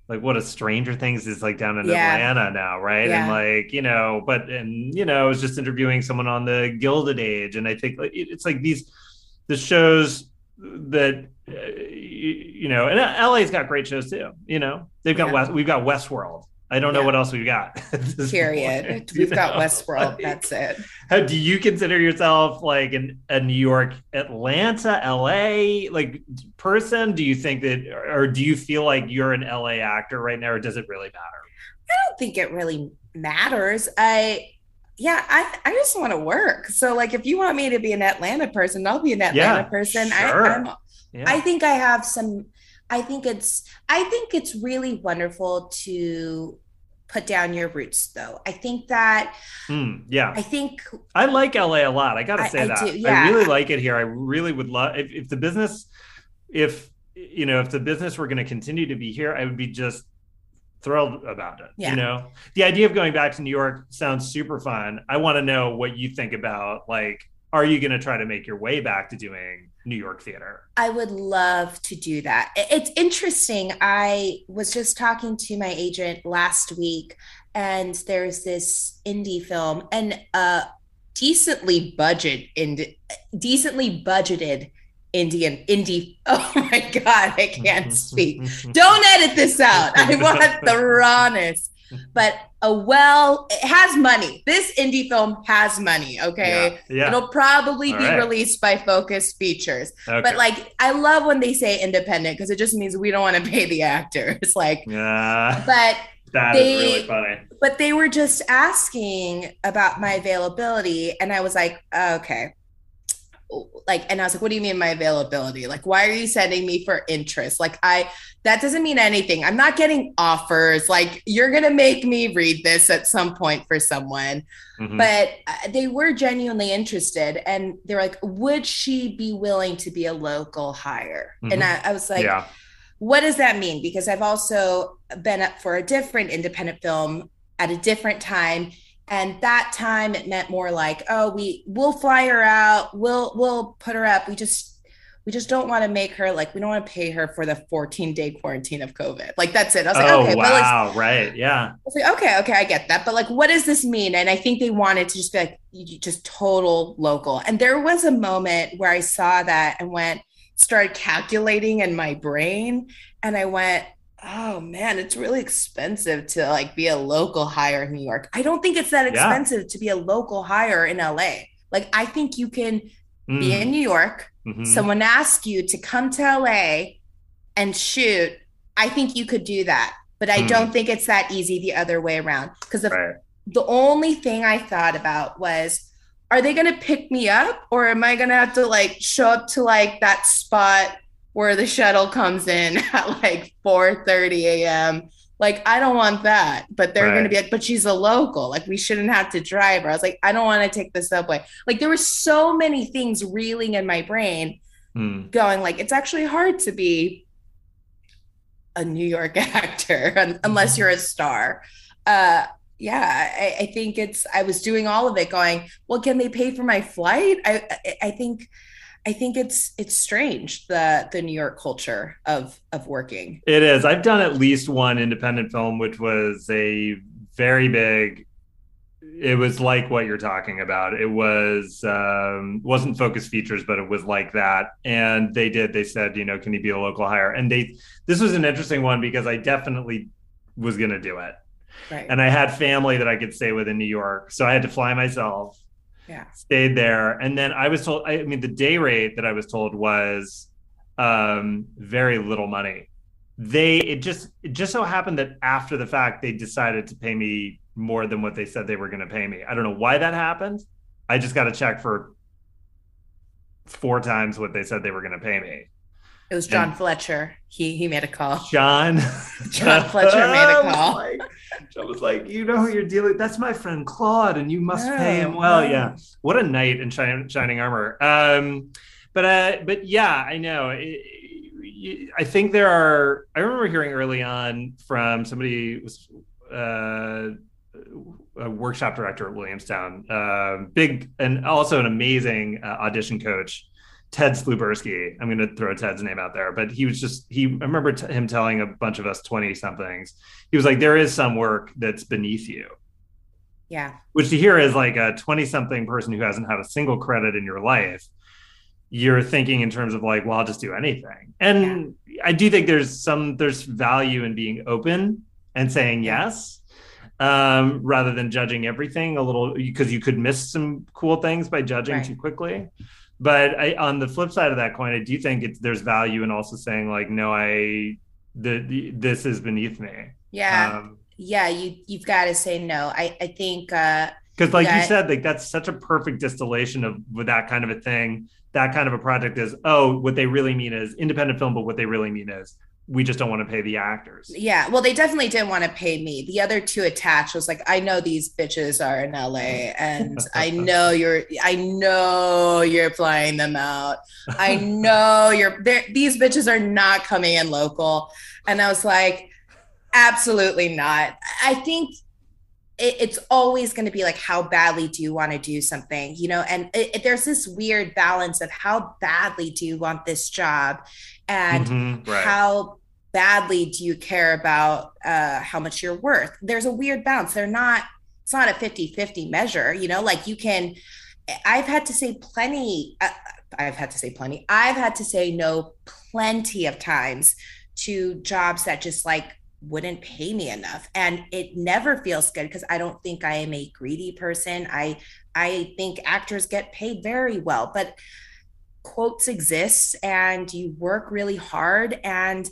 like what a Stranger Things is like down in yeah. Atlanta now, right? Yeah. And like you know, but and you know, I was just interviewing someone on the Gilded Age, and I think like it's like these the shows that you know, and uh, LA's got great shows too. You know, they've got yeah. West, we've got Westworld, I don't know what else we've got. [laughs] Period. Point, we've got [laughs] Westworld. That's it. How do you consider yourself like an, a New York, Atlanta, LA like person? Do you think that, or do you feel like you're an LA actor right now, or does it really matter? I don't think it really matters. I, yeah, I, I just want to work. So like, if you want me to be an Atlanta person, I'll be an Atlanta yeah, person. Sure. I, I'm, yeah. I think I have some I think it's I think it's really wonderful to put down your roots though. I think that mm, yeah. I think I like LA a lot. I got to say I, that. I, yeah. I really like it here. I really would love if, if the business if you know, if the business were going to continue to be here, I would be just thrilled about it. Yeah. You know, the idea of going back to New York sounds super fun. I want to know what you think about like, are you going to try to make your way back to doing New York theater. I would love to do that. It's interesting. I was just talking to my agent last week, and there's this indie film and uh decently budget and decently budgeted Indian indie. [laughs] Oh my god, I can't [laughs] speak. Don't edit this out. I want the [laughs] rawness but a well it has money this indie film has money okay yeah, yeah. it'll probably All be right. released by focus features okay. but like i love when they say independent because it just means we don't want to pay the actors [laughs] like yeah but that they, really funny but they were just asking about my availability and i was like okay like and i was like what do you mean my availability? Like why are you sending me for interest? Like i that doesn't mean anything. I'm not getting offers. Like you're gonna make me read this at some point for someone. Mm-hmm. but uh, they were genuinely interested and they're like would she be willing to be a local hire? Mm-hmm. and I, I, was like yeah. what does that mean? Because i've also been up for a different independent film at a different time and that time it meant more like oh we we'll fly her out. We'll we'll put her up. We just we just don't want to make her like we don't want to pay her for the 14 day quarantine of covid. Like that's it. I was like oh, okay wow. Right. Yeah. I was like okay okay i get that. But like what does this mean? And i think they wanted to just be like just total local. And there was a moment where i saw that and went started calculating in my brain. And i went oh man, it's really expensive to like be a local hire in New York. I don't think it's that expensive yeah. to be a local hire in LA. Like I think you can mm. be in New York, mm-hmm. someone asks you to come to LA and shoot. I think you could do that. But I mm. don't think it's that easy the other way around. Because right. the only thing I thought about was are they going to pick me up or am I going to have to like show up to like that spot where the shuttle comes in [laughs] at like 4 30 a.m. Like, I don't want that. But they're right. going to be like, but she's a local. Like, we shouldn't have to drive her. I was like, I don't want to take the subway. Like, there were so many things reeling in my brain hmm. going, like, it's actually hard to be a New York [laughs] actor unless mm-hmm. you're a star. Uh, yeah, I, I, think it's, I was doing all of it going, well, can they pay for my flight? I, I think I think it's it's strange the the New York culture of of working. It is. I've done at least one independent film, which was a very big. It was like what you're talking about. It was um, wasn't focus features, but it was like that. And they did. They said, you know, can you be a local hire? And they. This was an interesting one because I definitely was going to do it. Right. And I had family that I could stay with in New York, so I had to fly myself yeah. Stayed there. And then i was told i mean the day rate that i was told was um very little money. They it just it just so happened that after the fact they decided to pay me more than what they said they were going to pay me. I don't know why that happened. I just got a check for four times what they said they were going to pay me it was John and Fletcher. He he made a call. John. [laughs] John Fletcher made a [laughs] call. Like, John was like, you know who you're dealing. That's my friend Claude, and you must pay him well. No. Yeah. What a knight in shining, shining armor. Um, but uh, but yeah, I know. It, I think there are. I remember hearing early on from somebody was uh, a workshop director at Williamstown, uh, big and also an amazing uh, audition coach Ted Slubersky. I'm going to throw Ted's name out there, but he was just he. I remember t- him telling a bunch of us twenty somethings. He was like, "There is some work that's beneath you." Yeah. Which to hear is like a twenty something person who hasn't had a single credit in your life. You're thinking in terms of like, well, I'll just do anything. And yeah. I do think there's some there's value in being open and saying yes um, rather than judging everything a little because you could miss some cool things by judging right. too quickly but I, on the flip side of that coin, I do think it's there's value in also saying like, no, I the, the this is beneath me. Yeah, um, yeah. You you've got to say no. I I think because uh, like you said, like that's such a perfect distillation of with that kind of a thing. That kind of a project is oh, what they really mean is independent film, but what they really mean is we just don't want to pay the actors. Yeah. Well, they definitely didn't want to pay me. The other two attached was like, I know these bitches are in LA and I [laughs] know you're, I know you're flying them out. I know you're there. These bitches are not coming in local. And I was like, absolutely not. I think it, it's always going to be like, how badly do you want to do something? You know, and it, there's this weird balance of how badly do you want this job? And mm-hmm, right. how badly do you care about uh, how much you're worth? There's a weird balance. They're not it's not a 50-50 measure you know like you can i've had to say plenty uh, i've had to say plenty. I've had to say no plenty of times to jobs that just like wouldn't pay me enough. And it never feels good because i don't think i am a greedy person. I i think actors get paid very well. But quotes exist and you work really hard and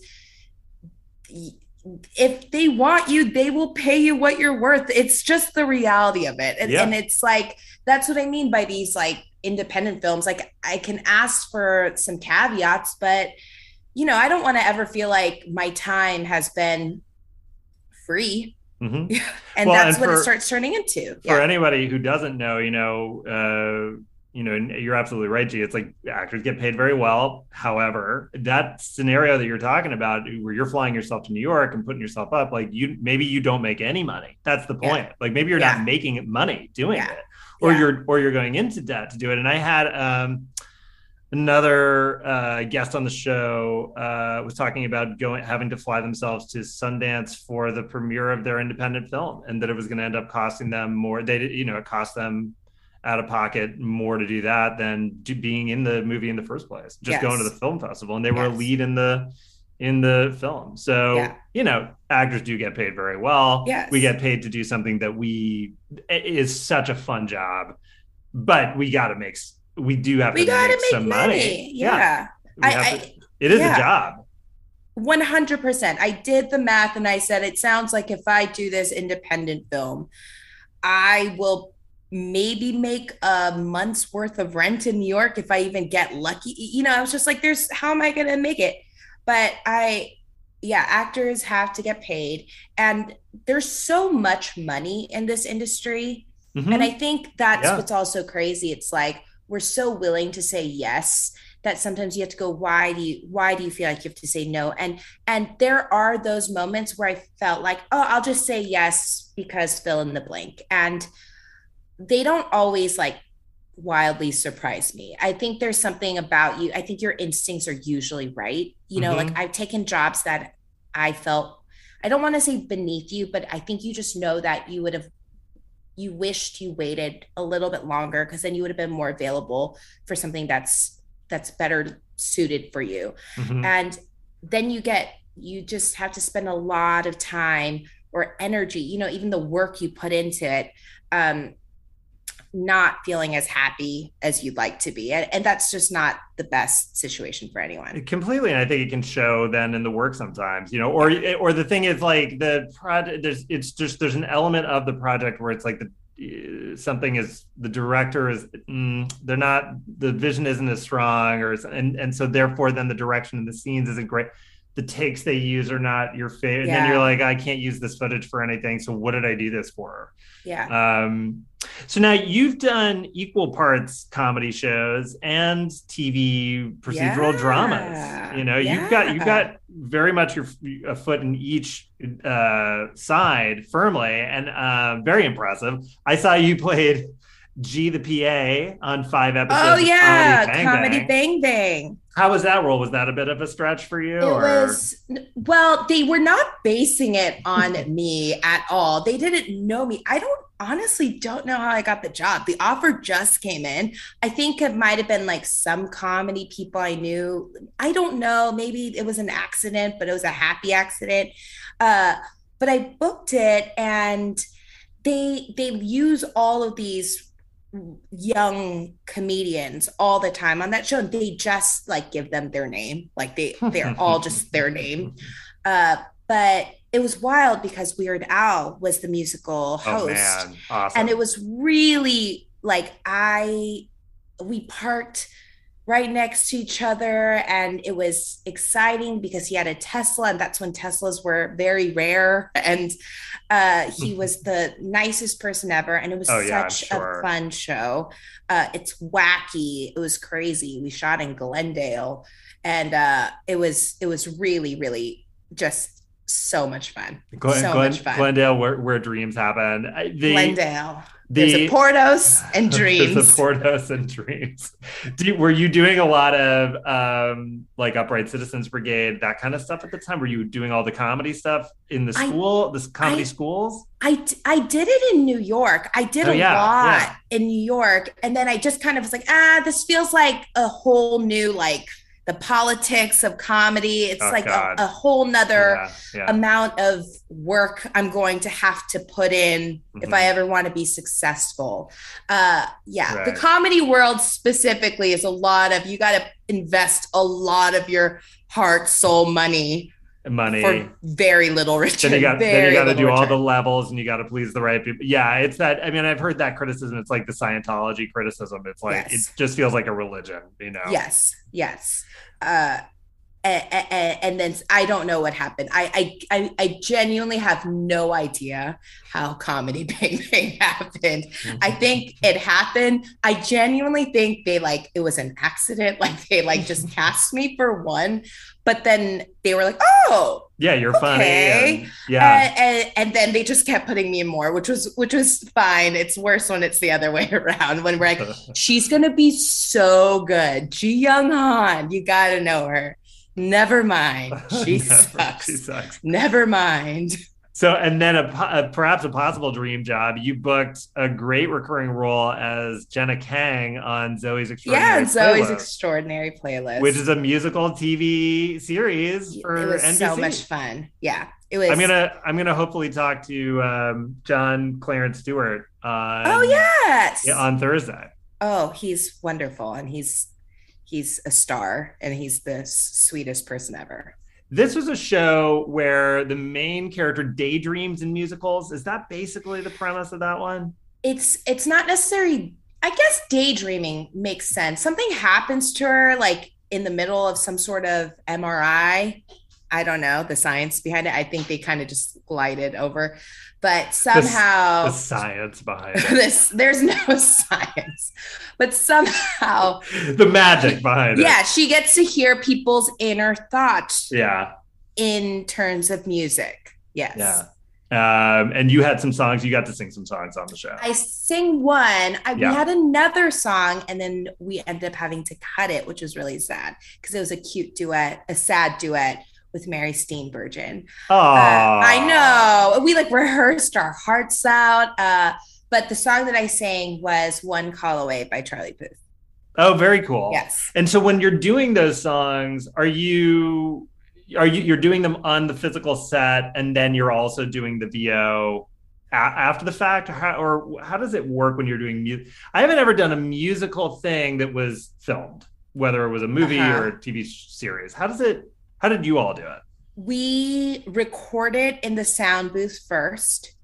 if they want you they will pay you what you're worth it's just the reality of it and, yeah. and it's like that's what i mean by these like independent films like i can ask for some caveats but you know i don't want to ever feel like my time has been free Mhm. [laughs] and Well, that's and what for- it starts turning into For yeah. anybody who doesn't know, you know, uh, you know, and you're absolutely right, Jee. It's like actors get paid very well. However, that scenario that you're talking about, where you're flying yourself to New York and putting yourself up, like you maybe you don't make any money. That's the Yeah. point. Like maybe you're Yeah. not making money doing Yeah. it, or Yeah. you're or you're going into debt to do it. And I had um, another uh, guest on the show uh, was talking about going having to fly themselves to Sundance for the premiere of their independent film, and that it was going to end up costing them more. They, you know, it cost them out of pocket more to do that than do, being in the movie in the first place. Just Yes. going to the film festival, and they were a lead in the in the film. So Yeah. you know, actors do get paid very well. Yes. we get paid to do something that we is such a fun job, but we got to make we do have we to make, make some money, money. yeah, have I to- it is yeah. a job. 100%. I did the math and I said, it sounds like if I do this independent film, I will maybe make a month's worth of rent in New York if I even get lucky. You know, I was just like, there's how am I going to make it? But I, yeah, actors have to get paid. And there's so much money in this industry. Mhm. And I think that's Yeah. what's also crazy. It's like we're so willing to say yes that sometimes you have to go, why do you why do you feel like you have to say no? And and there are those moments where I felt like, oh, I'll just say yes because fill in the blank. And they don't always like wildly surprise me. I think there's something about you. I think your instincts are usually right. You know, like I've taken jobs that I felt I don't want to say beneath you, but I think you just know that you would have you wished you waited a little bit longer because then you would have been more available for something that's that's better suited for you Mhm. and then you get you just have to spend a lot of time or energy you know even the work you put into it um not feeling as happy as you'd like to be. And, and that's just not the best situation for anyone. Completely and i think it can show then in the work sometimes you know or or the thing is like the project there's it's just there's an element of the project where it's like the uh, something is the director is mm, they're not the vision isn't as strong or and and so therefore then the direction of the scenes isn't great the takes they use are not your favorite and then you're like i can't use this footage for anything so what did i do this for yeah um, so now you've done equal parts comedy shows and TV procedural Yeah. dramas. You know, you've got you've got very much your a foot in each uh, side firmly, and uh, very impressive. I saw you played Jee the PA on five episodes. oh yeah Comedy Bang comedy Bang. bang bang How was that role? Was that a bit of a stretch for you? It or? was well, they were not basing it on [laughs] me at all. They didn't know me. I don't honestly don't know how I got the job. The offer just came in. I think it might have been like some comedy people I knew. I don't know. Maybe it was an accident, but it was a happy accident. Uh, but I booked it and they they use all of these young comedians all the time on that show and they just like give them their name. Like they [laughs] they're all just their name. Uh but it was wild because weird al was the musical Oh host. Man, awesome! and it was really like i we parked right next to each other and it was exciting because he had a tesla and that's when teslas were very rare. [laughs] And uh, he [laughs] was the nicest person ever and it was Oh, yeah, such sure. a fun show. Uh, it's wacky. It was crazy. We shot in glendale and uh, it was it was really really just so much fun. Glen, so Glen- much fun. Glendale, where, where dreams happen. I- The, glendale the, there's a portos and dreams [laughs] There's a Portos and dreams. [laughs] Do you, were you doing a lot of um, like Upright Citizens Brigade, that kind of stuff at the time? Were you doing all the comedy stuff in the I- school, the comedy I- schools? I, I did it in New York. I did Oh, a yeah, lot yeah. in New York. And then I just kind of was like, ah, this feels like a whole new, like the politics of comedy. It's Oh, like a, a whole nother yeah, yeah. amount of work I'm going to have to put in if I Mhm. ever want to be successful. Uh, yeah, the comedy world specifically is a lot of, you got to invest a lot of your heart, soul, money money. for very little return. then you got then you got to do all the levels and you got to please the right people. Yeah, it's that. I mean, I've heard that criticism. It's like the Scientology criticism. It's like Yes. it just feels like a religion, you know. Yes, yes. Uh, and, and then I don't know what happened. I, I I I genuinely have no idea how Comedy [laughs] Bang Bang happened. I [laughs] think it happened. I genuinely think they like it was an accident. [laughs] Like they like just cast me for one, but then they were like, oh, Yeah, you're funny. And, yeah. and, and, and then they just kept putting me in more, which was which was fine. It's worse when it's the other [laughs] way around. When we're like, [laughs] she's gonna be so good. Jee Young Han, you gotta know her. Never mind, [laughs] she Never. sucks. She sucks. Never mind. So, and then a, a perhaps a possible dream job. You booked a great recurring role as Jenna Kang on Zoey's Yeah, Extraordinary and Zoey's Playlist, extraordinary playlist, which is a musical TV series for it was NBC. so much fun. Yeah, it was. I'm gonna I'm gonna hopefully talk to um, John Clarence Stewart. On, Oh yes. on Thursday. oh, he's wonderful, and he's he's a star, and he's the sweetest person ever. This was a show where the main character daydreams in musicals. Is that basically the premise of that one? it's it's not necessarily i guess daydreaming makes sense something happens to her like in the middle of some sort of mri i don't know the science behind it i think they kind of just glided over but somehow The science behind [laughs] it, this there's no [laughs] science but somehow [laughs] the magic behind it. yeah she gets to hear people's inner thoughts Yeah. in terms of music yes Yeah. Um, and you had some songs. You got to sing some songs on the show. I sing one. I, Yeah. We had another song, and then we ended up having to cut it, which was really sad because it was a cute duet, a sad duet with Mary Steenburgen. Oh, Uh, I know we like rehearsed our hearts out, uh, but the song that I sang was "One Call Away" by Charlie Puth. Oh, very cool. Yes, And so when you're doing those songs, are you are you you're doing them on the physical set, and then you're also doing the VO a- after the fact, or how, or how does it work when you're doing music? I haven't ever done a musical thing that was filmed, whether it was a movie Uh-huh. or a TV series. How does it? How did you all do it? we recorded it in the sound booth first.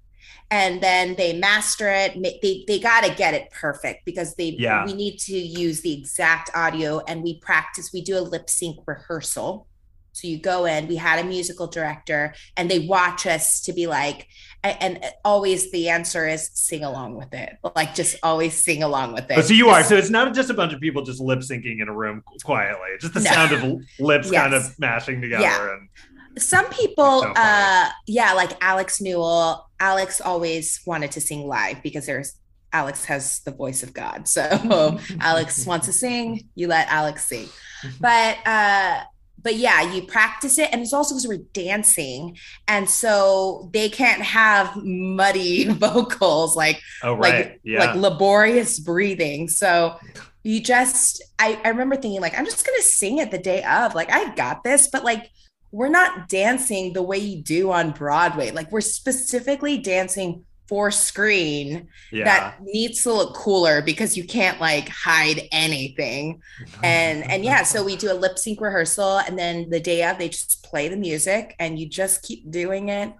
And then they master it. They they got to get it perfect because they Yeah. we need to use the exact audio and we practice. We do a lip sync rehearsal. So you go in. We had a musical director, and they watch us to be like, and always the answer is sing along with it. Like just always sing along with it. Oh, so you are. So it's not just a bunch of people just lip syncing in a room quietly. It's just the No. sound of lips [laughs] kind of mashing together. Yeah. And some people So uh yeah like alex newell alex always wanted to sing live because there's alex has the voice of god [laughs] so [laughs] alex wants to sing you let alex sing but uh but yeah you practice it and it's also because we're dancing and so they can't have muddy [laughs] vocals like oh, right. like yeah. like laborious breathing so you just I, I remember thinking like i'm just gonna sing it the day of like i got this but like we're not dancing the way you do on broadway like we're specifically dancing for screen yeah. that needs to look cooler because you can't like hide anything and [laughs] and yeah so we do a lip sync rehearsal and then the day of they just play the music and you just keep doing it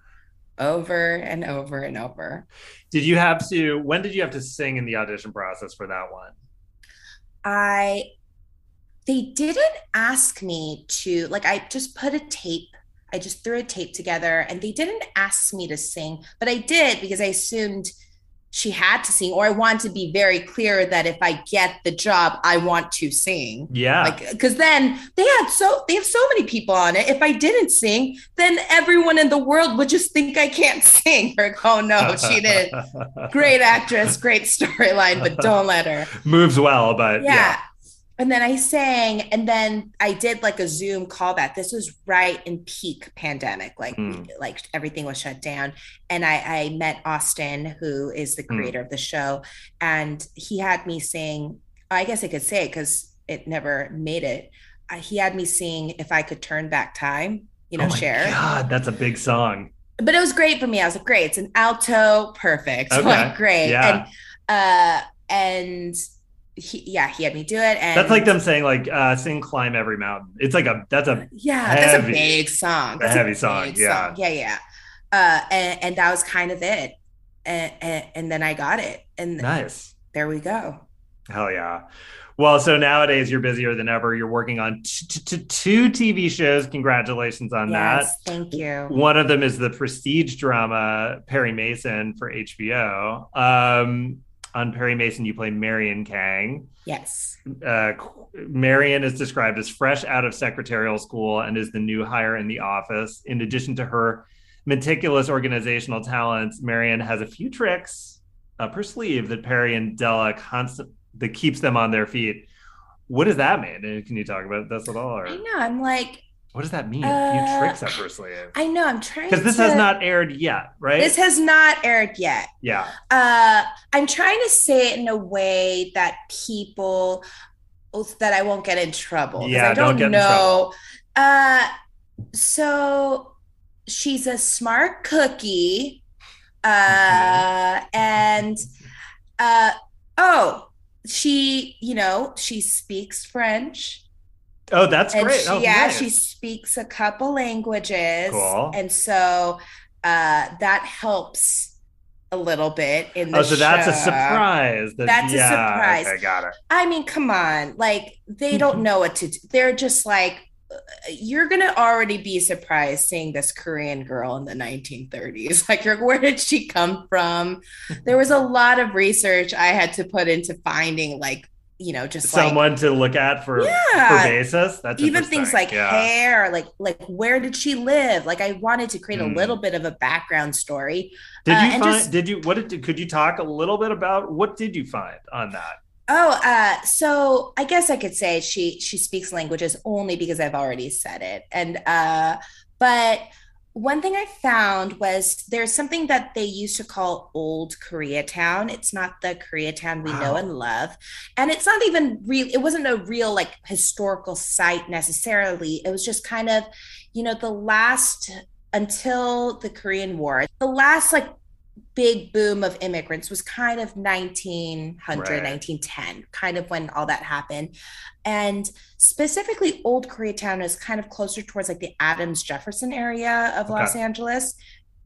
over and over and over Did you have to? When did you have to sing in the audition process for that one? I they didn't ask me to like I just put a tape I just threw a tape together and they didn't ask me to sing but I did because I assumed she had to sing or I want to be very clear that if I get the job I want to sing Yeah. like because then they had so they have so many people on it if I didn't sing then everyone in the world would just think I can't [laughs] sing or oh no she did [laughs] great actress great storyline but don't let her [laughs] Moves well, but yeah. yeah. And then I sang, and then I did like a Zoom call callback. This was right in peak pandemic, like Mm. like everything was shut down. And I, I met Austin, who is the Mm. creator of the show, and he had me sing. I guess I could say it because it never made it. Uh, he had me sing "If I Could Turn Back Time," you know, oh Cher. God, that's a big song. But it was great for me. I was like, great, it's an alto, perfect, [laughs] Okay. like great. Yeah. And uh, and he, yeah, he had me do it. And That's like them saying like uh sing climb every mountain. It's like a that's a yeah, that's a big song. That's a heavy song, big yeah. yeah, yeah. Uh, and, and that was kind of it. And, and and then I got it, and nice. there we go. Hell yeah. Well, so nowadays you're busier than ever. You're working on t- t- t- two TV shows. Congratulations on yes, thank you. One of them is the prestige drama Perry Mason for HBO. Um, on Perry Mason, you play Marion Kang. Yes, Uh, Marion is described as fresh out of secretarial school and is the new hire in the office. In addition to her meticulous organizational talents, Marion has a few tricks up her sleeve that Perry and Della constant that keeps them on their feet. What does that mean? Can you talk about this at all? Or I know. I'm like, what does that mean? a Uh, few tricks up her sleeve. I know. I'm trying Because this to, has not aired yet, right? This has not aired yet. yeah. Uh, I'm trying to say it in a way that people that I won't get in trouble. Yeah, I don't don't, get in know. Uh, so she's a smart cookie, uh, and uh, oh, she, you know, she speaks French. Oh, that's and great. she, oh, yeah, nice. she speaks a couple languages, Cool. and so uh, that helps a little bit in the Oh, so that's a surprise. That, That's a yeah, surprise. Okay, got it. I mean, come on, like they don't [laughs] know what to do. They're just like, you're gonna already be surprised seeing this Korean girl in the 1930s. [laughs] Like, you're, where did she come from? [laughs] There was a lot of research I had to put into finding, like, you know, just like Someone to look at for, Yeah. for basis. That's even things like yeah. hair like like where did she live like i wanted to create Hmm. a little bit of a background story Did uh, you find? just- did you? What did? Could you talk a little bit about what did you find on that? oh uh so i guess i could say she she speaks languages only because i've already said it and uh but one thing i found was there's something that they used to call old koreatown. It's not the koreatown we know and love. And it's not even real it wasn't a real like historical site necessarily. It was just kind of you know the last until the korean war the last like big boom of immigrants was kind of 1900 Right. 1910 kind of when all that happened. And specifically old koreatown is kind of closer towards like the adams jefferson area of los angeles.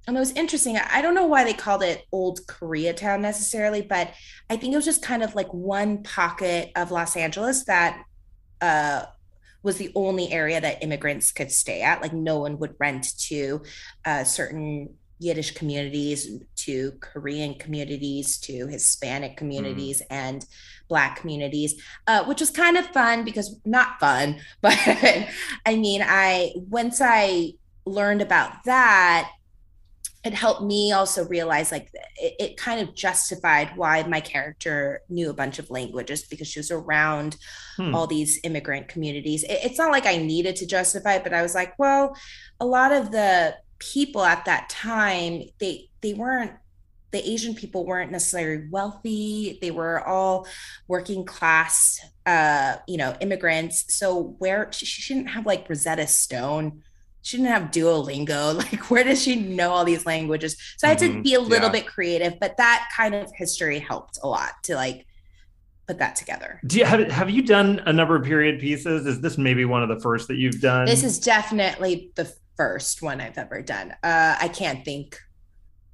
And it was interesting i don't know why they called it old koreatown necessarily but i think it was just kind of like one pocket of los angeles that uh was the only area that immigrants could stay at. Like no one would rent to uh, certain Yiddish communities to Korean communities to Hispanic communities and Black communities, uh, which was kind of fun because not fun, [laughs] but I mean, I once I learned about that, it helped me also realize like it, it kind of justified why my character knew a bunch of languages because she was around Hmm. all these immigrant communities. It- it's not like I needed to justify it, but I was like, well, a lot of the people at that time, they they weren't the Asian people weren't necessarily wealthy. They were all working class, uh, you know, immigrants. So where she, she didn't have like Rosetta Stone. She didn't have Duolingo. [laughs] Like, where does she know all these languages? So I had to Mhm, be a little yeah. bit creative, but that kind of history helped a lot to like put that together. Do you have have you done a number of period pieces? Is this maybe one of the first that you've done? This is definitely the first one I've ever done. Uh, I can't think.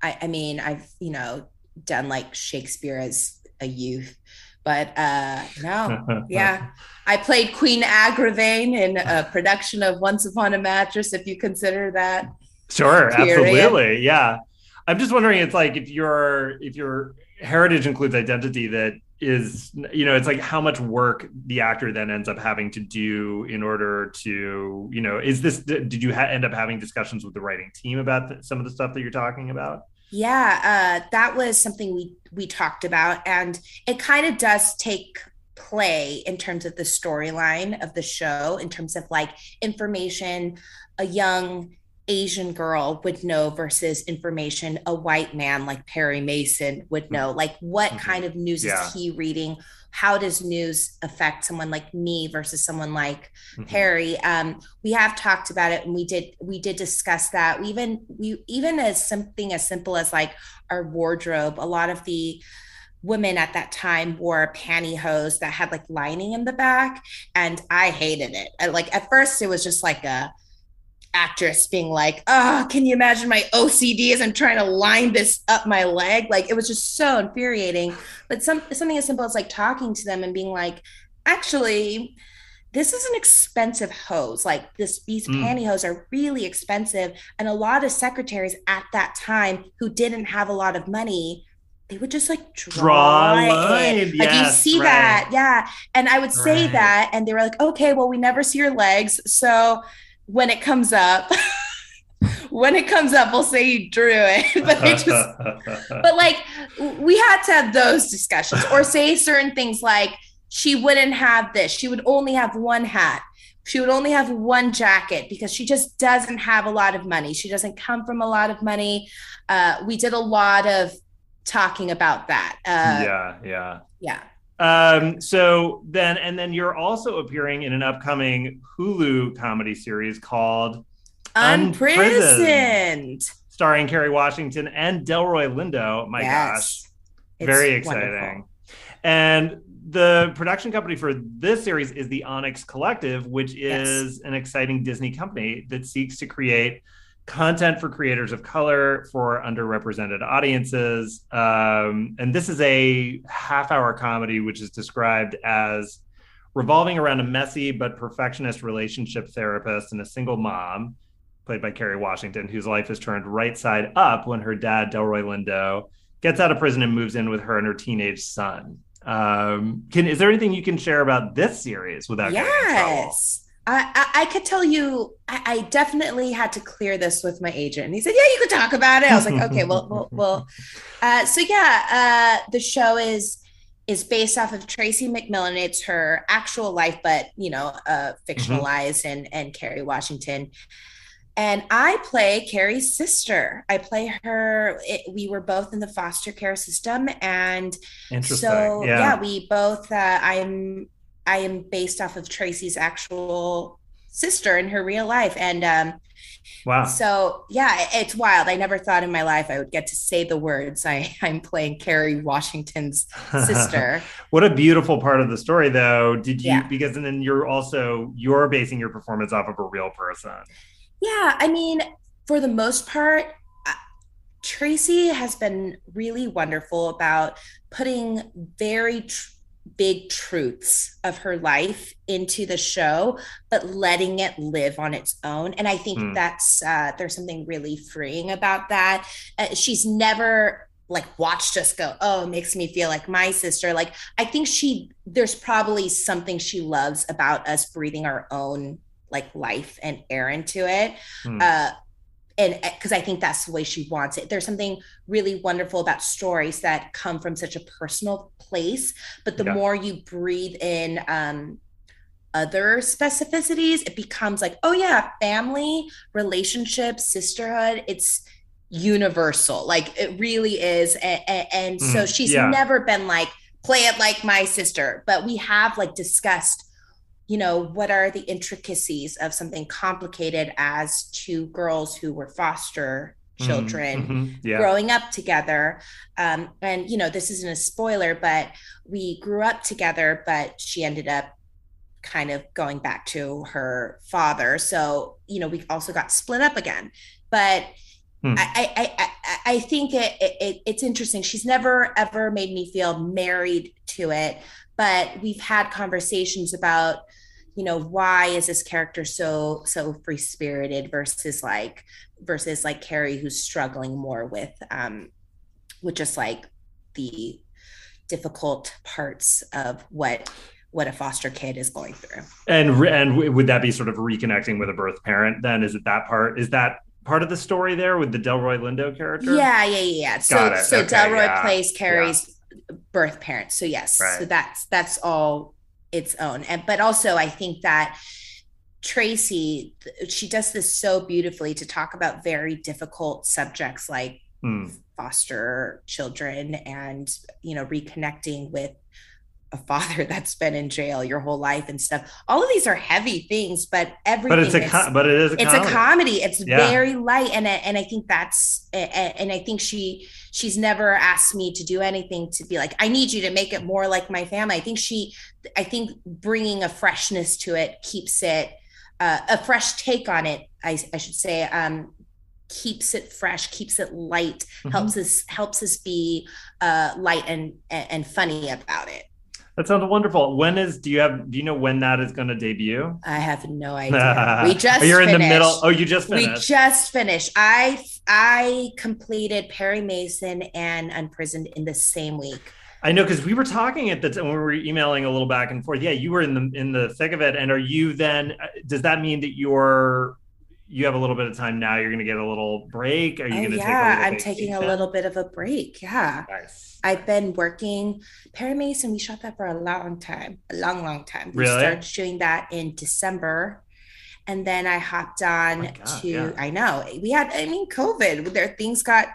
I, I mean, I've you know done like Shakespeare as a youth, but uh, no, [laughs] yeah, I played Queen Aggravain in a production of Once Upon a Mattress. If you consider that, Sure, period. absolutely. Yeah. I'm just wondering it's like if your if your heritage includes identity that is you know it's like how much work the actor then ends up having to do in order to you know is this did you ha- end up having discussions with the writing team about th- some of the stuff that you're talking about? Yeah, uh, that was something we we talked about, and it kind of does take play in terms of the storyline of the show, in terms of like information a young Asian girl would know versus information a white man like Perry Mason would know. Like, what Mhm. kind of news Yeah. is he reading? How does news affect someone like me versus someone like Mhm. Perry. Um, we have talked about it, and we did we did discuss that. We even we even as something as simple as like our wardrobe. A lot of the women at that time wore pantyhose that had like lining in the back and i hated it I, like at first it was just like a actress being like oh can you imagine my ocd as i'm trying to line this up my leg like it was just so infuriating but some something as simple as like talking to them and being like actually this is an expensive hose. Like this, these mm. pantyhose are really expensive. And a lot of secretaries at that time who didn't have a lot of money they would just like draw, draw line. Like yes, you see right. that, yeah. And I would say right. that, and they were like, "Okay, well, we never see your legs, so when it comes up." [laughs] when it comes up, we'll say you drew it. [laughs] but they just, [laughs] but like, we had to have those discussions or say certain things like, she wouldn't have this. She would only have one hat. She would only have one jacket because she just doesn't have a lot of money. She doesn't come from a lot of money. Uh, we did a lot of talking about that. Uh, yeah, yeah, yeah. Um, so then, and then you're also appearing in an upcoming Hulu comedy series called Unprisoned, Unprisoned starring Kerry Washington and Delroy Lindo. My yes. gosh, very exciting. Wonderful. And the production company for this series is the Onyx Collective, which is yes. an exciting Disney company that seeks to create content for creators of color for underrepresented audiences. Um, and this is a half hour comedy, which is described as revolving around a messy but perfectionist relationship therapist and a single mom, played by Kerry Washington, whose life is turned right side up when her dad, Delroy Lindo, gets out of prison and moves in with her and her teenage son. Um, can is there anything you can share about this series without yes I, I, could tell you, I, I, definitely had to clear this with my agent. And he said, Yeah, you could talk about it. I was like, Okay, well, well, [laughs] well. Uh, so, yeah, uh, the show is is based off of Tracy McMillan. It's her actual life, but, you know, uh, fictionalized mm-hmm. and, and Kerry Washington. And I play Kerry's sister. I play her. It, we were both in the foster care system. And so, yeah. yeah, we both, uh, I'm I am based off of Tracy's actual sister in her real life. And um, wow. So yeah, it's wild. I never thought in my life I would get to say the words. I, I'm playing Kerry Washington's sister. [laughs] what a beautiful part of the story though. Did you yeah. because and then you're also you're basing your performance off of a real person. Yeah. I mean, for the most part, uh, Tracy has been really wonderful about putting very tr- big truths of her life into the show but letting it live on its own and i think mm. that's uh, there's something really freeing about that uh, she's never like watched us go oh it makes me feel like my sister like i think she there's probably something she loves about us breathing our own like life and air into it mm. uh and because uh, I think that's the way she wants it. There's something really wonderful about stories that come from such a personal place, but the yeah. more you breathe in um, other specificities, it becomes like, oh yeah, family, relationships, sisterhood. It's universal. Like it really is, and, and mm, so she's yeah. never been like play it like my sister, but we have like discussed you know, what are the intricacies of something complicated as two girls who were foster mm-hmm, children mm-hmm, yeah. growing up together. Um, and, you know, this isn't a spoiler, but we grew up together, but she ended up kind of going back to her father. So, you know, we also got split up again. But Hmm. I, I, I, I think it, it, it's interesting. She's never ever made me feel married to it, but we've had conversations about you know why is this character so so free spirited versus like versus like kerry who's struggling more with um with just like the difficult parts of what what a foster kid is going through? And and would that be sort of reconnecting with a birth parent then? Is it that part is that part of the story there with the delroy lindo character? Yeah yeah yeah so so okay, delroy yeah. plays kerry's yeah. birth parent. So yes. Right. so that's that's all its own. And but also I think that Tracy, she does this so beautifully to talk about very difficult subjects like hmm. foster children and you know reconnecting with a father [laughs] that's been in jail your whole life and stuff. All of these are heavy things, but everything. But it's a com- but it is a it's comedy. a comedy. It's Yeah. very light, and I- and I think that's and I think she she's never asked me to do anything to be like I need you to make it more like my family. I think she I think bringing a freshness to it keeps it uh, a fresh take on it. I I should say um keeps it fresh keeps it light Mhm. helps us helps us be uh light and and funny about it That sounds wonderful. When is do you have do you know when that is going to debut? i have no idea [laughs] we just Oh, you're in the middle. Oh, you just we finished. just finished i i completed perry mason and unprisoned in the same week I know because we were talking at the time when we were emailing a little back and forth. Yeah, you were in the in the thick of it. And are you then? uh, Does that mean that you're you have a little bit of time now? You're going to get a little break. Are you oh going to take a yeah little i'm taking a little bit of a break yeah Nice. I've been working Mason. We shot that for a long time, a long, long time. We Really? started shooting that in December. And then I hopped on Oh God, to, yeah. I know, we had, I mean, COVID, there, things got,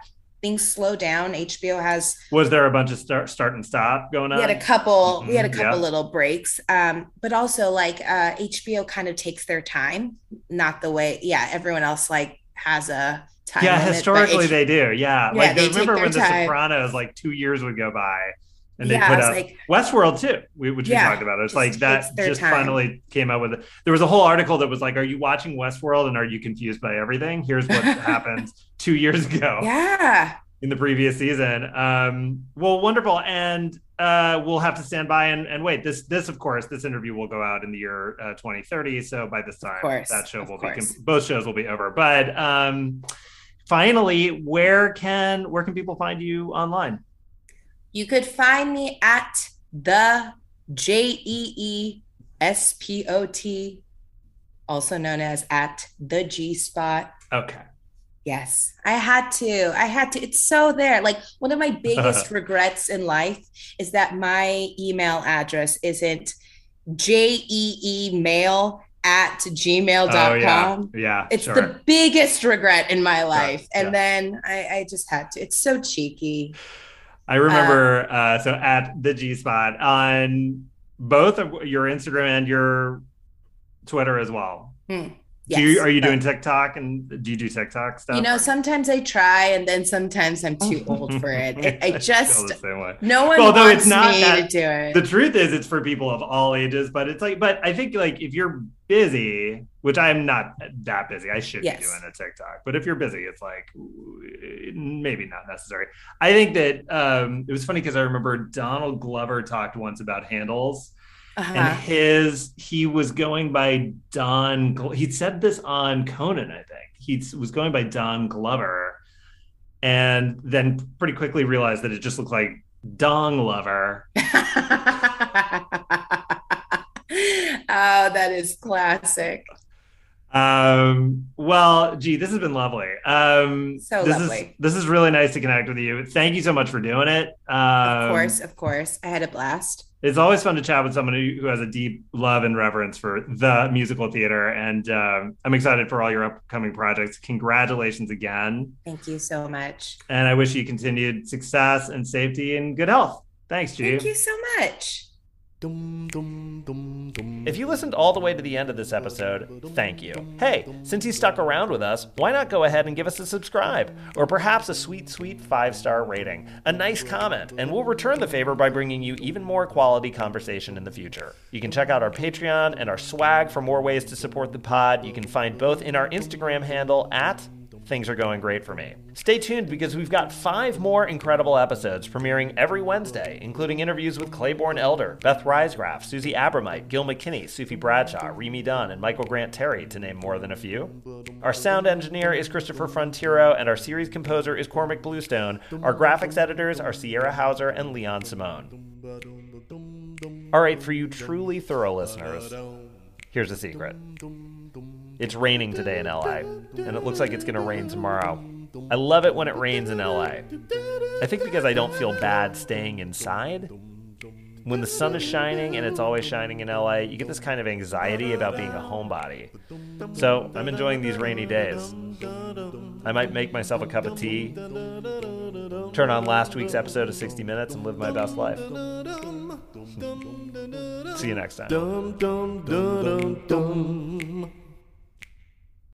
things slowed down. HBO has, Was there a bunch of start start and stop going on? we had a couple, we had a Mhm, couple yeah. little breaks. Um, but also like uh, HBO kind of takes their time, not the way, yeah, everyone else like has a time. yeah, limit, historically H- they do. Yeah, Yeah, like they remember when The time. Sopranos, like two years would go by, and they Yeah, put out like- Westworld too, which Yeah, we talked about. It's like that just time. finally came out with it. There was a whole article that was like, "Are you watching Westworld and are you confused by everything?" Here's what [laughs] happened two years ago yeah. in the previous season. Um, well, wonderful, and uh, we'll have to stand by and, and wait. This, this, of course, this interview will go out in the year uh, 2030. So by this time, course, that show will be course. com- both shows will be over. But um, finally, where can where can people find you online? You could find me at the J E E S P O T, also known as at the G Spot. Okay. Yes, I had to. I had to. It's so there. Like one of my [laughs] uh-huh. biggest regrets in life is that my email address isn't J E E mail at gmail.com. Oh yeah, yeah. It's sure. the biggest regret in my life. And yeah. then I, I just had to. It's so cheeky. I remember uh, so at the G Spot on both of your Instagram and your Twitter as well. Hmm. do you, are you but- doing TikTok and do you do TikTok stuff? You know, sometimes I try, and then sometimes I'm too [laughs] old for it. I, I just way. no one Well, wants it's not me that- to do it. The truth is, it's for people of all ages, but it's like, but I think like if you're busy, which I'm not that busy, I should Yes. be doing a TikTok, but if you're busy, it's like maybe not necessary. I think that um, it was funny because I remember Donald Glover talked once about handles. Uh-huh. and his he was going by Don. He said this on Conan, I think. He was going by Don Glover, and then pretty quickly realized that it just looked like Dong Lover. [laughs] [laughs] oh, that is classic. Um, well, Jee, this has been lovely. Um, So this lovely. Is, this is really nice to connect with you. Thank you so much for doing it. Um, Of course, of course. I had a blast. it's always fun to chat with someone who, has a deep love and reverence for the musical theater, and um, I'm excited for all your upcoming projects. Congratulations again. Thank you so much. and I wish you continued success and safety and good health. Thanks, Jee. Thank you so much. If you listened all the way to the end of this episode, thank you. Hey, since you stuck around with us, why not go ahead and give us a subscribe? Or perhaps a sweet, sweet five star rating, a nice comment, and we'll return the favor by bringing you even more quality conversation in the future. You can check out our Patreon and our swag for more ways to support the pod. You can find both in our Instagram handle at things are going great for me. Stay tuned because we've got five more incredible episodes premiering every Wednesday, including interviews with Claiborne Elder, Beth Risegraph, Susie Abromeit, Gil McKinney, Sufe Bradshaw, Remy Dunn, and Michael Grant Terry, to name more than a few. Our sound engineer is Christopher Frontiero, and our series composer is Cormac Bluestone. Our graphics editors are Sierra Hauser and Leon Simone. All right, for you truly thorough listeners, here's a secret. It's raining today in LA, and it looks like it's going to rain tomorrow. I love it when it rains in LA. I think because I don't feel bad staying inside. When the sun is shining and it's always shining in LA, you get this kind of anxiety about being a homebody. So I'm enjoying these rainy days. I might make myself a cup of tea, turn on last week's episode of 60 Minutes, and live my best life. See you next time.